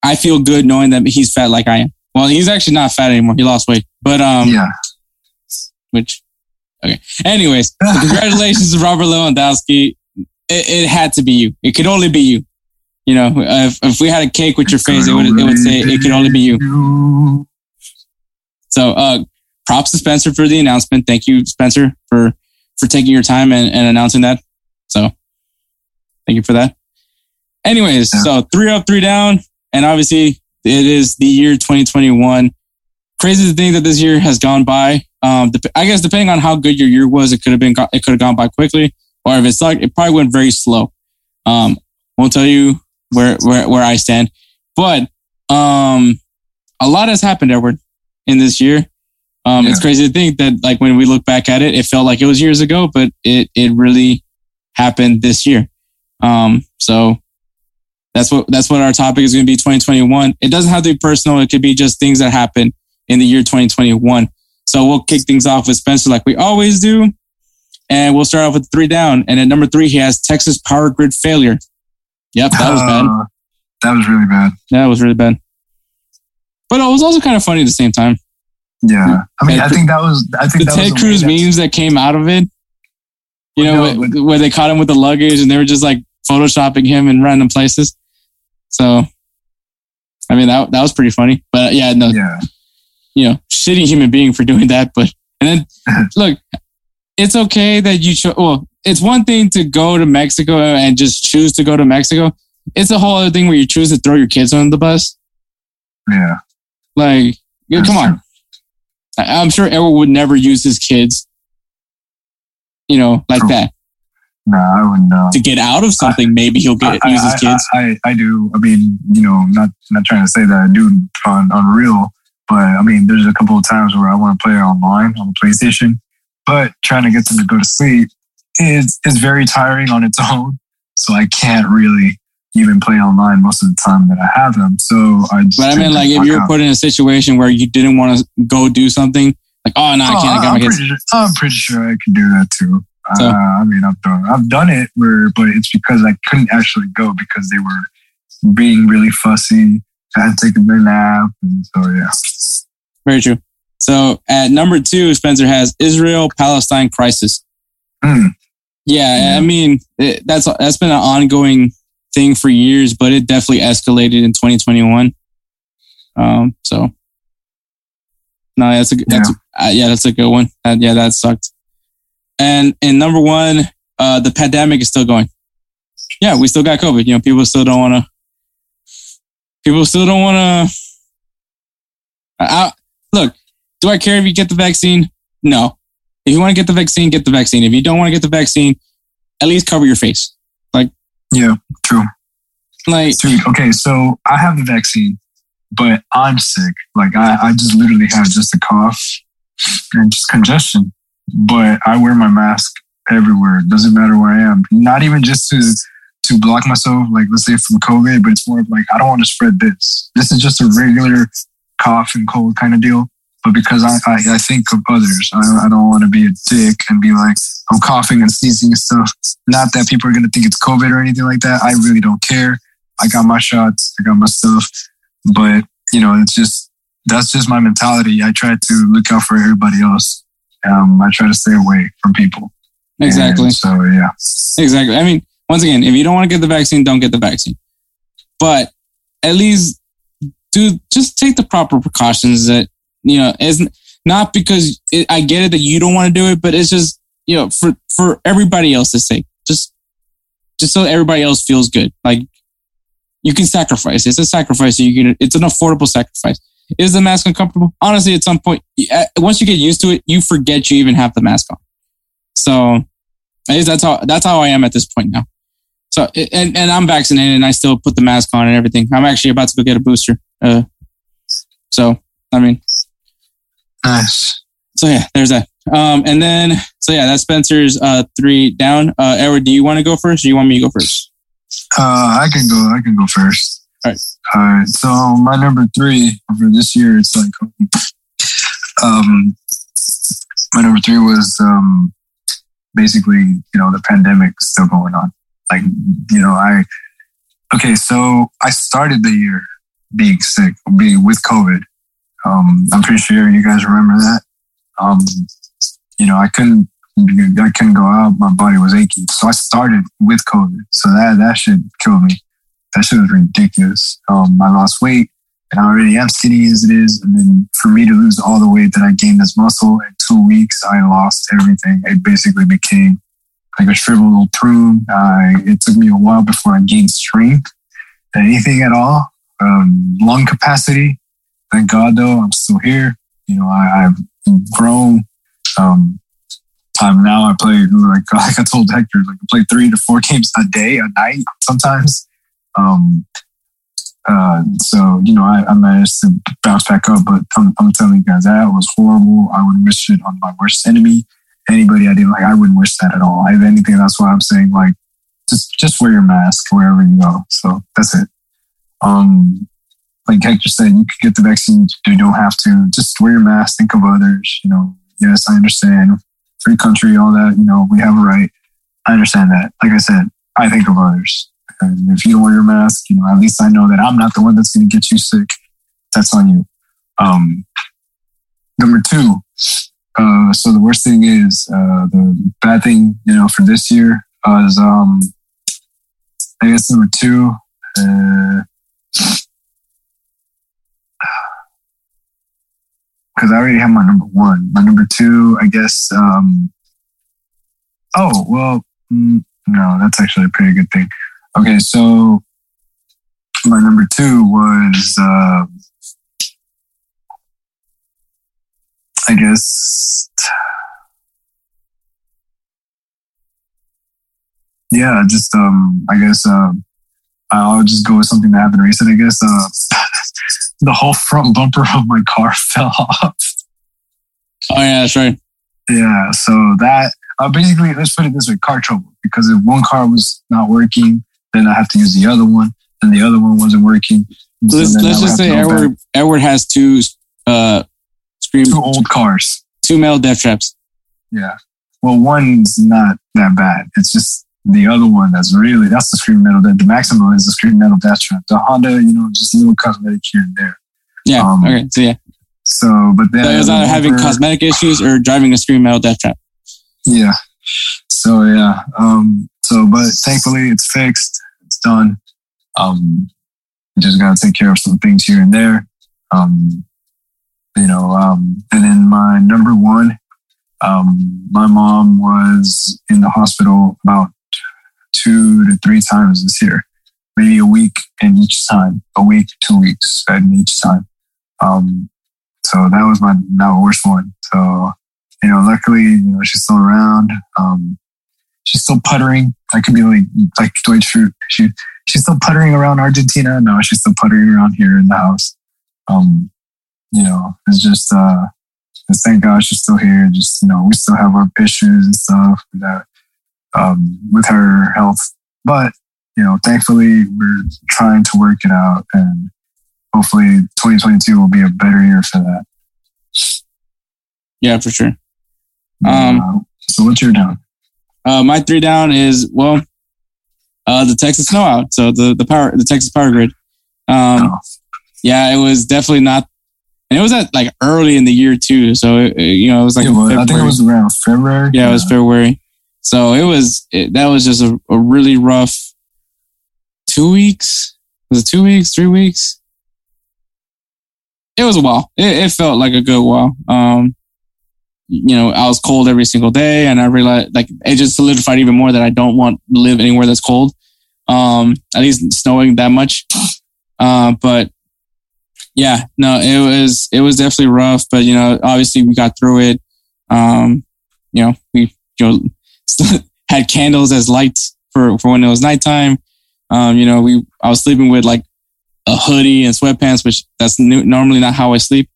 Speaker 1: I feel good knowing that he's fat like I am. Well, he's actually not fat anymore. He lost weight. But um
Speaker 2: yeah.
Speaker 1: which okay. Anyways, so congratulations to Robert Lewandowski. It, it had to be you. It could only be you. You know, if, if we had a cake with your face, it would it would say it could only be you. So uh props to Spencer for the announcement. Thank you, Spencer, for for taking your time and, and announcing that. So thank you for that. Anyways,
Speaker 2: Yeah.
Speaker 1: so three up, three down, and obviously it is the year 2021. Crazy to think that this year has gone by. Um, I guess depending on how good your year was, it could have been it could have gone by quickly, or if it sucked, it probably went very slow. Um, won't tell you where where where I stand, but um, a lot has happened, Edward, in this year. Um, It's crazy to think that like when we look back at it, it felt like it was years ago, but it it really happened this year. Um, so that's what that's what our topic is going to be 2021. It doesn't have to be personal. It could be just things that happen in the year 2021. So we'll kick things off with Spencer like we always do. And we'll start off with three down. And at number three, he has Texas power grid failure. Yep, that was bad.
Speaker 2: Uh, that was really bad.
Speaker 1: Yeah, That was really bad. But it was also kind of funny at the same time.
Speaker 2: Yeah, I mean, I think that was. I think
Speaker 1: The
Speaker 2: that
Speaker 1: Ted Cruz memes that came out of it, you know,
Speaker 2: no,
Speaker 1: where, where they caught him with the luggage and they were just like photoshopping him in random places. So, I mean, that, that was pretty funny. But yeah, no,
Speaker 2: Yeah,
Speaker 1: you know, shitty human being for doing that. But and then look, it's okay that you cho- well, it's one thing to go to Mexico and just choose to go to Mexico. It's a whole other thing where you choose to throw your kids on the bus.
Speaker 2: yeah.
Speaker 1: Like, yeah, come on. I- I'm sure Errol would never use his kids, you know, like
Speaker 2: True.
Speaker 1: that
Speaker 2: No, I wouldn't know.
Speaker 1: to get out of something. maybe he'll get
Speaker 2: I,
Speaker 1: use his kids.
Speaker 2: I, I, I do. I mean, you know, not not trying to say that I do on on real, but I mean, there's a couple of times where I want to play online on the PlayStation, but trying to get them to go to sleep is is very tiring on its own. So I can't really even play online most of the time that I have them. So I.
Speaker 1: But I mean, like, if you're
Speaker 2: out.
Speaker 1: put in a situation where you didn't want to go do something, like, oh no, I
Speaker 2: oh,
Speaker 1: can't. I
Speaker 2: I'm, pretty, sure- I'm pretty sure I can do that too.
Speaker 1: So-
Speaker 2: uh, I mean, I've done I've done it where, but it's because I couldn't actually go because they were being really fussy. I had to take a nap, and so yeah.
Speaker 1: Very true. So at number two, Spencer has Israel Palestine crisis.
Speaker 2: Mm,
Speaker 1: Yeah,
Speaker 2: Yeah.
Speaker 1: I mean it, that's that's been an ongoing thing for years, but it definitely escalated in 2021. Um, so no, that's a that's uh, yeah, that's a good one. That, yeah, that sucked. And and number one, uh, the pandemic is still going. Yeah, we still got COVID. You know, people still don't want to. People still don't want to. I, look, do I care if you get the vaccine? No. If you want to get the vaccine, get the vaccine. If you don't want to get the vaccine, at least cover your face.
Speaker 2: Like, yeah, true.
Speaker 1: Like,
Speaker 2: okay, so I have the vaccine, but I'm sick. Like I, I just literally have just a cough and just congestion. But I wear my mask everywhere. It doesn't matter where I am. Not even just to to block myself, like let's say from COVID, but it's more of like I don't want to spread this. This is just a regular cough and cold kind of deal. But because I, I, I think of others, I, I don't want to be a dick and be like, I'm coughing and sneezing and stuff. Not that people are going to think it's COVID or anything like that. I really don't care. I got my shots, I got my stuff. But, you know, it's just, that's just my mentality. I try to look out for everybody else. Um, I try to stay away from people.
Speaker 1: exactly.
Speaker 2: And so, yeah.
Speaker 1: Exactly. I mean, once again, if you don't want to get the vaccine, don't get the vaccine. But at least do just take the proper precautions that, you know, isn't because it, I get it that you don't want to do it, but it's just, you know, for, for everybody else's sake, just, just so everybody else feels good. Like you can sacrifice. It's a sacrifice. You can, it's an affordable sacrifice. Is the mask uncomfortable? Honestly, at some point, once you get used to it, you forget you even have the mask on. So that's how that's how I am at this point now. So and and I'm vaccinated and I still put the mask on and everything. I'm actually about to go get a booster. Uh, so I mean,
Speaker 2: Nice.
Speaker 1: so yeah, there's that. Um, and then so yeah, that's Spencer's uh three down. Uh, Edward, do you want to go first or you want me to go first?
Speaker 2: Uh, I can go. I can go first.
Speaker 1: All right.
Speaker 2: All right. So my number three for this year, it's like, um, my number three was um, basically, you know, the pandemic still going on. Like, you know, I okay. So I started the year being sick, being with COVID. Um, I'm pretty sure you guys remember that. Um, you know, I couldn't I couldn't go out. My body was aching, So I started with COVID. So that, that shit killed me. That shit was ridiculous. Um, I lost weight and I already am skinny as it is. And then for me to lose all the weight that I gained as muscle in two weeks, I lost everything. It basically became like a shriveled little prune. It took me a while before I gained strength, anything at all. Um, lung capacity. Thank God though, I'm still here. You know, I, I've grown. Um, time now I play like like I told Hector, like I play three to four games a day, a night sometimes. Um, uh, so you know I, I managed to bounce back up, but I'm, I'm telling you guys that was horrible. I would wish it on my worst enemy, anybody I didn't like. I wouldn't wish that at all. If anything, that's why I'm saying like just just wear your mask wherever you go. So that's it. Um, like Hector said, you could get the vaccine. You don't have to. Just wear your mask. Think of others. You know. Yes, I understand. Free country, all that. You know, we have a right. I understand that. Like I said, I think of others. And if you don't wear your mask, you know, at least I know that I'm not the one that's going to get you sick. That's on you. Um, number two. Uh, so the worst thing is uh, the bad thing, you know, for this year was um, I guess number two. Uh, because I already have my number one. My number two, I guess. Um, oh well, mm, no, that's actually a pretty good thing. Okay, so my number two was, uh, I guess, yeah, just um, I guess um, I'll just go with something that happened recent. I guess uh, the whole front bumper of my car fell off.
Speaker 1: Oh yeah, that's right.
Speaker 2: Yeah, so that uh, basically, let's put it this way: car trouble. Because if one car was not working, then I have to use the other one. Then the other one wasn't working. So
Speaker 1: Let's, let's just say
Speaker 2: go back.
Speaker 1: Edward Edward has two uh scream
Speaker 2: two old cars.
Speaker 1: two metal death traps.
Speaker 2: Yeah. Well, one's not that bad. It's just the other one that's really that's the screen metal. The, the Maxima is the screen metal death trap. The Honda, you know, just a little cosmetic here and there.
Speaker 1: Yeah.
Speaker 2: Um,
Speaker 1: okay. So yeah,
Speaker 2: So, but then
Speaker 1: so it was either having cosmetic issues or driving a scream metal death trap.
Speaker 2: Yeah. So yeah. Um. So, but thankfully it's fixed. It's done. Um. You just gotta take care of some things here and there. Um. You know. Um. And then my number one. Um. My mom was in the hospital about two to three times this year. Maybe a week in each time. A week, two weeks in each time. Um. So that was my my worst one. So you know, luckily, you know, she's still around. Um, she's still puttering. I could be like like Dwight. She she's still puttering around Argentina. No, she's still puttering around here in the house. Um, you know, it's just uh, thank God she's still here. Just you know, we still have our issues and stuff that, um, with her health, but you know, thankfully, we're trying to work it out, and hopefully, 2022 will be a better year for that.
Speaker 1: Yeah, for sure. Um,
Speaker 2: Uh, so what's your down?
Speaker 1: Uh, my three down is well, uh, the Texas snow out. So the the power the Texas power grid. Um,
Speaker 2: Oh.
Speaker 1: yeah, it was definitely not, and it was at like early in the year too. So it, it- you know, it was like
Speaker 2: Yeah, I think it was around February.
Speaker 1: yeah, it was February. So it was it, that was just a, a really rough two weeks. Was it two weeks? Three weeks? It was a while. It, it felt like a good while. Um, you know, I was cold every single day, and I realized like it just solidified even more that I don't want to live anywhere that's cold. Um, at least snowing that much. Uh, but yeah, no, it was it was definitely rough. But you know, obviously we got through it. Um, you know, we you know had candles as lights for for when it was nighttime. Um, you know, we I was sleeping with like a hoodie and sweatpants, which that's nu- normally not how I sleep.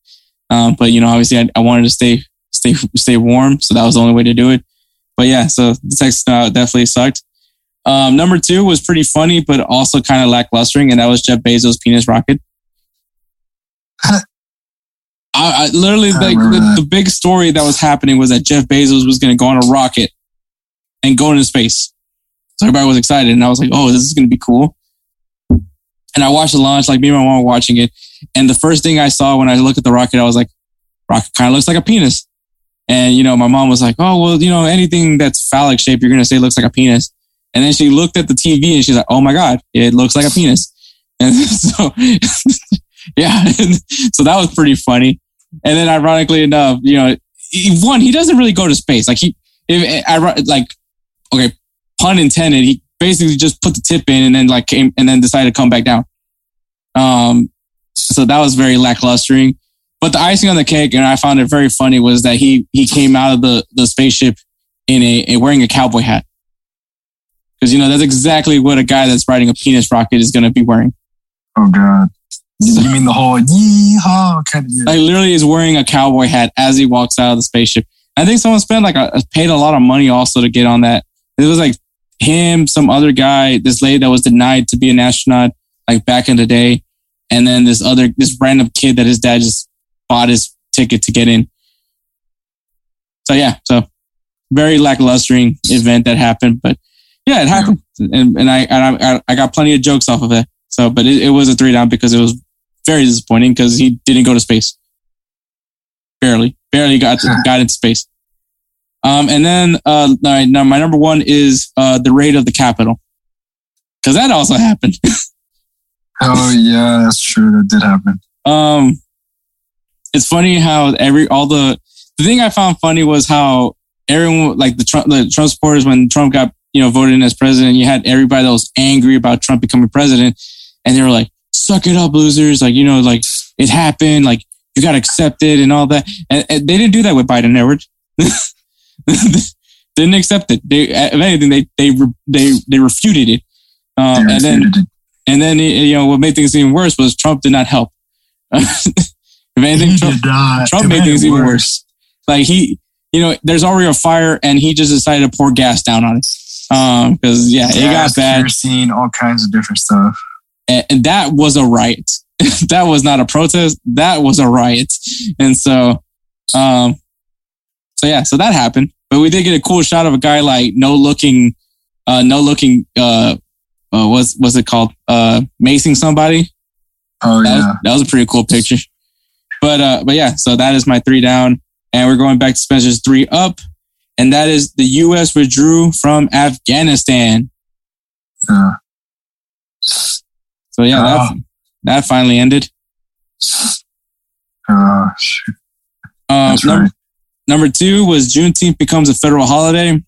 Speaker 1: Um, but you know, obviously I, I wanted to stay stay stay warm, so that was the only way to do it. But yeah, so the text snow definitely sucked. Um, number two was pretty funny, but also kind of lacklustering, and that was Jeff Bezos' penis rocket. I, I literally
Speaker 2: I
Speaker 1: like the, the big story that was happening was that Jeff Bezos was going to go on a rocket and go into space. So everybody was excited, and I was like, "Oh, this is going to be cool." And I watched the launch, like me and my mom were watching it, and the first thing I saw when I looked at the rocket, I was like, "Rocket kind of looks like a penis." And you know, my mom was like, "Oh, well, you know, anything that's phallic shaped, you're going to say looks like a penis." And then she looked at the TV and she's like, "Oh my god, it looks like a penis." And so, yeah, so that was pretty funny. And then, ironically enough, you know, one he doesn't really go to space. Like he, if I like, okay, pun intended. He basically just put the tip in and then like came and then decided to come back down. Um, so that was very lacklustering. But the icing on the cake, and I found it very funny, was that he he came out of the the spaceship in a, a wearing a cowboy hat. Because you know that's exactly what a guy that's riding a penis rocket is going to be wearing.
Speaker 2: Oh god. You mean the whole yeehaw kind of?
Speaker 1: Like literally is wearing a cowboy hat as he walks out of the spaceship. I think someone spent like a, paid a lot of money also to get on that. It was like him, some other guy, this lady that was denied to be an astronaut like back in the day, and then this other this random kid that his dad just bought his ticket to get in. So yeah, so very lackluster event that happened, but yeah, it happened, and and I and I, I got plenty of jokes off of it. So, but it, it was a three down because it was very disappointing because he didn't go to space. Barely, barely got got into space. Um, and then uh, now my number one is uh, the raid of the Capitol because that also happened.
Speaker 2: oh yeah, that's true. That did happen.
Speaker 1: Um, it's funny how every all the the thing I found funny was how everyone like the Trump the Trump supporters when Trump got you know voted in as president, you had everybody that was angry about Trump becoming president, and they were like, "Suck it up, losers!" Like you know, like it happened, like you got to accept it and all that. And, and, they didn't do that with Biden, Edward. didn't accept it. They, if anything, they they they they refuted it. Um, and then it. and then you know what made things even worse was Trump did not help. if anything, Trump, Trump made things even worse. Like he, you know, there's already a fire, and he just decided to pour gas down on it. Um, because yeah, it got bad.
Speaker 2: Kerosene, all kinds of different stuff.
Speaker 1: And, and that was a riot. that was not a protest. That was a riot. And so, um, so yeah, so that happened. But we did get a cool shot of a guy like no looking, uh, no looking, uh, uh what's what's it called? Uh, macing somebody.
Speaker 2: Oh
Speaker 1: that
Speaker 2: yeah,
Speaker 1: was, that was a pretty cool picture. But uh, but yeah, so that is my three down, and we're going back to Spencer's three up, and that is the U.S. withdrew from Afghanistan.
Speaker 2: Yeah.
Speaker 1: So yeah, that, that finally ended.
Speaker 2: Shoot.
Speaker 1: Um,
Speaker 2: That's
Speaker 1: number,
Speaker 2: right.
Speaker 1: Number two was Juneteenth becomes a federal holiday,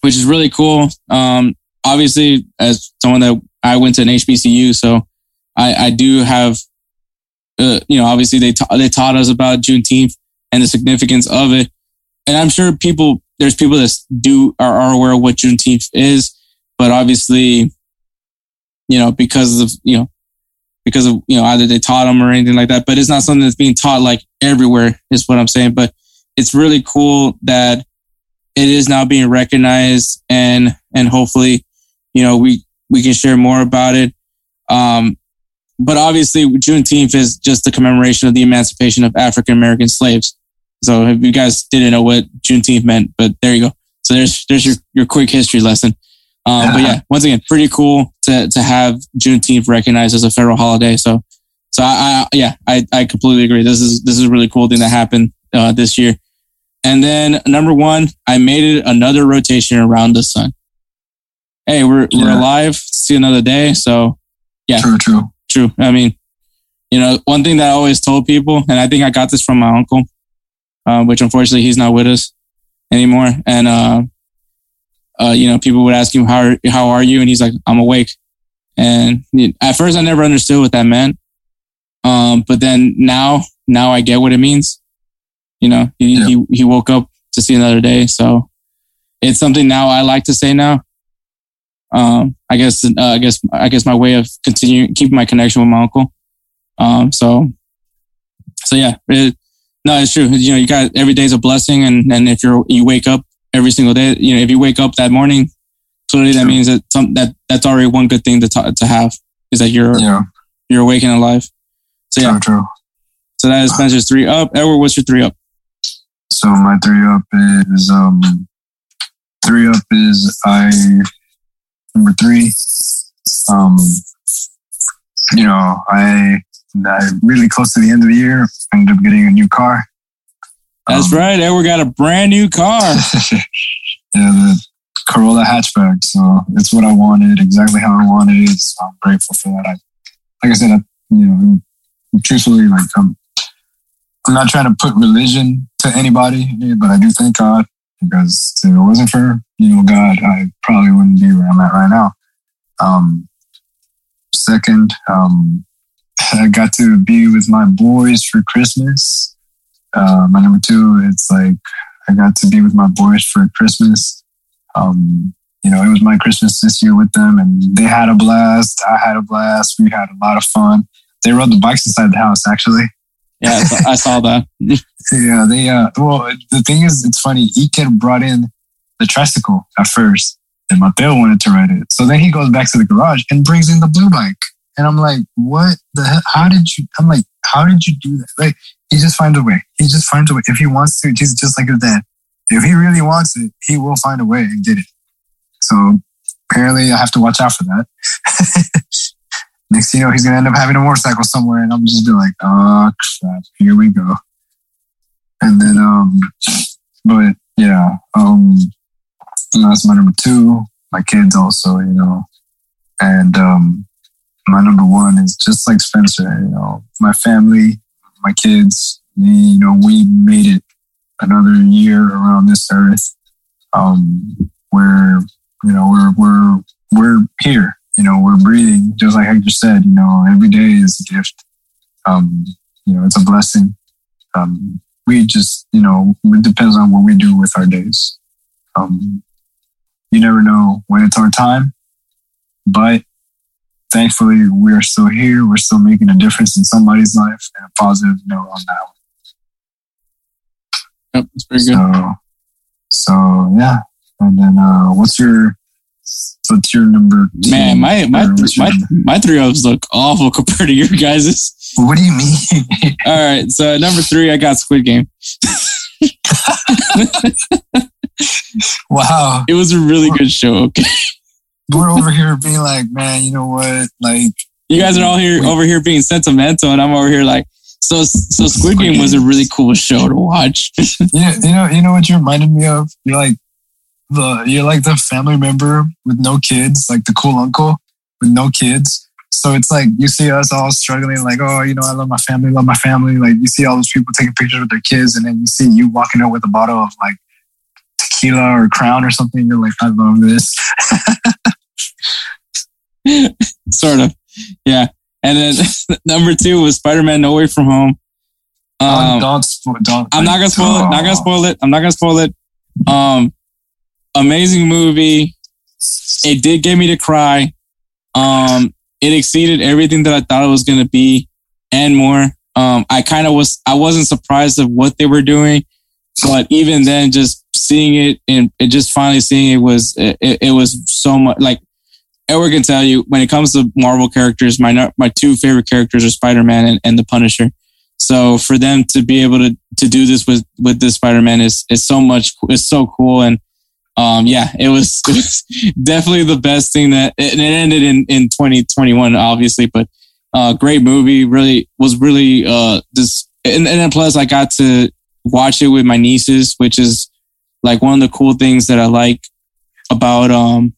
Speaker 1: which is really cool. Um, obviously, as someone that I went to an HBCU, so I, I do have, uh, you know, obviously they ta- they taught us about Juneteenth and the significance of it, and I'm sure people there's people that do are, are aware of what Juneteenth is, but obviously, you know, because of you know because of you know either they taught them or anything like that but it's not something that's being taught like everywhere is what i'm saying but it's really cool that it is now being recognized and and hopefully you know we we can share more about it um but obviously juneteenth is just the commemoration of the emancipation of african american slaves so if you guys didn't know what juneteenth meant but there you go so there's there's your, your quick history lesson um, but yeah, once again, pretty cool to to have Juneteenth recognized as a federal holiday. So, so I, I yeah, I, I completely agree. This is this is a really cool thing that happened uh, this year. And then number one, I made it another rotation around the sun. Hey, we're we're alive, see another day. So yeah,
Speaker 2: True, true.
Speaker 1: true. I mean, you know, one thing that I always told people, and I think I got this from my uncle, uh, which unfortunately he's not with us anymore. And uh, uh, you know, people would ask him how how are you, and he's like, I'm awake. And at first, I never understood what that meant. Um, but then now, now I get what it means. You know, he
Speaker 2: Yeah.
Speaker 1: he he woke up to see another day, so it's something now I like to say now. Um, I guess uh, I guess I guess my way of continuing keeping my connection with my uncle. Um, so so yeah, it, no, it's true. You know, you got every day's a blessing, and and if you're you wake up every single day, you know, if you wake up that morning, clearly that means that some that that's already one good thing to to have is that you're
Speaker 2: Yeah,
Speaker 1: you're awake and alive. So yeah, so that is Spencer's three up. Edward, what's your three up?
Speaker 2: So my three up is um three up is I number three. Um you know, I I really close to the end of the year, ended up getting a new car.
Speaker 1: That's
Speaker 2: Um,
Speaker 1: right. Edward got a brand new car.
Speaker 2: yeah, the Corolla hatchback. So it's what I wanted, exactly how I wanted it. So I'm grateful for that. I, like I said, I, you know, truthfully, like I'm, I'm not trying to put religion to anybody, but I do thank God because if it wasn't for you know God, I probably wouldn't be where I'm at right now. Um, second, um, I got to be with my boys for Christmas. Uh, my number two, it's like I got to be with my boys for Christmas. Um, you know, it was my Christmas this year with them, and they had a blast. I had a blast. We had a lot of fun. They rode the bikes inside the house, actually.
Speaker 1: Yeah, I saw- that.
Speaker 2: Yeah, they. Uh, well, the thing is, it's funny. Eken brought in the tricycle at first, and Mateo wanted to ride it. So then he goes back to the garage and brings in the blue bike, and I'm like, what the hell? How did you? I'm like, how did you do that? Like, he just finds a way. He just finds a way. If he wants to, he's just like his dad. If he really wants it, he will find a way and get it. So apparently, I have to watch out for that. Next you know, he's gonna end up having a motorcycle somewhere, and I'm just be like, oh crap, here we go. And then, um, but yeah, um, that's my number two. My kids also, you know, and um, my number one is just like Spencer. You know, my family, my kids. You know, we made it another year around this earth. Um, where you know we're we're we're here. You know, we're breathing. Just like Hector said, you know, every day is a gift. Um, you know, it's a blessing. Um, we just, you know, it depends on what we do with our days. Um, you never know when it's our time, but thankfully we're still here. We're still making a difference in somebody's life and a positive note on that one.
Speaker 1: Yep, that's pretty good.
Speaker 2: So, so yeah. And then, uh, what's your, what's your number? Two?
Speaker 1: Man, my my my my three ups look awful compared to your guys's.
Speaker 2: What do you mean?
Speaker 1: All right, so number three, I got Squid Game.
Speaker 2: wow.
Speaker 1: It was a really good show. Okay,
Speaker 2: We're over here being like, man, you know what? Like,
Speaker 1: you guys are all here over here being sentimental, and I'm over here like, so so Squid Game was a really cool show to watch.
Speaker 2: Yeah, you know, you know what you reminded me of? You're like the you're like the family member with no kids, like the cool uncle with no kids. So it's like you see us all struggling, like, oh, you know, I love my family, love my family. Like you see all those people taking pictures with their kids, and then you see you walking out with a bottle of like tequila or Crown or something. You're like, I love this.
Speaker 1: sort of, yeah. And then number two was Spider Man No Way From Home. Um,
Speaker 2: don't, don't, don't.
Speaker 1: I'm not gonna spoil it. I'm not gonna spoil it. I'm not gonna spoil it. Um, amazing movie. It did get me to cry. Um, it exceeded everything that I thought it was gonna be and more. Um, I kind of was. I wasn't surprised of what they were doing, but even then, just seeing it and, just finally seeing it was it, it was so much like Edward can tell you when it comes to Marvel characters, my my two favorite characters are Spider Man and, and the Punisher. So for them to be able to to do this with with this Spider Man is is so much it's so cool and um yeah it was, it was definitely the best thing that and it ended in in 2021 obviously but uh great movie really was really uh this and, and then plus I got to watch it with my nieces which is like one of the cool things that I like about um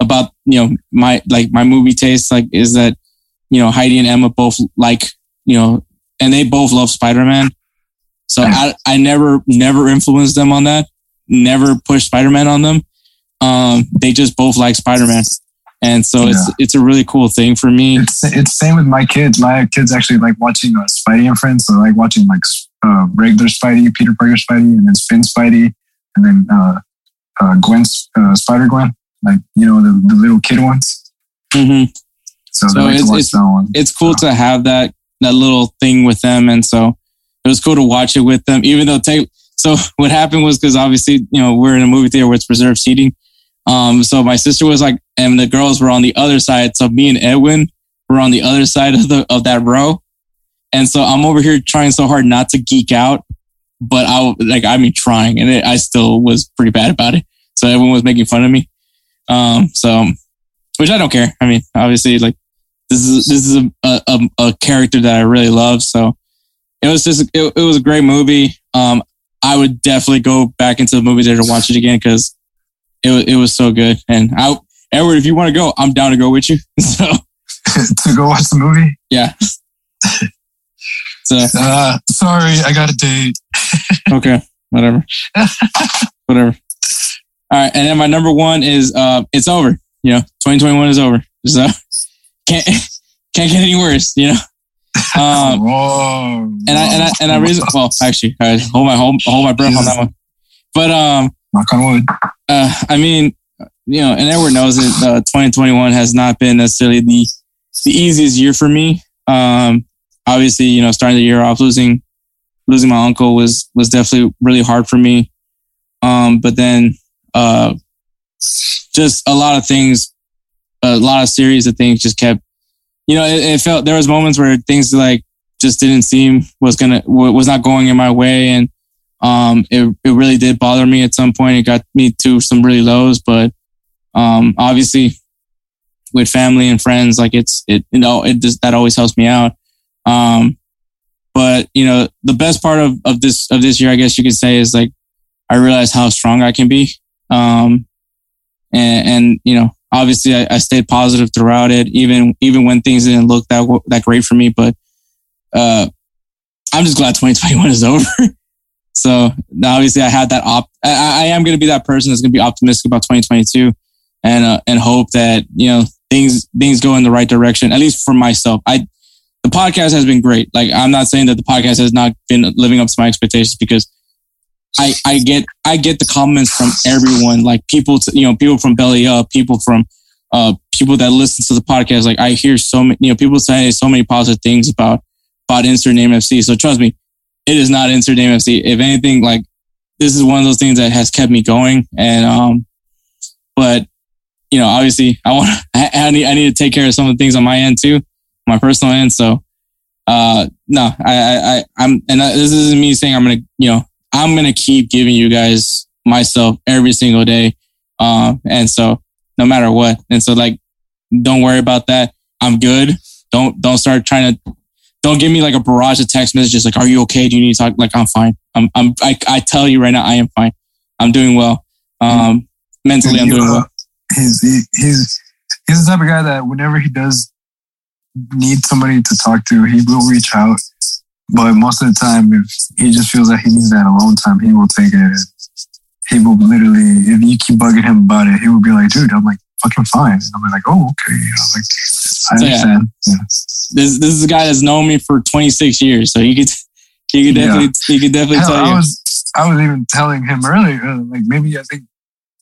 Speaker 1: about you know my like my movie taste like is that you know Heidi and Emma both like you know and they both love Spider Man. So I I never never influenced them on that. Never pushed Spider Man on them. Um, they just both like Spider Man, and so it's it's a really cool thing for me.
Speaker 2: It's it's same with my kids. My kids actually like watching uh, Spidey and Friends. So like watching like uh, regular Spidey, Peter Parker Spidey, and then Finn Spidey, and then uh, uh, Gwen uh, Spider Gwen. Like you know the, the little kid ones.
Speaker 1: hmm
Speaker 2: So,
Speaker 1: So
Speaker 2: like
Speaker 1: it's- it's-
Speaker 2: one.
Speaker 1: It's cool to have that that little thing with them, and so it was cool to watch it with them. Even though take so what happened was because obviously you know we're in a movie theater where it's reserved seating. Um, so my sister was like, and the girls were on the other side. So me and Edwin were on the other side of the of that row, and so I'm over here trying so hard not to geek out, but I like I mean trying, and it, I still was pretty bad about it. So everyone was making fun of me. Um, so which I don't care. I mean, obviously, like this is this is a a, a character that I really love. So it was just it, it was a great movie. Um, I would definitely go back into the movie theater to watch it again because it was it was so good. And I Edward, if you want to go, I'm down to go with you. So
Speaker 2: to go watch the movie.
Speaker 1: yeah. So
Speaker 2: Uh, sorry, I got a date.
Speaker 1: okay, whatever, whatever. All right, and then my number one is uh, it's over. You know, 2021 is over. So can't can't get any worse. You know. Um, and I and I and I reason well actually I hold my hold, hold my breath on that one. But um
Speaker 2: Knock on wood.
Speaker 1: uh I mean you know and Edward knows that Uh, 2021 has not been necessarily the the easiest year for me. Um, obviously you know starting the year off losing losing my uncle was was definitely really hard for me. Um, but then uh just a lot of things, a lot of series of things just kept you know, it, it felt there was moments where things like just didn't seem was gonna was not going in my way, and um, it it really did bother me at some point. It got me to some really lows, but um, obviously with family and friends, like it's it you know it just that always helps me out. Um, but you know, the best part of of this of this year, I guess you could say, is like I realized how strong I can be. Um, and, and you know, obviously I, I, stayed positive throughout it, even, even when things didn't look that, that great for me. But, uh, I'm just glad 2021 is over. so obviously I had that op, I, I am going to be that person that's going to be optimistic about 2022 and, uh, and hope that, you know, things, things go in the right direction, at least for myself. I, the podcast has been great. Like, I'm not saying that the podcast has not been living up to my expectations because I, I get I get the comments from everyone, like people, to, you know, people from Belly Up, people from uh, people that listen to the podcast. Like I hear so many, you know, people say so many positive things about about Insert Name FC. So trust me, it is not Insert Name FC. If anything, like this is one of those things that has kept me going. And um, but you know, obviously, I want I, I need I need to take care of some of the things on my end too, my personal end. So uh, no, I, I, I I'm, and this isn't me saying I'm gonna, you know, I'm going to keep giving you guys myself every single day. Um, and so no matter what. And so like, don't worry about that. I'm good. Don't, don't start trying to, don't give me like a barrage of text messages. Like, are you okay? Do you need to talk? Like, I'm fine. I'm, I'm, I, I tell you right now, I am fine. I'm doing well. Um, mentally, I'm doing well.
Speaker 2: He's, he's, he's the type of guy that whenever he does need somebody to talk to, he will reach out but most of the time, if he just feels like he needs that alone time, he will take it. He will literally, if you keep bugging him about it, he will be like, dude, I'm like, fucking fine. And I'm like, oh, okay. You know, like, I so understand. Yeah. yeah.
Speaker 1: This, this is a guy that's known me for 26 years. So he could, he could definitely, yeah. he could definitely Hell, tell you.
Speaker 2: I was, I was even telling him earlier, like maybe I think,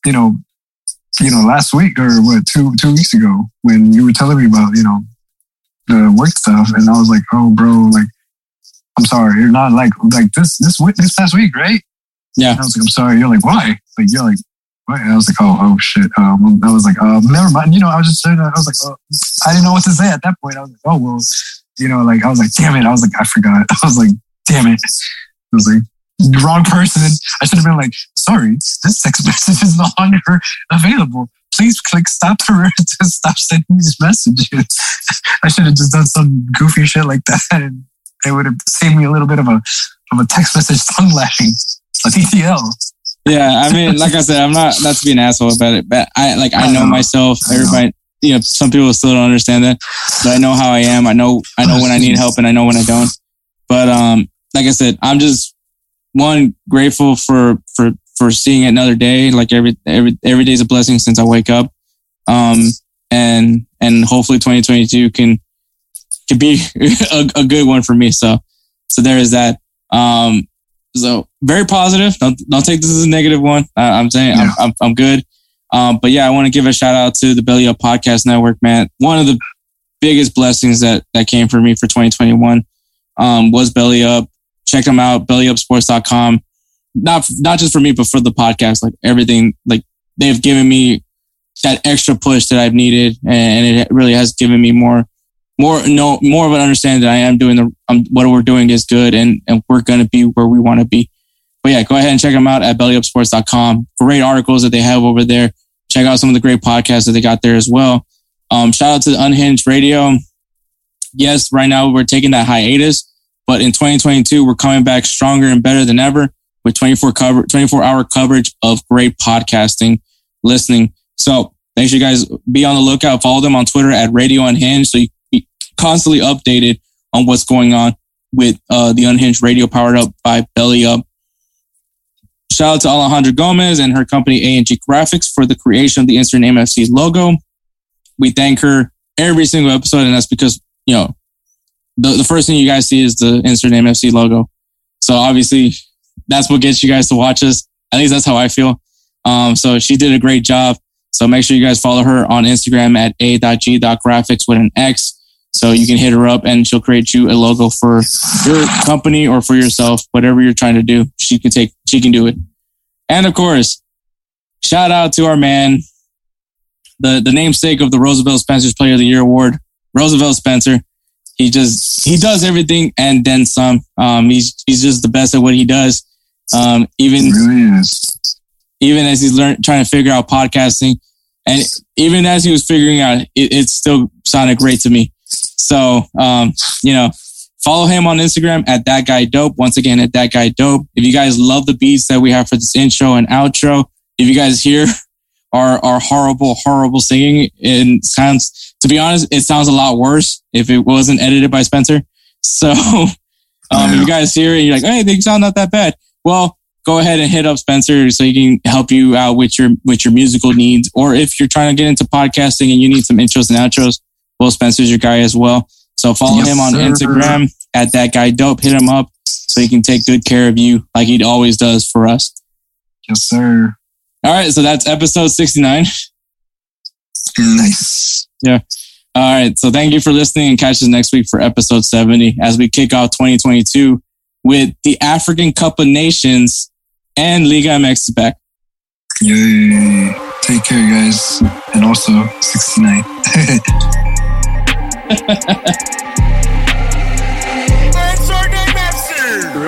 Speaker 2: you know, you know, last week or what, two, two weeks ago when you were telling me about, you know, the work stuff. And I was like, oh, bro, like, I'm sorry, you're not like like this this this past week, right?
Speaker 1: Yeah.
Speaker 2: And I was like, I'm sorry. You're like, why? Like you're like, what? And I was like, oh, oh shit. Um, I was like, um, never mind. You know, I was just saying, I was like, oh, I didn't know what to say at that point. I was like, oh well, you know, like I was like, damn it. I was like, I forgot. I was like, damn it. I was like, wrong person. I should have been like, sorry, this text message is no longer available. Please click stop to, to stop sending these messages. I should have just done some goofy shit like that and it would have saved me a little bit of a of a text message tongue lashing, a TTL.
Speaker 1: Yeah, I mean, like I said, I'm not not to be an asshole about it, but I like I know myself. Everybody, you know, some people still don't understand that, but I know how I am. I know I know when I need help, and I know when I don't. But um, like I said, I'm just one grateful for for for seeing another day. Like every every every day's a blessing since I wake up. Um, and and hopefully 2022 can could be a, a, good one for me. So, so there is that. Um, so very positive. Don't don't take this as a negative one. Uh, I'm saying yeah. I'm, I'm, I'm good. Um, but yeah, I want to give a shout out to the Belly Up Podcast Network, man. One of the biggest blessings that that came for me for 2021 um, was Belly Up. Check them out, bellyupsports.com. Not not just for me, but for the podcast. Like everything, like they've given me that extra push that I've needed, and it really has given me more more no more of an understanding that I am doing the um, what we're doing is good and and we're going to be where we want to be. But yeah, go ahead and check them out at bellyupsports.com. Great articles that they have over there. Check out some of the great podcasts that they got there as well. Um, shout out to the Unhinged Radio. Yes, right now we're taking that hiatus, but in 2022 we're coming back stronger and better than ever with 24 cover 24 hour coverage of great podcasting listening. So make sure you guys be on the lookout. Follow them on Twitter at Radio Unhinged so you constantly updated on what's going on with uh, the Unhinged Radio powered up by Belly Up. Shout out to Alejandra Gomez and her company A&G Graphics for the creation of the Insert Name FC logo. We thank her every single episode, and that's because, you know, the, the first thing you guys see is the Insert Name FC logo. So obviously, that's what gets you guys to watch us. At least that's how I feel. Um, so she did a great job. So make sure you guys follow her on Instagram at a.g.graphics with an X. So you can hit her up and she'll create you a logo for your company or for yourself, whatever you're trying to do. She can take, she can do it. And of course, shout out to our man, the, the namesake of the Roosevelt Spencer's Player of the Year Award, Roosevelt Spencer. He just he does everything and then some. Um, he's he's just the best at what he does. Um, even
Speaker 2: really
Speaker 1: even as he's learn trying to figure out podcasting, and even as he was figuring out, it, it still sounded great to me. So, um, you know, follow him on Instagram at that guy dope. Once again, at that guy dope. If you guys love the beats that we have for this intro and outro, if you guys hear our our horrible, horrible singing, it sounds. To be honest, it sounds a lot worse if it wasn't edited by Spencer. So, um, if you guys hear it, you're like, hey, they sound not that bad. Well, go ahead and hit up Spencer so he can help you out with your with your musical needs. Or if you're trying to get into podcasting and you need some intros and outros, well, Spencer's your guy as well. So follow
Speaker 2: Yes,
Speaker 1: him on
Speaker 2: sir.
Speaker 1: Instagram at that guy dope. Hit him up so he can take good care of you like he always does for us.
Speaker 2: Yes, sir.
Speaker 1: All right, so that's episode 69.
Speaker 2: Nice. Yeah.
Speaker 1: All right, so thank you for listening and catch us next week for episode 70 as we kick off 2022 with the African Cup of Nations and Liga MX back.
Speaker 2: Yay. Take care, guys. And also 69.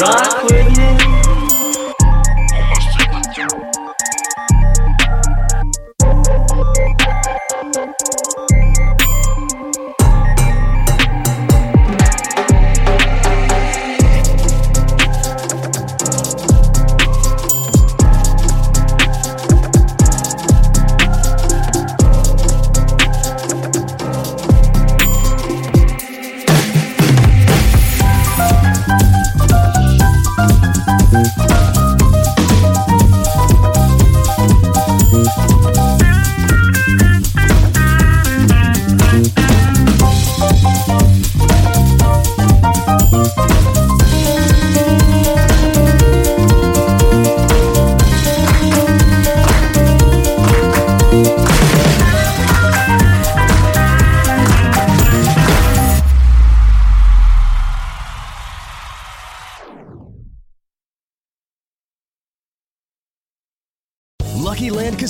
Speaker 8: Land